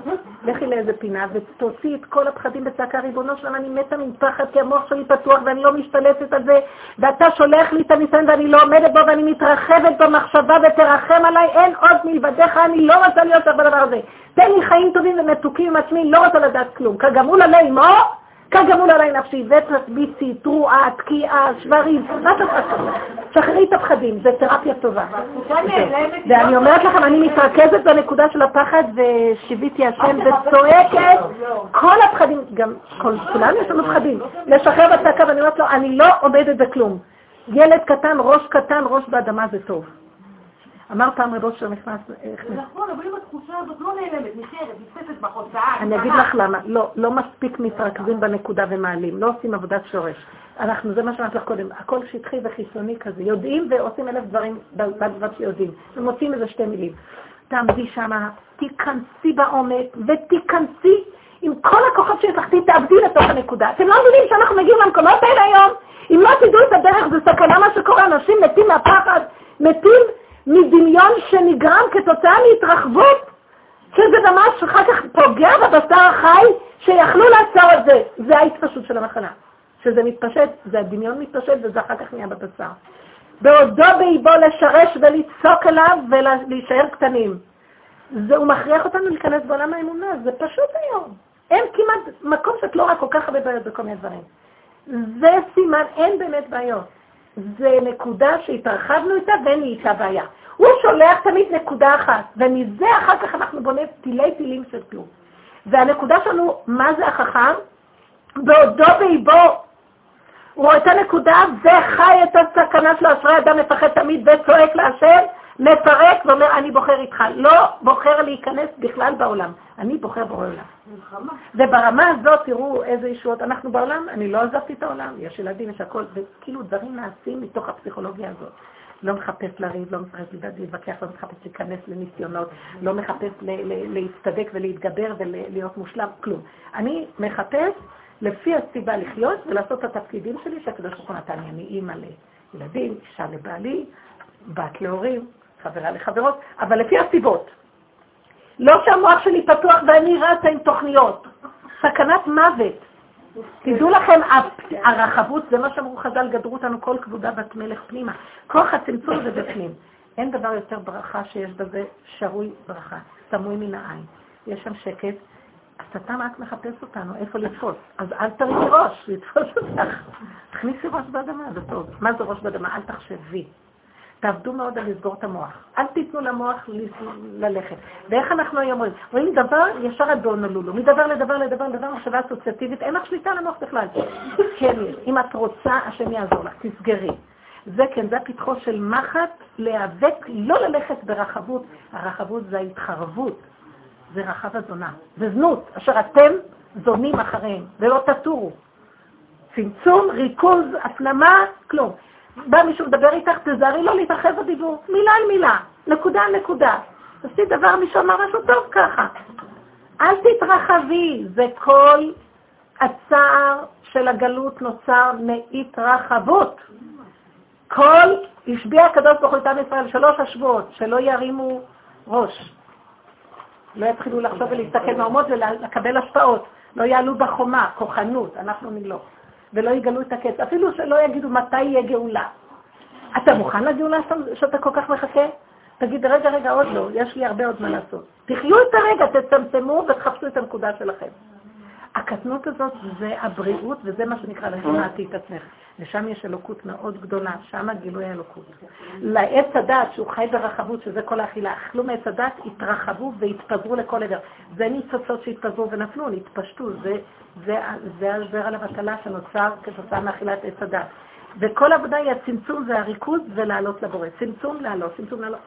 לכי לאיזה פינה ותוציא את כל הפחדים בצעקה, ריבונו שלם, אני מתה מפחד כי המוח שלי פתוח ואני לא משתלטת על זה, ואתה שולח לי את הניסיון ואני לא עומדת בו ואני מתרחבת במחשבה ותרחם עליי, אין עוד מלבדיך, אני לא רוצה להיות בדבר הזה. תן לי חיים טובים ומתוקים עם עצמי, לא רוצה לדעת כלום. כגמול עלי אמו, כגמול עלי נפשי, ותרביצי, תרועה, תקיעה, שברים, מה אתה חושב? שחררי את הפחדים, זה תרפיה טובה. ואני אומרת לכם, אני מתרכזת בנקודה של הפחד ושיוויתי השם וצועקת, כל הפחדים, גם כולנו יש לנו פחדים, לשחרר בצעקה ואני אומרת לו, אני לא עומדת בכלום. ילד קטן, ראש קטן, ראש באדמה זה טוב. אמר פעם רבו שלו נכנס... נכון, אבל אם התחושה הזאת לא נעלמת, נשארת, נתפסת בחוצה... אני אגיד לך למה. לא, לא מספיק מתרכזים בנקודה ומעלים, לא עושים עבודת שורש. אנחנו, זה מה שאמרתי לך קודם, הכל שטחי וחיסוני כזה. יודעים ועושים אלף דברים בדבר שיודעים. ומוצאים איזה שתי מילים. תעמדי שמה, תיכנסי בעומק ותיכנסי עם כל הכוחות שיש לך, תתאבדי לתוך הנקודה. אתם לא מבינים שאנחנו מגיעים למקומות האלה היום? אם לא תדעו את הדרך, זה סכנה מה שקורה, אנשים מתים מהפחד, מתים מדמיון שנגרם כתוצאה מהתרחבות, שזה ממש אחר כך פוגע בבשר החי, שיכלו לעצור את זה. זה ההתפשטות של המחלה. שזה מתפשט, זה הדמיון מתפשט וזה אחר כך נהיה בבשר. בעודו באיבו לשרש ולצעוק אליו ולהישאר קטנים. זה, הוא מכריח אותנו להיכנס בעולם האמונה, זה פשוט היום. אין כמעט מקום שאת לא רואה כל כך הרבה בעיות בכל מיני דברים. זה סימן, אין באמת בעיות. זה נקודה שהתרחבנו איתה ואין לי איתה בעיה. הוא שולח תמיד נקודה אחת, ומזה אחר כך אנחנו בונים תילי תילים של כלום. והנקודה שלנו, מה זה החכם? בעודו באיבו, הוא רואה את הנקודה וחי את הסכנה של אשרי אדם מפחד תמיד וצועק להשם, מפרק ואומר, אני בוחר איתך. לא בוחר להיכנס בכלל בעולם, אני בוחר בעולם. וברמה הזאת, תראו איזה ישועות. אנחנו בעולם, אני לא עזבתי את העולם, יש ילדים, יש הכל, וכאילו דברים נעשים מתוך הפסיכולוגיה הזאת. לא מחפש לריב, לא מחפש להתווכח, לא מחפש להיכנס לניסיונות, לא מחפש להצטדק ולהתגבר ולהיות מושלם, כלום. אני מחפש לפי הסיבה לחיות ולעשות את התפקידים שלי שהקדוש ברוך הוא נתן לי. אני אימא לילדים, אישה לבעלי, בת להורים, חברה לחברות, אבל לפי הסיבות. לא שהמוח שלי פתוח ואני רצה עם תוכניות. סכנת מוות. תדעו לכם, הרחבות, זה מה שאמרו חז"ל, גדרו אותנו כל כבודה בת מלך פנימה. כוח הצמצום זה בפנים. אין דבר יותר ברכה שיש בזה שרוי ברכה, סמוי מן העין. יש שם שקט, השטן רק מחפש אותנו, איפה לתפוס. אז אל תרימי ראש, לתפוס אותך. תכניסי ראש באדמה, זה טוב. מה זה ראש באדמה? אל תחשבי. תעבדו מאוד על לסגור את המוח. אל תיתנו למוח ללכת. ואיך אנחנו היום רואים? רואים דבר, ישר אדון עלולו. מדבר לדבר לדבר לדבר, מחשבה אסוציאטיבית, אין לך שליטה על המוח בכלל. כן. אם את רוצה, השם יעזור לך, תסגרי. זה כן, זה הפתחו של מחט, להיאבק, לא ללכת ברחבות. הרחבות זה ההתחרבות. זה רחב הזונה. זה זנות, אשר אתם זונים אחריהם, ולא תטורו. צמצום, ריכוז, הפנמה, כלום. בא מישהו לדבר איתך, תזהרי לא להתרחב בדיבור, מילה על מילה, נקודה על נקודה. תעשי דבר, מישהו אמר משהו טוב ככה. אל תתרחבי, זה כל הצער של הגלות נוצר מהתרחבות. כל, השביע הקדוש ברוך הוא את עם ישראל שלוש השבועות, שלא ירימו ראש. לא יתחילו לחשוב ולהסתכל מהאומות ולקבל השפעות. לא יעלו בחומה, כוחנות, אנחנו נמלוך. ולא יגלו את הקץ. אפילו שלא יגידו מתי יהיה גאולה. אתה מוכן לגאולה שאתה כל כך מחכה? תגיד, רגע, רגע, עוד לא, יש לי הרבה עוד מה לעשות. תחיו את הרגע, תצמצמו ותחפשו את הנקודה שלכם. הקטנות הזאת זה הבריאות, וזה מה שנקרא לשמעתי את עצמך. ושם יש אלוקות מאוד גדולה, שם גילוי האלוקות. לעץ הדת, שהוא חי ברחבות, שזה כל האכילה, אכלו מעץ הדת, התרחבו והתפזרו לכל עבר. זה ניצוצות שהתפזרו ונפלו, נתפשטו, זה, זה, זה הזרע לבטלה שנוצר כתוצאה מאכילת עץ הדת. וכל עבודה היא הצמצום והריכוז ולעלות לבורא. צמצום לעלות, צמצום לעלות,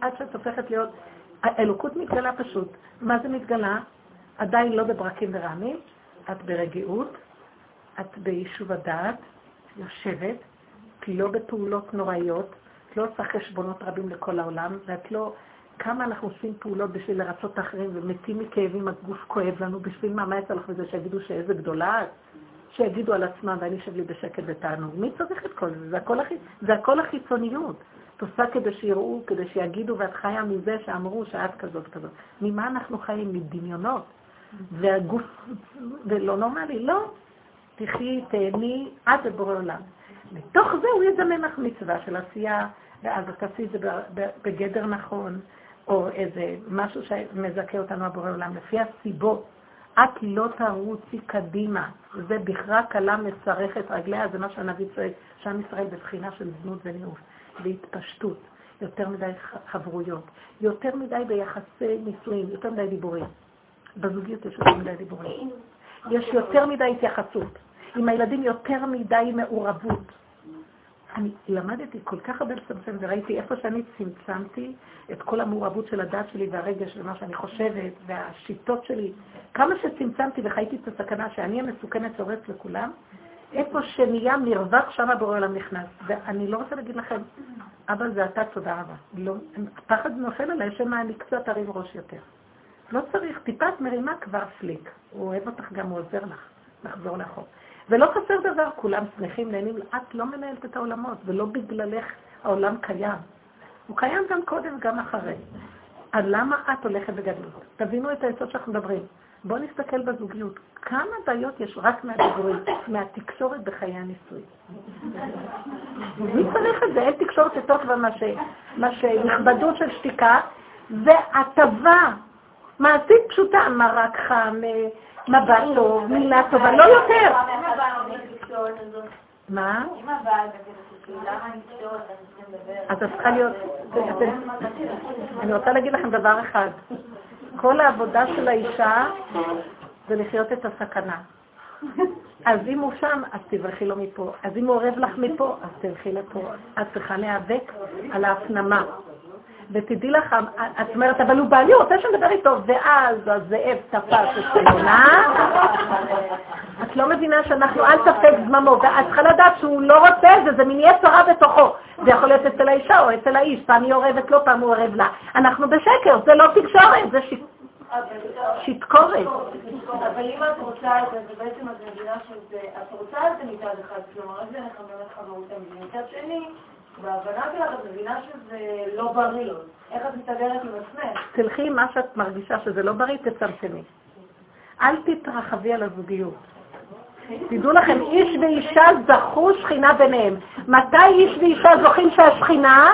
עד שאת הופכת להיות, האלוקות מתגלה פשוט. מה זה מתגלה? עדיין לא בברקים ורעמים, את ברגיעות, את ביישוב הדעת, יושבת, את לא בפעולות נוראיות, את לא עושה חשבונות רבים לכל העולם, ואת לא... כמה אנחנו עושים פעולות בשביל לרצות אחרים ומתים מכאבים, הגוף כואב לנו, בשביל מה, מה יצא לך בזה שיגידו שאיזה גדולה את? שיגידו על עצמם ואני אשב לי בשקט ותענוג. מי צריך את כל זה? זה הכל, החיצ... זה הכל החיצוניות. את עושה כדי שיראו, כדי שיגידו, ואת חיה מזה שאמרו שאת כזאת כזאת. ממה אנחנו חיים? מדמיונות. והגוף, ולא נורמלי, לא. תחי, תהני, עד לבורא עולם. מתוך זה הוא יזמן לך מצווה של עשייה, ואז את תעשי את זה בגדר נכון, או איזה משהו שמזכה אותנו הבורא עולם, לפי הסיבות. את לא תרוצי קדימה. זה בכרה קלה מצרכת רגליה, זה מה שהנביא צועק, שעם ישראל בבחינה של זנות וניאוף, והתפשטות, יותר מדי חברויות, יותר מדי ביחסי נישואים, יותר מדי דיבורים. בזוגיות יש יותר מדי דיבורים. יש יותר מדי התייחסות. עם הילדים יותר מדי מעורבות. אני למדתי כל כך הרבה לצמצם וראיתי איפה שאני צמצמתי את כל המעורבות של הדת שלי והרגש ומה שאני חושבת והשיטות שלי. כמה שצמצמתי וחייתי את הסכנה שאני המסוכנת שהורס לכולם, איפה שנהיה מרווח, שם הבורא עולם נכנס. ואני לא רוצה להגיד לכם, אבא זה אתה, תודה רבה. לא, הפחד נופל עליי, שמא אני קצת ארים ראש יותר. לא צריך, טיפת מרימה כבר פליק. הוא אוהב אותך גם, הוא עוזר לך לחזור לאחור. ולא חסר דבר, כולם שמחים, נהנים. את לא מנהלת את העולמות, ולא בגללך העולם קיים. הוא קיים גם קודם וגם אחרי. אז למה את הולכת בגדלות? תבינו את היסוד שאנחנו מדברים. בואו נסתכל בזוגיות. כמה בעיות יש רק מהדיבורים, מהתקשורת בחיי הנישואים? מי צריך את זה? אין תקשורת יותר טובה מה שנכבדות של שתיקה, והטבה מעשית פשוטה, מרק חם, מבט טוב, מילה טובה, לא יותר. מה? אז את צריכה להיות... אני רוצה להגיד לכם דבר אחד. כל העבודה של האישה זה לחיות את הסכנה. אז אם הוא שם, אז תברחי לו מפה. אז אם הוא אורב לך מפה, אז תלכי לפה. את צריכה להיאבק על ההפנמה. ותדעי לך, את אומרת, אבל הוא אני רוצה שנדבר איתו, ואז הזאב תפס את ציונה. את לא מבינה שאנחנו, אל תפק זממו, ואת צריכה לדעת שהוא לא רוצה את זה, זה מין יצרה בתוכו. זה יכול להיות אצל האישה או אצל האיש, פעם היא אורבת לו, פעם הוא אורב לה. אנחנו בשקר, זה לא תקשורת, זה שיתקורת. אבל אם את רוצה את זה, בעצם את מבינה שזה, את רוצה את זה מצד אחד, כלומר, זה לחבר את חברות המדינה. מצד שני, בהבנה שלך את מבינה שזה לא בריא. איך את מסתדרת עם עצמך? תלכי מה שאת מרגישה שזה לא בריא, תצמצמי. אל תתרחבי על הזוגיות. תדעו לכם, איש ואישה זכו שכינה ביניהם. מתי איש ואישה זוכים שהשכינה?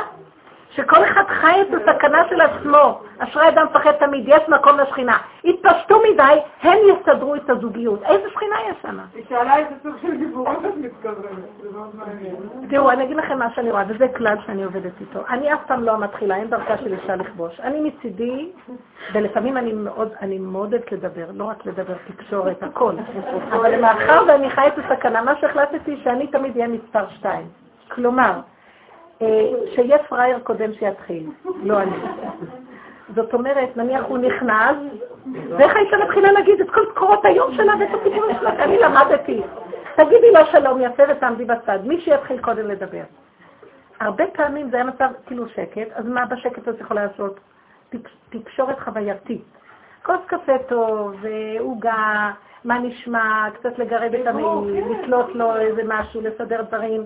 שכל אחד חי את הסכנה של עצמו. אשרי אדם מפחד תמיד, יש מקום לשכינה. התפשטו מדי, הם יסתדרו את הזוגיות. איזה שכינה יש שם? היא שאלה איזה סוג של דיבורים את מתכוונת. תראו, אני אגיד לכם מה שאני רואה, וזה כלל שאני עובדת איתו. אני אף פעם לא מתחילה, אין דרכה של אישה לכבוש. אני מצידי, ולפעמים אני מאוד, אני מאוד אוהבת לדבר, לא רק לדבר, תקשורת, הכל. אבל מאחר ואני חי את הסכנה, מה שהחלטתי שאני תמיד אהיה מספר שתיים. כלומר, שיהיה פראייר קודם שיתחיל, לא אני. זאת אומרת, נניח הוא נכנס, ואיך האישה מתחילה להגיד את כל קורות היום שלה ואת הסיפורים שלה, אני למדתי. תגידי לו שלום יפה ותעמדי בצד, מי שיתחיל קודם לדבר. הרבה פעמים זה היה מצב כאילו שקט, אז מה בשקט הזה יכולה לעשות? תקשורת חווייתית. כוס קפה טוב, עוגה, מה נשמע, קצת לגרד את המעיל, לתלות לו איזה משהו, לסדר דברים.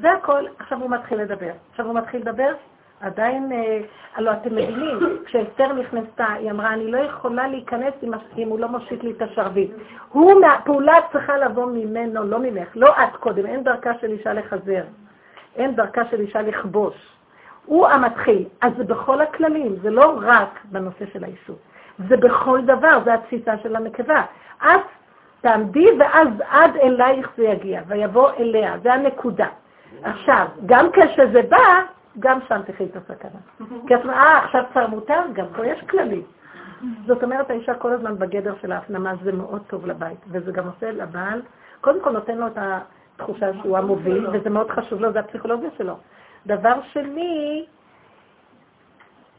זה הכל, עכשיו הוא מתחיל לדבר. עכשיו הוא מתחיל לדבר, עדיין, אה, הלוא אתם מבינים, כשאסתר נכנסה, היא אמרה, אני לא יכולה להיכנס אם הוא לא מושיט לי את השרביט. הוא, הפעולה צריכה לבוא ממנו, לא ממך, לא את קודם, אין דרכה של אישה לחזר, אין דרכה של אישה לכבוש. הוא המתחיל. אז זה בכל הכללים, זה לא רק בנושא של האיסור. זה בכל דבר, זה התפיסה של הנקבה. את תעמדי ואז עד אלייך זה יגיע, ויבוא אליה, זה הנקודה. עכשיו, גם כשזה בא, גם שם תחי את הסכנה. כי את אומרת, אה, עכשיו כבר מותר, גם פה יש כללים. זאת אומרת, האישה כל הזמן בגדר של ההפנמה, זה מאוד טוב לבית, וזה גם עושה לבעל, קודם כל נותן לו את התחושה שהוא המוביל, וזה מאוד חשוב לו, זה הפסיכולוגיה שלו. דבר שני,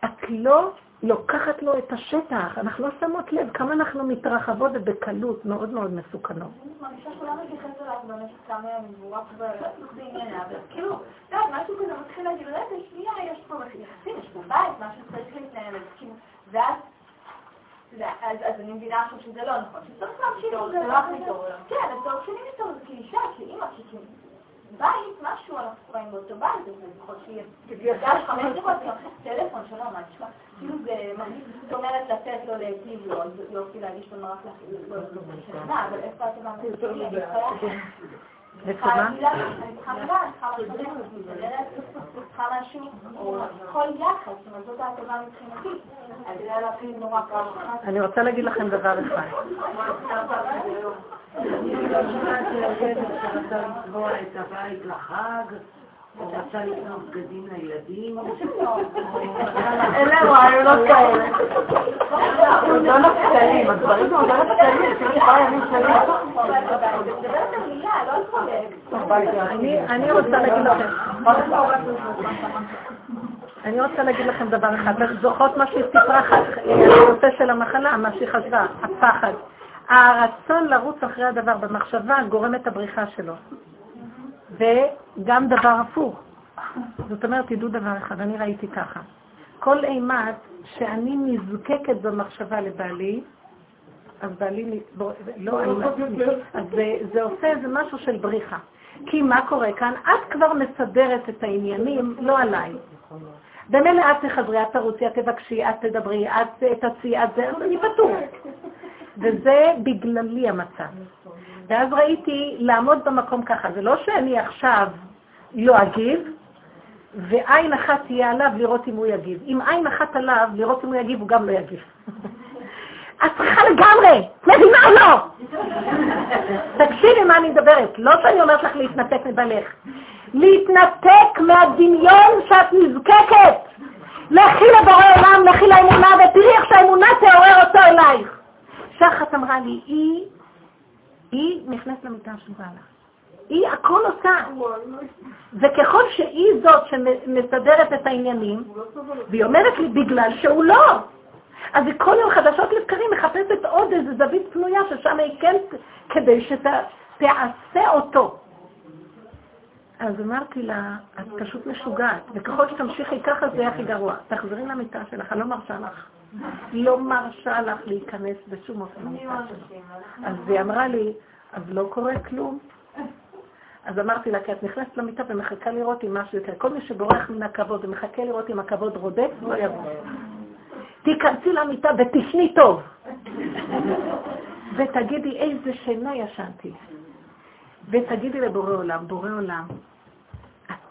את לא לוקחת לו את השטח, אנחנו לא שמות לב כמה אנחנו מתרחבות ובקלות מאוד מאוד מסוכנות. אני מרגישה שכולם מתייחס אליו במשך כמה ימים, והוא רק בעניינה, אבל כאילו, יודעת, משהו כזה מתחיל להגיד, רגע, שנייה, יש פה יחסים, יש פה בית, משהו צריך להתנהל, כאילו, ואז... אז אני מבינה עכשיו שזה לא נכון, שצריך להמשיך את זה. כן, אז צריך שני לפתור את זה כאישה, כאימא, כאילו... בית, משהו, אנחנו חיים באותו בית, אז יכול שיהיה מפגש חמש דקות, טלפון, שלום, מה נשמע? כאילו זה, זאת אומרת לתת לו להיטיב לו, אז יופי להגיש לנו רק לשנה, אבל איפה אתם מאמינים? אני רוצה להגיד לכם דבר אחד. אני לא שרצה לצבוע את הבית לחג. או רצה לקנות בגדים לילדים. אלה רעיונות כאלה. לא נפתלים, הדברים לא נפתלים, כאילו כמה ימים שלמים. אני רוצה להגיד לכם, אני רוצה להגיד לכם דבר אחד, זוכרות מה שהיא סיפרה, הנושא של המחלה, מה שהיא חשבה, הפחד. הרצון לרוץ אחרי הדבר במחשבה גורם את הבריחה שלו. וגם דבר הפוך. זאת אומרת, תדעו דבר אחד, אני ראיתי ככה. כל אימת שאני נזקקת במחשבה לבעלי, אז בעלי, לא, אז זה, עושה איזה משהו של בריחה. כי מה קורה כאן? את כבר מסדרת את העניינים, לא עליי. במילא את תחזרי, את תרוצי, את תבקשי, את תדברי, את תציעי, את זה, אני פתור. וזה בגללי המצב. ואז ראיתי לעמוד במקום ככה. זה לא שאני עכשיו לא אגיב, ועין אחת תהיה עליו לראות אם הוא יגיב. אם עין אחת עליו לראות אם הוא יגיב, הוא גם לא יגיב. את צריכה לגמרי, מבינה או לא? תקשיבי מה אני מדברת, לא שאני אומרת לך להתנתק מבעלך. להתנתק מהדמיון שאת נזקקת. לכי לבורא עולם, לכי לאמונה, ותראי איך שהאמונה תעורר אותו אלייך. שחת אמרה לי, היא, היא נכנסת למיטה של בעלה. היא הכל עושה. וככל שהיא זאת שמסדרת את העניינים, והיא אומרת לי, בגלל שהוא לא. אז היא כל יום חדשות לבקרים מחפשת עוד איזה זווית פנויה ששם היא כן, כדי שתעשה אותו. אז אמרתי לה, את פשוט משוגעת, וככל שתמשיכי ככה זה יהיה הכי גרוע. תחזרי למיטה שלך, אני לא מרשה לך. לא מרשה לך להיכנס בשום אופן. אז היא אמרה לי, אז לא קורה כלום. אז אמרתי לה, כי את נכנסת למיטה ומחכה לראות אם משהו יקרה. כל מי שבורח מן הכבוד ומחכה לראות אם הכבוד רודף, לא יבוא. תיכנסי למיטה ותשני טוב. ותגידי איזה שינה ישנתי. ותגידי לבורא עולם, בורא עולם,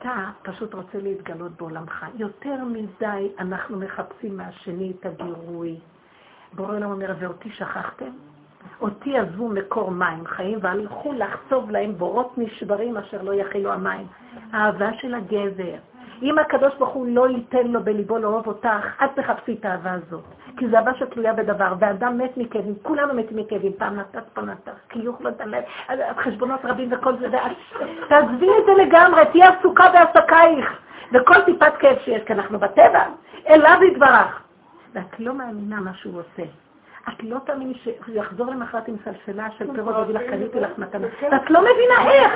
אתה פשוט רוצה להתגלות בעולמך. יותר מדי אנחנו מחפשים מהשני את הגירוי. בורא עולם אומר, ואותי שכחתם? אותי עזבו מקור מים חיים והלכו לחצוב להם בורות נשברים אשר לא יכילו המים. האהבה של הגבר. אם הקדוש ברוך הוא לא ייתן לו בליבו לאהוב אותך, את תחפשי את האהבה הזאת. כי זו אהבה שתלויה בדבר, ואדם מת מכאבים, כולנו מתים מכאבים, פעם נתת, פעם נתת, חיוך לא תלב, חשבונות רבים וכל זה, תעזבי את זה לגמרי, תהיה עסוקה בעסקייך, וכל טיפת כאב שיש, כי אנחנו בטבע, אליו יתברך. ואת לא מאמינה מה שהוא עושה. את לא תאמיני שהוא יחזור למחרת עם סלסלה של פירות ויגיד לך, קניתי לך מתנה. ואת לא מבינה איך,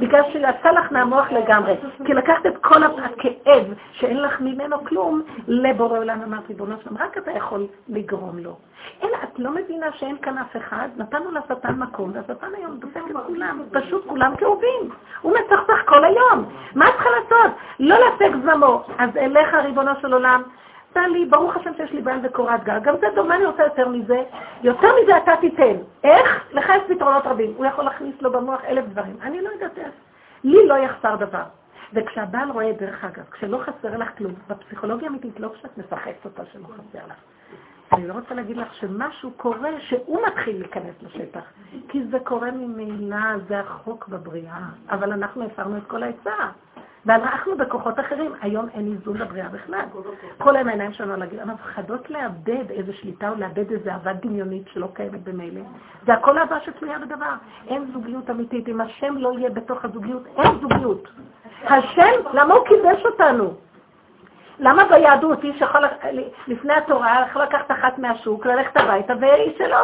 בגלל שיצא לך מהמוח לגמרי. כי לקחת את כל הכאב שאין לך ממנו כלום לבורא עולם, אמרתי, בוא נשמע, רק אתה יכול לגרום לו. אלא את לא מבינה שאין כאן אף אחד, נתנו לשטן מקום, והשטן היום דופק את כולם, פשוט כולם כאובים. הוא מצחצח כל היום. מה את צריכה לעשות? לא להפק זמו. אז אליך, ריבונו של עולם, עשתה לי, ברוך השם שיש לי בעל וקורת גג. גם זה טוב, מה אני רוצה יותר מזה? יותר מזה אתה תיתן. איך? לך יש פתרונות רבים. הוא יכול להכניס לו במוח אלף דברים. אני לא יודעת איך. לי לא יחסר דבר. וכשהבעל רואה, דרך אגב, כשלא חסר לך כלום, בפסיכולוגיה אמיתית, לא כשאת משחקת אותה שלא חסר לך. אני לא רוצה להגיד לך שמשהו קורה, שהוא מתחיל להיכנס לשטח. כי זה קורה ממילא, זה החוק בבריאה. אבל אנחנו הפרנו את כל העצה. ואנחנו בכוחות אחרים. היום אין איזון לבריאה בכלל. כל היום העיניים שלנו על הגיל. מפחדות לאבד איזו שליטה או לאבד איזו אהבה דמיונית שלא קיימת במילא. זה הכל אהבה שתלויה בדבר. אין זוגיות אמיתית. אם השם לא יהיה בתוך הזוגיות, אין זוגיות. השם, למה הוא קידש אותנו? למה ביהדות איש יכול, לפני התורה, יכול לקחת אחת מהשוק, ללכת הביתה, ואיש שלא?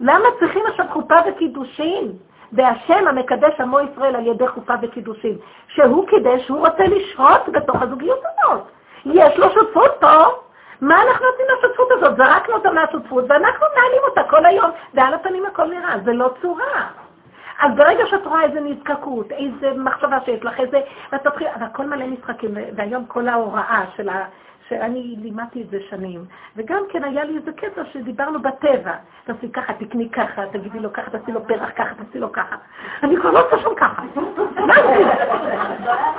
למה צריכים עכשיו חופה וקידושין? והשם המקדש עמו ישראל על ידי חופה וקידושין, שהוא קידש, הוא רוצה לשהות בתוך הזוגיות הזאת. יש לו שותפות פה. מה אנחנו נותנים לשותפות הזאת? זרקנו אותה מהשותפות ואנחנו מנהלים אותה כל היום, ועל הפנים הכל נראה, זה לא צורה. אז ברגע שאת רואה איזה נזקקות, איזה מחשבה שיש לך, איזה... ואת תתחיל, והכל מלא משחקים, והיום כל ההוראה של ה... שאני לימדתי את זה שנים. וגם כן היה לי איזה קטע שדיברנו בטבע. תעשי ככה, תקני ככה, תגידי לו ככה, תעשי לו פרח ככה, תעשי לו ככה. אני כבר לא עושה שם ככה. מה זה?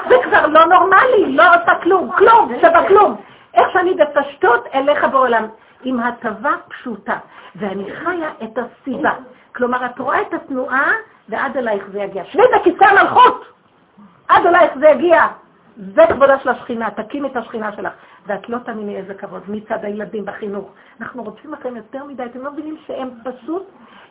זה כבר לא נורמלי, לא עושה כלום, כלום, שווה כלום. איך שאני בפשטות אליך בעולם, עם הטבה פשוטה. ואני חיה את הסיבה. כלומר, את רואה את התנועה, ועד אלייך זה יגיע. שבי בכיסא המלכות! עד אלייך זה יגיע. זה כבודה של השכינה, תקים את השכינה שלך. ואת לא תאמיני איזה כבוד מצד הילדים בחינוך. אנחנו רוצים לכם יותר מדי, אתם לא מבינים שהם פשוט,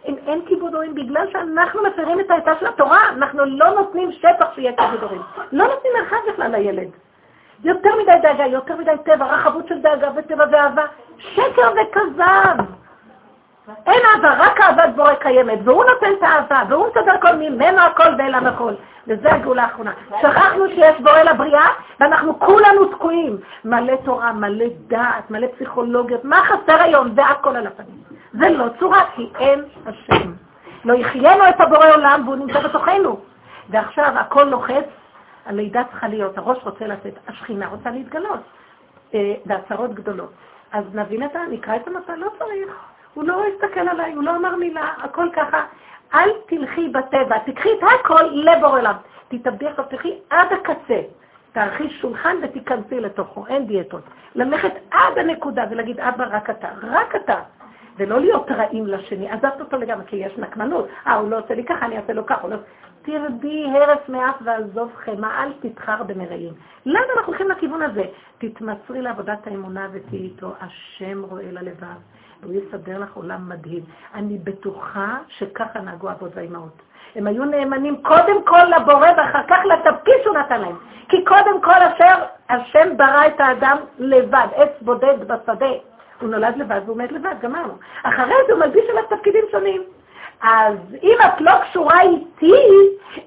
הם, אין כיבוד הורים בגלל שאנחנו מפרים את העצה של התורה, אנחנו לא נותנים שטח שיהיה כיבוד הורים. לא נותנים מרחב בכלל לילד. יותר מדי דאגה, יותר מדי טבע, רחבות של דאגה וטבע ואהבה. שקר וכזב. אין אהבה, רק אהבת בורא קיימת, והוא נותן את האהבה, והוא מסדר כל ממנו הכל ואליו הכל. וזה הגאולה האחרונה. שכחנו שיש בורא לבריאה, ואנחנו כולנו תקועים. מלא תורה, מלא דעת, מלא פסיכולוגיות. מה חסר היום? זה הכל על הפנים. זה לא צורה, כי אין השם. לא יחיינו את הבורא עולם, והוא נמצא בתוכנו. ועכשיו הכל לוחץ, הלידה צריכה להיות, הראש רוצה לצאת, השכינה רוצה להתגלות, אה, בהצהרות גדולות. אז נבין את ה... נקרא את המפה, לא צריך. הוא לא הסתכל עליי, הוא לא אמר מילה, הכל ככה. אל תלכי בטבע, תקחי את הכל לבור אליו. תתאבדי עכשיו, תלכי עד הקצה. תערכי שולחן ותיכנסי לתוכו, אין דיאטות. ללכת עד הנקודה ולהגיד, אבא, רק אתה, רק אתה. ולא להיות רעים לשני, עזבת אותו לגמרי, כי יש נקמנות. אה, הוא לא עושה לי ככה, אני אעשה לו ככה. לא... תרדי הרס מאף ועזוב חמא, אל תתחר במרעים. למה אנחנו הולכים לכיוון הזה? תתמסרי לעבודת האמונה ותהיי איתו, השם רואה ללבב. והוא יסדר לך עולם מדהים. אני בטוחה שככה נהגו אבות והאימהות. הם היו נאמנים קודם כל לבורא ואחר כך לתפקיד שהוא נתן להם. כי קודם כל אשר השם ברא את האדם לבד, עץ בודד בשדה. הוא נולד לבד והוא מת לבד, גמרנו. אחרי זה הוא מלביש עליו תפקידים שונים. אז אם את לא קשורה איתי,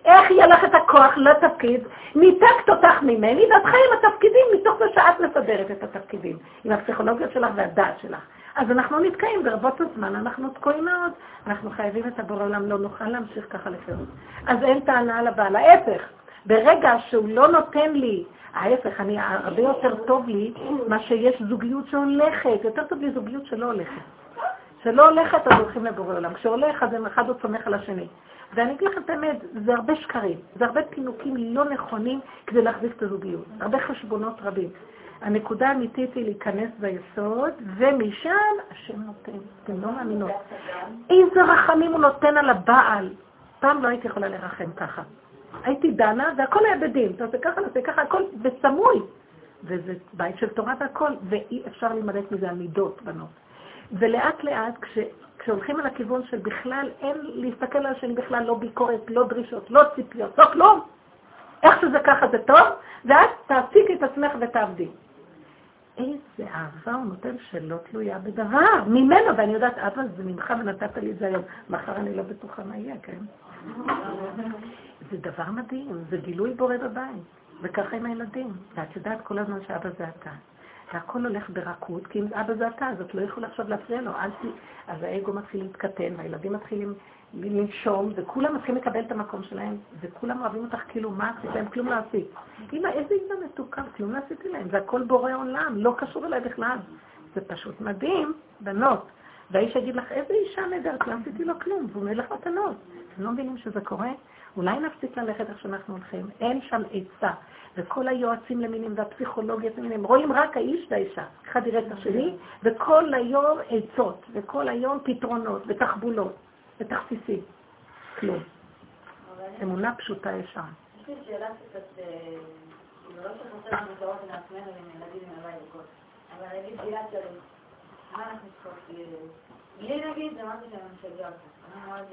איך יהיה לך את הכוח לתפקיד? ניתקת אותך ממני ואת חיה עם התפקידים מתוך זה שאת מסדרת את התפקידים, עם הפסיכולוגיה שלך והדעת שלך. אז אנחנו נתקעים ברבות הזמן, אנחנו תקועים מאוד. אנחנו חייבים את הבורא עולם, לא נוכל להמשיך ככה לחירות. אז אין טענה על הבעל. ההפך, ברגע שהוא לא נותן לי, ההפך, אני, הרבה יותר טוב לי מה שיש זוגיות שהולכת, יותר טוב לי זוגיות שלא הולכת. שלא הולכת, אז הולכים לבורא עולם. כשהולך, אז אחד עוד סומך על השני. ואני אגיד לכם את האמת, זה הרבה שקרים, זה הרבה פינוקים לא נכונים כדי להחזיק את הזוגיות, הרבה חשבונות רבים. הנקודה האמיתית היא להיכנס ביסוד, ומשם השם נותן. אתם לא מאמינות. איזה רחמים הוא נותן על הבעל. פעם לא הייתי יכולה לרחם ככה. הייתי דנה, והכל היה בדין. אתה עושה ככה, נעשה ככה, הכל בסמוי. וזה בית של תורה והכל, ואי אפשר להימלט מזה המידות, בנות. ולאט לאט, כש, כשהולכים על הכיוון של בכלל, אין להסתכל על השני בכלל, לא ביקורת, לא דרישות, לא ציפיות, לא כלום. איך שזה ככה זה טוב, ואז תעסיקי את עצמך ותעבדי. איזה אהבה הוא נותן שלא תלויה בדבר, ממנו, ואני יודעת, אבא, זה ממך ונתת לי את זה היום, מחר אני לא בטוחה מה יהיה, כן? זה דבר מדהים, זה גילוי בורא בבית, וככה עם הילדים. ואת יודעת כל הזמן שאבא זה אתה. והכל הולך ברכות, כי אם אבא זה אתה, אז את לא יכולה עכשיו להפריע לו. אז, אז האגו מתחיל להתקטן, והילדים מתחילים לנשום, וכולם מתחילים לקבל את המקום שלהם, וכולם אוהבים אותך כאילו, מה עשית להם? כלום לא עשית. אמא, איזה אימא מתוקה, כלום לא עשיתי להם, זה הכל בורא עולם, לא קשור אליי בכלל. זה פשוט מדהים, בנות. והאיש יגיד לך, איזה אישה נהדרת, לא עשיתי לו כלום, והוא אומר לך מתנות. אתם לא מבינים שזה קורה? אולי נפסיק ללכת איך שאנחנו הולכים, אין שם עצה. וכל היועצים למינים והפסיכולוגיות למינים, רואים רק האיש והאישה, אחד יראה את השני, וכל היום עצות, וכל היום פתרונות ותחבולות. ותכסיסי. כלום. אמונה פשוטה ישר. יש לי שאלה שקצת, אה, לא שחסר לנו שעות לעצמנו עם ילדים עם הבית וכל, אבל נגיד גלעד שלי, מה אנחנו צריכות, לי נגיד זה משהו שאני משגע אותה. אני מאוד...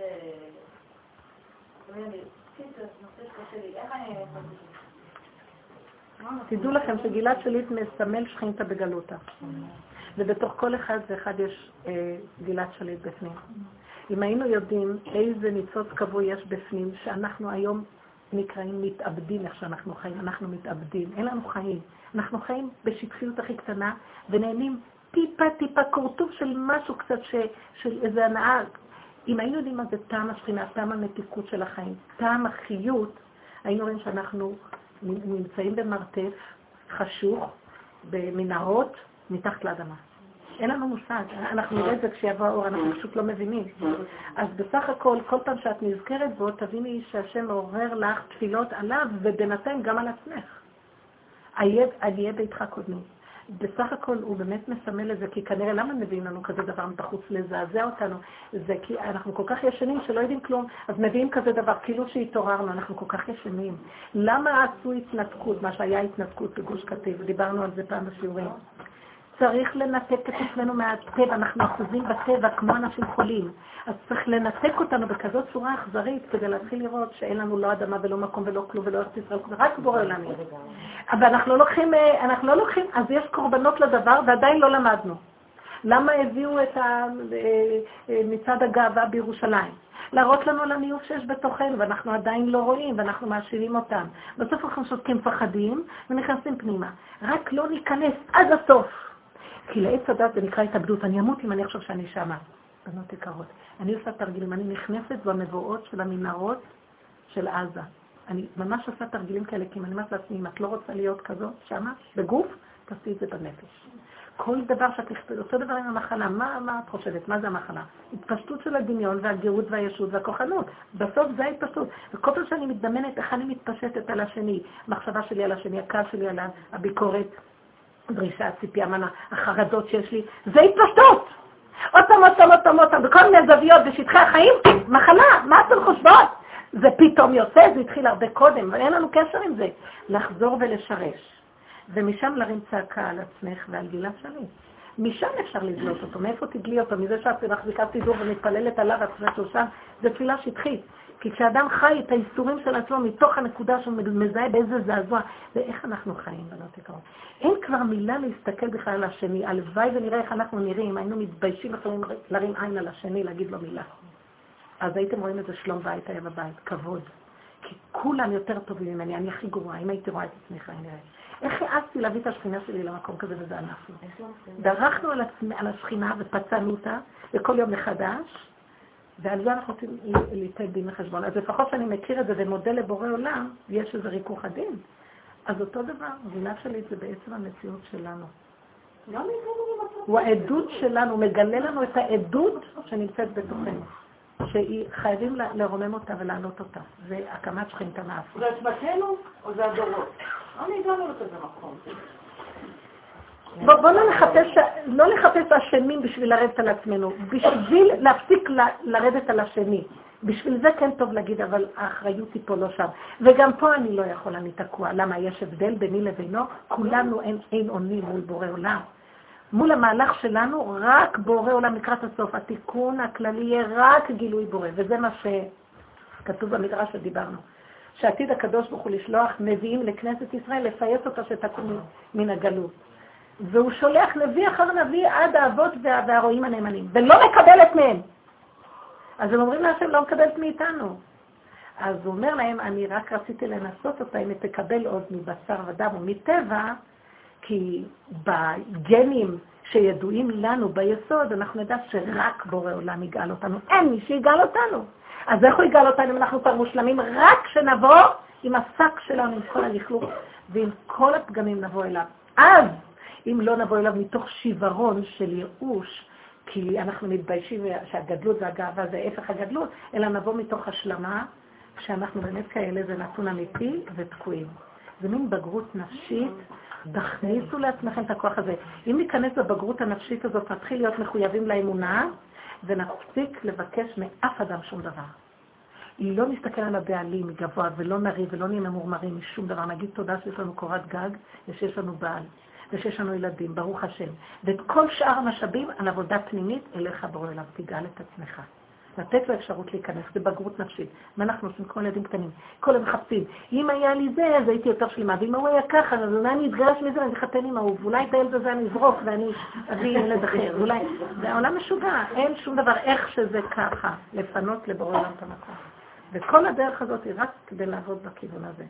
תדעו לכם שגלעד שליט מסמל שכינתה בגלותה. ובתוך כל אחד ואחד יש אה, גלעד שליט בפנים. אם היינו יודעים איזה ניצוץ קבוע יש בפנים, שאנחנו היום נקראים מתאבדים איך שאנחנו חיים, אנחנו מתאבדים, אין לנו חיים. אנחנו חיים בשטחיות הכי קטנה ונהנים טיפה טיפה קורטוב של משהו קצת ש, של איזה הנאה. אם היינו יודעים מה זה טעם השכינה, טעם המתיקות של החיים, טעם החיות, היינו רואים שאנחנו נמצאים במרתף חשוך, במנהרות, מתחת לאדמה. אין לנו מושג, אנחנו נראה את זה כשיבוא האור, אנחנו פשוט לא מבינים. אז בסך הכל, כל פעם שאת נזכרת בו, תביני שהשם מעורר לך תפילות עליו, ובינתיים גם על עצמך. אהיה ביתך קודמי. בסך הכל הוא באמת מסמל את זה, כי כנראה למה מביאים לנו כזה דבר מבחוץ לזעזע אותנו? זה כי אנחנו כל כך ישנים שלא יודעים כלום, אז מביאים כזה דבר, כאילו שהתעוררנו, אנחנו כל כך ישנים. למה עשו התנתקות, מה שהיה התנתקות בגוש קטיף, דיברנו על זה פעם בשיעורים. צריך לנתק את עצמנו מהטבע, אנחנו אחוזים בטבע כמו אנשים חולים. אז צריך לנתק אותנו בכזאת צורה אכזרית כדי להתחיל לראות שאין לנו לא אדמה ולא מקום ולא כלום ולא ארץ ישראל, רק בורא עולמי. אבל אנחנו לא לוקחים, אה, אנחנו לא לוקחים, אז יש קורבנות לדבר ועדיין לא למדנו. למה הביאו את אה, אה, מצעד הגאווה בירושלים? להראות לנו על הניוף שיש בתוכנו, ואנחנו עדיין לא רואים, ואנחנו מאשימים אותם. בסוף אנחנו שותקים מפחדים ונכנסים פנימה. רק לא ניכנס עד הסוף. כי לעץ הדת זה נקרא התאבדות. אני אמות אם אני חושב שאני שמה. בנות יקרות. אני עושה תרגילים, אני נכנסת במבואות של המנהרות של עזה. אני ממש עושה תרגילים כאלה, כי אם אני אומרת לעצמי, אם את לא רוצה להיות כזאת שמה, בגוף, תעשי את זה בנפש. כל דבר שאת נכתבת, אותו דבר עם המחלה, מה, מה את חושבת? מה זה המחלה? התפשטות של הדמיון והגאות והישות והכוחנות. בסוף זה ההתפשטות. וכל פעם שאני מתדמנת איך אני מתפשטת על השני, המחשבה שלי על השני, הכעס שלי על הביקורת, דרישה, ציפייה, מנה, החרדות שיש לי, זה התפשטות. עוד פעם, עוד פעם, עוד פעם, עוד פעם, בכל מיני זוויות בשטחי החיים, מחלה, מה אתן חושבות? זה פתאום יוצא, זה התחיל הרבה קודם, אבל אין לנו קשר עם זה. לחזור ולשרש. ומשם להרים צעקה על עצמך ועל גלעד שליט. משם אפשר לדלות אותו. מאיפה תגלי אותו? מזה שאת מחזיקה סידור ומתפללת עליו, את חושבת שהוא שם, זו תפילה שטחית. כי כשאדם חי את האיסורים של עצמו מתוך הנקודה שהוא מזהה באיזה זעזוע, ואיך אנחנו חיים, בנות יקרות. אין כבר מילה להסתכל בכלל על השני. הלוואי ונראה איך אנחנו נראים, היינו מתביישים יכולים להרים עין על השני, להגיד לו מילה. אז הייתם רואים איזה שלום בית היה בבית, כבוד. כי כולם יותר טובים ממני, אני הכי גרועה, אם הייתי רואה את עצמי אני נראית. איך העזתי להביא את השכינה שלי למקום כזה וזה אנחנו? דרכנו על, עצמי, על השכינה ופצענו אותה, וכל יום מחדש, ועל זה אנחנו רוצים ליתן דין וחשבון. אז לפחות שאני מכיר את זה ומודה לבורא עולם, יש איזה ריכוך הדין. אז אותו דבר, גבינה שלי זה בעצם המציאות שלנו. הוא העדות שלנו, הוא מגלה לנו את העדות שנמצאת בתוכנו. שחייבים לרומם אותה ולענות אותה. זה הקמת שכינתה מאפרה. זה עצמתנו או זה הדורות? אני הגענו לכזה מקום. בואו לא לחפש, לא לחפש אשמים בשביל לרדת על עצמנו, בשביל להפסיק לרדת על השני. בשביל זה כן טוב להגיד, אבל האחריות היא פה לא שם. וגם פה אני לא יכול, אני תקוע. למה? יש הבדל ביני לבינו? כולנו אין, אין עונים מול בורא עולם. מול המהלך שלנו, רק בורא עולם לקראת הסוף. התיקון הכללי יהיה רק גילוי בורא, וזה מה שכתוב במדרש שדיברנו. שעתיד הקדוש ברוך הוא לשלוח נביאים לכנסת ישראל, לפייס אותה שתקום מן הגלות. והוא שולח נביא אחר נביא עד האבות וה, והרועים הנאמנים, ולא מקבלת מהם. אז הם אומרים להשם, לא מקבלת מאיתנו. אז הוא אומר להם, אני רק רציתי לנסות אותה אם היא תקבל עוד מבשר ודם ומטבע, כי בגנים שידועים לנו ביסוד, אנחנו נדע שרק בורא עולם יגאל אותנו. אין מי שיגאל אותנו. אז איך הוא יגאל אותנו אם אנחנו כבר מושלמים? רק כשנבוא עם השק שלנו, עם כל הלכלוך ועם כל הפגמים נבוא אליו. אז, אם לא נבוא אליו מתוך שיוורון של ייאוש, כי אנחנו מתביישים שהגדלות והגאווה זה הפך הגדלות, אלא נבוא מתוך השלמה, שאנחנו באמת כאלה, זה נתון אמיתי ותקועים. זה מין בגרות נפשית תכניסו לעצמכם את הכוח הזה. אם ניכנס בבגרות הנפשית הזאת, נתחיל להיות מחויבים לאמונה, ונפסיק לבקש מאף אדם שום דבר. לא נסתכל על הבעלים מגבוה, ולא נריב, ולא נהיה ממורמרים משום דבר. נגיד תודה שיש לנו קורת גג, ושיש לנו בעל, ושיש לנו ילדים, ברוך השם. ואת כל שאר המשאבים על עבודה פנימית, אליך בורא אליו, תגאל את עצמך. לתת לו אפשרות להיכנס, זה בגרות נפשית. מה אנחנו עושים כמו ילדים קטנים? כל הם מחפשים. אם היה לי זה, אז הייתי יותר שלמה, ואם הוא היה ככה, אז אולי אני אתגרש מזה ואני אתחתן עם ההוא, ואולי את הילד הזה אני אזרוק ואני אביא ילד אחר. ואולי... זה העולם משוגע, אין שום דבר איך שזה ככה, לפנות לבורא עולם את המקום. וכל הדרך הזאת היא רק כדי לעבוד בכיוון הזה.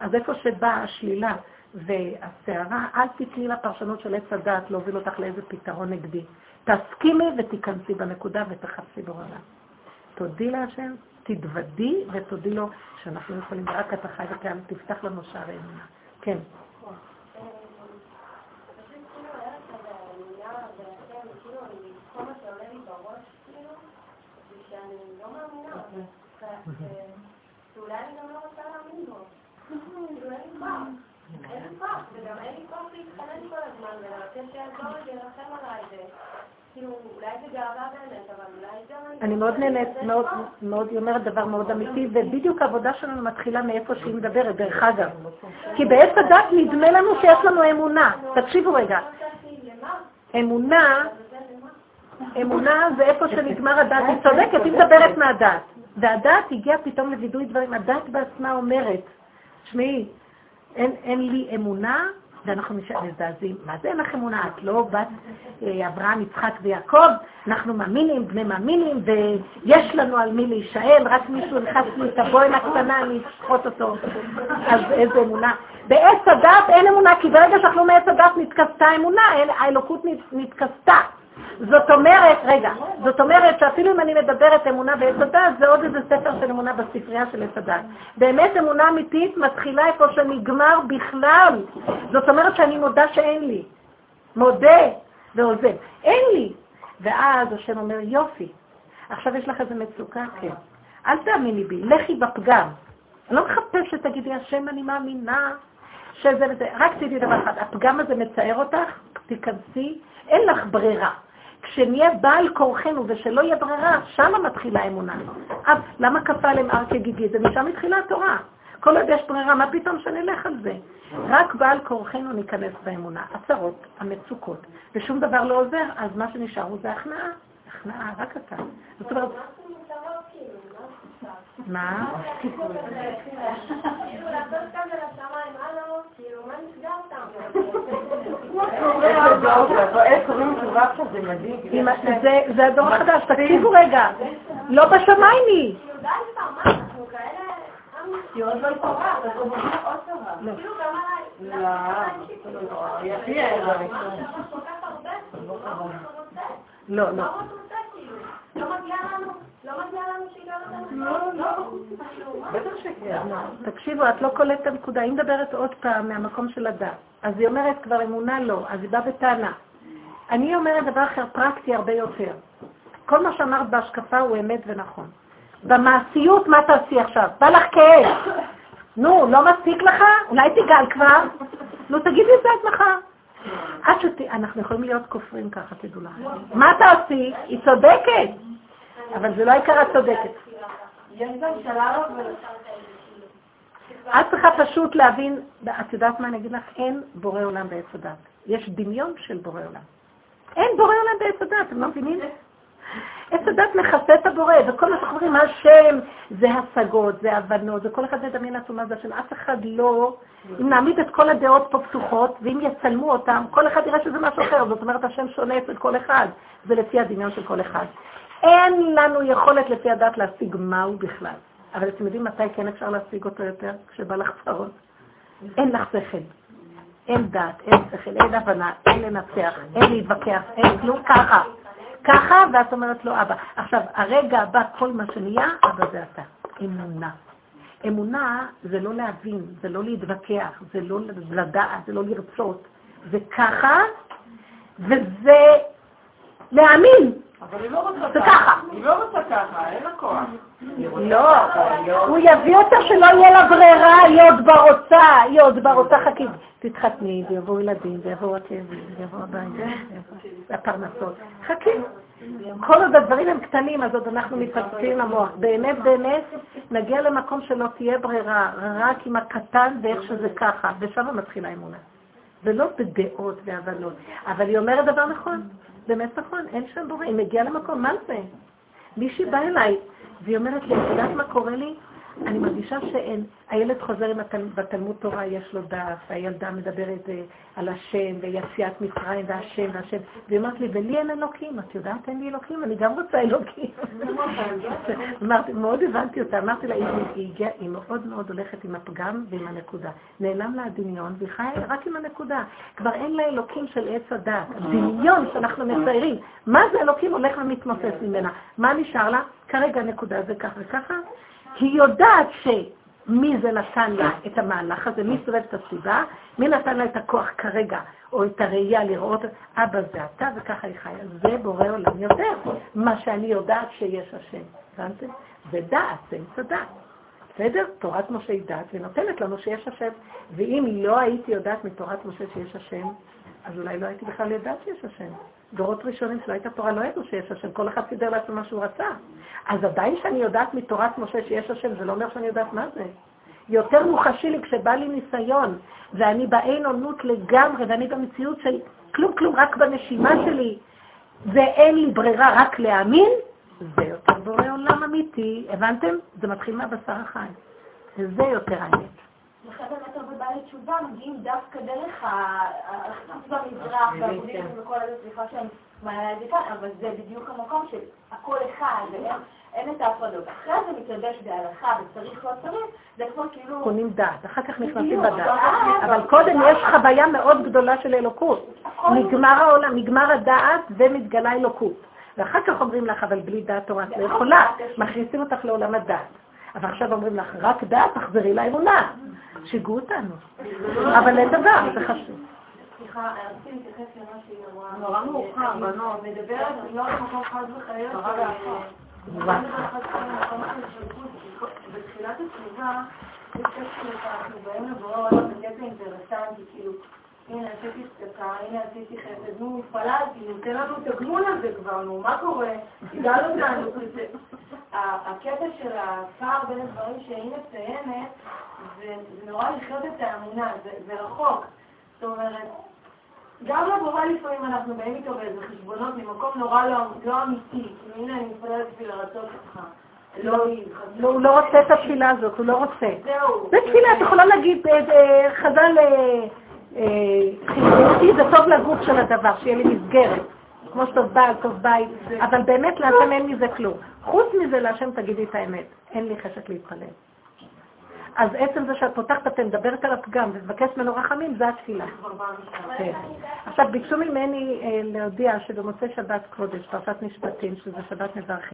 אז איפה שבאה השלילה והסערה, אל תתני לפרשנות של עץ הדת להוביל אותך לאיזה פתרון נגדי. תסכימי ותיכנסי בנקודה ותחפשי בעולם. תודי להשם, תתוודי ותודי לו שאנחנו יכולים, רק אתה חי וקיים, תפתח לנו שערי אמונה. כן. שאולי אני גם לא רוצה להאמין בו. אני מאוד נהנית, מאוד, מאוד, היא אומרת דבר מאוד אמיתי, ובדיוק העבודה שלנו מתחילה מאיפה שהיא מדברת, דרך אגב. כי בעץ הדת נדמה לנו שיש לנו אמונה. תקשיבו רגע. אמונה, אמונה זה איפה שנגמר הדת, היא צודקת, היא מדברת מהדת. והדת הגיעה פתאום לווידוי דברים. הדת בעצמה אומרת, תשמעי, אין, אין לי אמונה, ואנחנו מזדעזעים. מה זה אין לך אמונה? את לא בת אה, אברהם, יצחק ויעקב, אנחנו מאמינים, בני מאמינים, ויש לנו על מי להישאל, רק מישהו נכנס לי את הבוין הקטנה, אני אשחוט אותו. אז איזה אמונה. בעץ הדת אין אמונה, כי ברגע שאנחנו מעץ הדת נתכסתה אמונה, האלוקות נתכסתה. זאת אומרת, רגע, זאת אומרת שאפילו אם אני מדברת אמונה בעץ הדת, זה עוד איזה ספר של אמונה בספרייה של עץ הדת. באמת אמונה אמיתית מתחילה איפה שנגמר בכלל. זאת אומרת שאני מודה שאין לי. מודה ועוזב. אין לי. ואז השם אומר, יופי, עכשיו יש לך איזה מצוקה? כן. אל תאמיני בי, לכי בפגם. אני לא מחפש שתגידי, השם, אני מאמינה שזה וזה. רק תדעי דבר אחד, הפגם הזה מצער אותך, תיכנסי, אין לך ברירה. כשנהיה בעל כורחנו ושלא יהיה ברירה, שמה מתחילה האמונה. אז למה כפה עליהם הר כגיגי? זה משם התחילה התורה. כל עוד יש ברירה, מה פתאום שנלך על זה? רק בעל כורחנו ניכנס באמונה. הצרות, המצוקות, ושום דבר לא עוזר, אז מה שנשאר הוא זה הכנעה. הכנעה, רק אתה. זאת אומרת... מה? זה הדור החדש, תקשיבו רגע. לא בשמיים היא. היא עוד לא התעוררה, אבל עוד תורה. לא, לא. לא מגיע לנו? לא מגיע לנו שיגע אותנו? לא, לא. בטח שכן. תקשיבו, את לא קולטת את הנקודה. היא מדברת עוד פעם מהמקום של הדת. אז היא אומרת כבר אמונה לא, אז היא באה בטענה. אני אומרת דבר אחר, פרקטי הרבה יותר. כל מה שאמרת בהשקפה הוא אמת ונכון. במעשיות, מה תעשי עכשיו? בא לך כאב. נו, לא מספיק לך? אולי תיגל כבר? נו, תגידי את זה עד מחר. עד שת... אנחנו יכולים להיות כופרים ככה, תדעו לך. מה תעשי? היא צודקת. אבל זה לא העיקר הצודקת. את צריכה פשוט להבין, את יודעת מה אני אגיד לך? אין בורא עולם בעץ הדת. יש דמיון של בורא עולם. אין בורא עולם בעץ הדת, אתם לא מבינים? עץ הדת מכסה את הבורא, וכל מה שאנחנו אומרים, השם זה השגות, זה הבנות, וכל אחד מדמיין לעצמו מה זה השם. אף אחד לא, אם נעמיד את כל הדעות פה פתוחות, ואם יצלמו אותם, כל אחד יראה שזה משהו אחר. זאת אומרת, השם שונה אצל כל אחד. זה לפי הדמיון של כל אחד. אין לנו יכולת לפי הדת להשיג מהו בכלל. אבל אתם יודעים מתי כן אפשר להשיג אותו יותר? כשבא לך צרות. אין לך שכל. אין דת, אין שכל, אין הבנה, אין לנצח, אין להתווכח, אין כלום, ככה. ככה, ואת אומרת לו, אבא. עכשיו, הרגע הבא, כל מה שנהיה, אבא זה אתה. אמונה. אמונה זה לא להבין, זה לא להתווכח, זה לא לדעת, זה לא לרצות. זה ככה, וזה להאמין. אבל היא לא רוצה זה ככה. היא לא רוצה ככה, אין לה כוח. לא, הוא יביא אותה שלא יהיה לה ברירה, היא עוד ברוצה, היא עוד ברוצה, חכי. תתחתני, ויבואו ילדים, ויבואו הכאבים, ויבואו הבעיה, והפרנסות. חכי. כל עוד הדברים הם קטנים, אז עוד אנחנו מתפצפים למוח. באמת, באמת, נגיע למקום שלא תהיה ברירה, רק עם הקטן ואיך שזה ככה, ושם מתחילה אמונה. ולא בדעות והבנות. אבל היא אומרת דבר נכון. באמת נכון, אין שם בורא, היא מגיעה למקום, מה זה? מישהי באה אליי, והיא אומרת לי, את יודעת מה קורה לי? אני מרגישה שאין, הילד חוזר עם התל... בתלמוד תורה, יש לו דף, הילדה מדברת אה, על השם ויציאת מצרים והשם והשם, והיא אומרת לי, ולי אין אלוקים, את יודעת, אין לי אלוקים, אני גם רוצה אלוקים. אמרתי, מאוד הבנתי אותה, אמרתי לה, היא, מאוד מאוד הולכת עם הפגם ועם הנקודה. נעלם לה הדמיון, והיא חיה רק עם הנקודה. כבר אין לה אלוקים של עץ הדת, הדמיון שאנחנו מציירים. מה זה אלוקים הולך ומתמוסס ממנה? מה נשאר לה? כרגע נקודה זה כך וככה. היא יודעת שמי זה נתן לה את המהלך הזה, מי סובב את הסיבה, מי נתן לה את הכוח כרגע, או את הראייה לראות, אבא זה אתה וככה היא חיה. זה בורא עולם יודע, מה שאני יודעת שיש השם. הבנתם? זה דעת, זה אמצע דעת. בסדר? תורת משה היא דעת, ונותנת לנו שיש השם. ואם לא הייתי יודעת מתורת משה שיש השם, אז אולי לא הייתי בכלל יודעת שיש השם. דורות ראשונים שלא הייתה תורה לא ידעו שיש השם, כל אחד סידר לעצמו מה שהוא רצה. אז עדיין שאני יודעת מתורת משה שיש השם, זה לא אומר שאני יודעת מה זה. יותר מוחשי לי כשבא לי ניסיון, ואני באין עונות לגמרי, ואני במציאות של כלום כלום, רק בנשימה שלי, ואין לי ברירה רק להאמין, זה יותר בורא עולם אמיתי. הבנתם? זה מתחיל מהבשר החי. וזה יותר האמת. לכן באמת הרבה בעלי תשובה מגיעים דווקא דרך החיפוש במזרח והבודהיזם וכל הזה, סליחה שאני מעלה את זה כאן, אבל זה בדיוק המקום של הכל אחד, ואין את ההפרדות. אחרי זה מתלבש בהלכה וצריך לא צריך, זה כבר כאילו... קונים דעת, אחר כך נכנסים בדעת. אבל קודם יש חוויה מאוד גדולה של אלוקות. נגמר העולם, נגמר הדעת ומתגלה אלוקות. ואחר כך אומרים לך, אבל בלי דעת תורה את לא יכולה, מכניסים אותך לעולם הדעת. אבל עכשיו אומרים לך, רק דעת, תחזרי לאמונה. שיגעו אותנו. אבל אין דבר, זה חשוב. סליחה, רציתי להתייחס למה שהיא אמרה. נורא מאוחר, בנות. מדברת לא במקום חס וחלילה. בתחילת התשובה, יש קשר שאנחנו באים לבורא עולם בקטע אינטרסנטי, כאילו, הנה עשיתי צדקה, הנה עשיתי חסד, נו, התפללתי, נותן לנו את הגמול הזה כבר, נו, מה קורה? תגאל אותנו. הקטע של הפער בין הדברים שהיא מציינת, זה נורא לחיות את האמונה, זה רחוק. זאת אומרת, גם לבורא לפעמים אנחנו באים איתו באיזה חשבונות ממקום נורא לא, לא אמיתי. הנה אני מתפללת בשביל לרצות אותך. לא, לא, הוא לא רוצה את התפילה הזאת, הוא לא רוצה. זהו. זה תפילה, את יכולה להגיד, אה, אה, חז"ל חינוכי, זה טוב לגוף של הדבר, שיהיה לי מסגרת. כמו שטוב בעל, טוב בית, אבל באמת להשם אין מזה כלום. חוץ מזה להשם תגידי את האמת, אין לי חשק להתפלל. אז עצם זה שאת פותחת את מדברת על הפגם ומבקשת ממנו רחמים, זה התפילה. כן. עכשיו, ביקשו ממני להודיע שבמוצאי שבת קודש, פרשת משפטים, שזה שבת מברכים,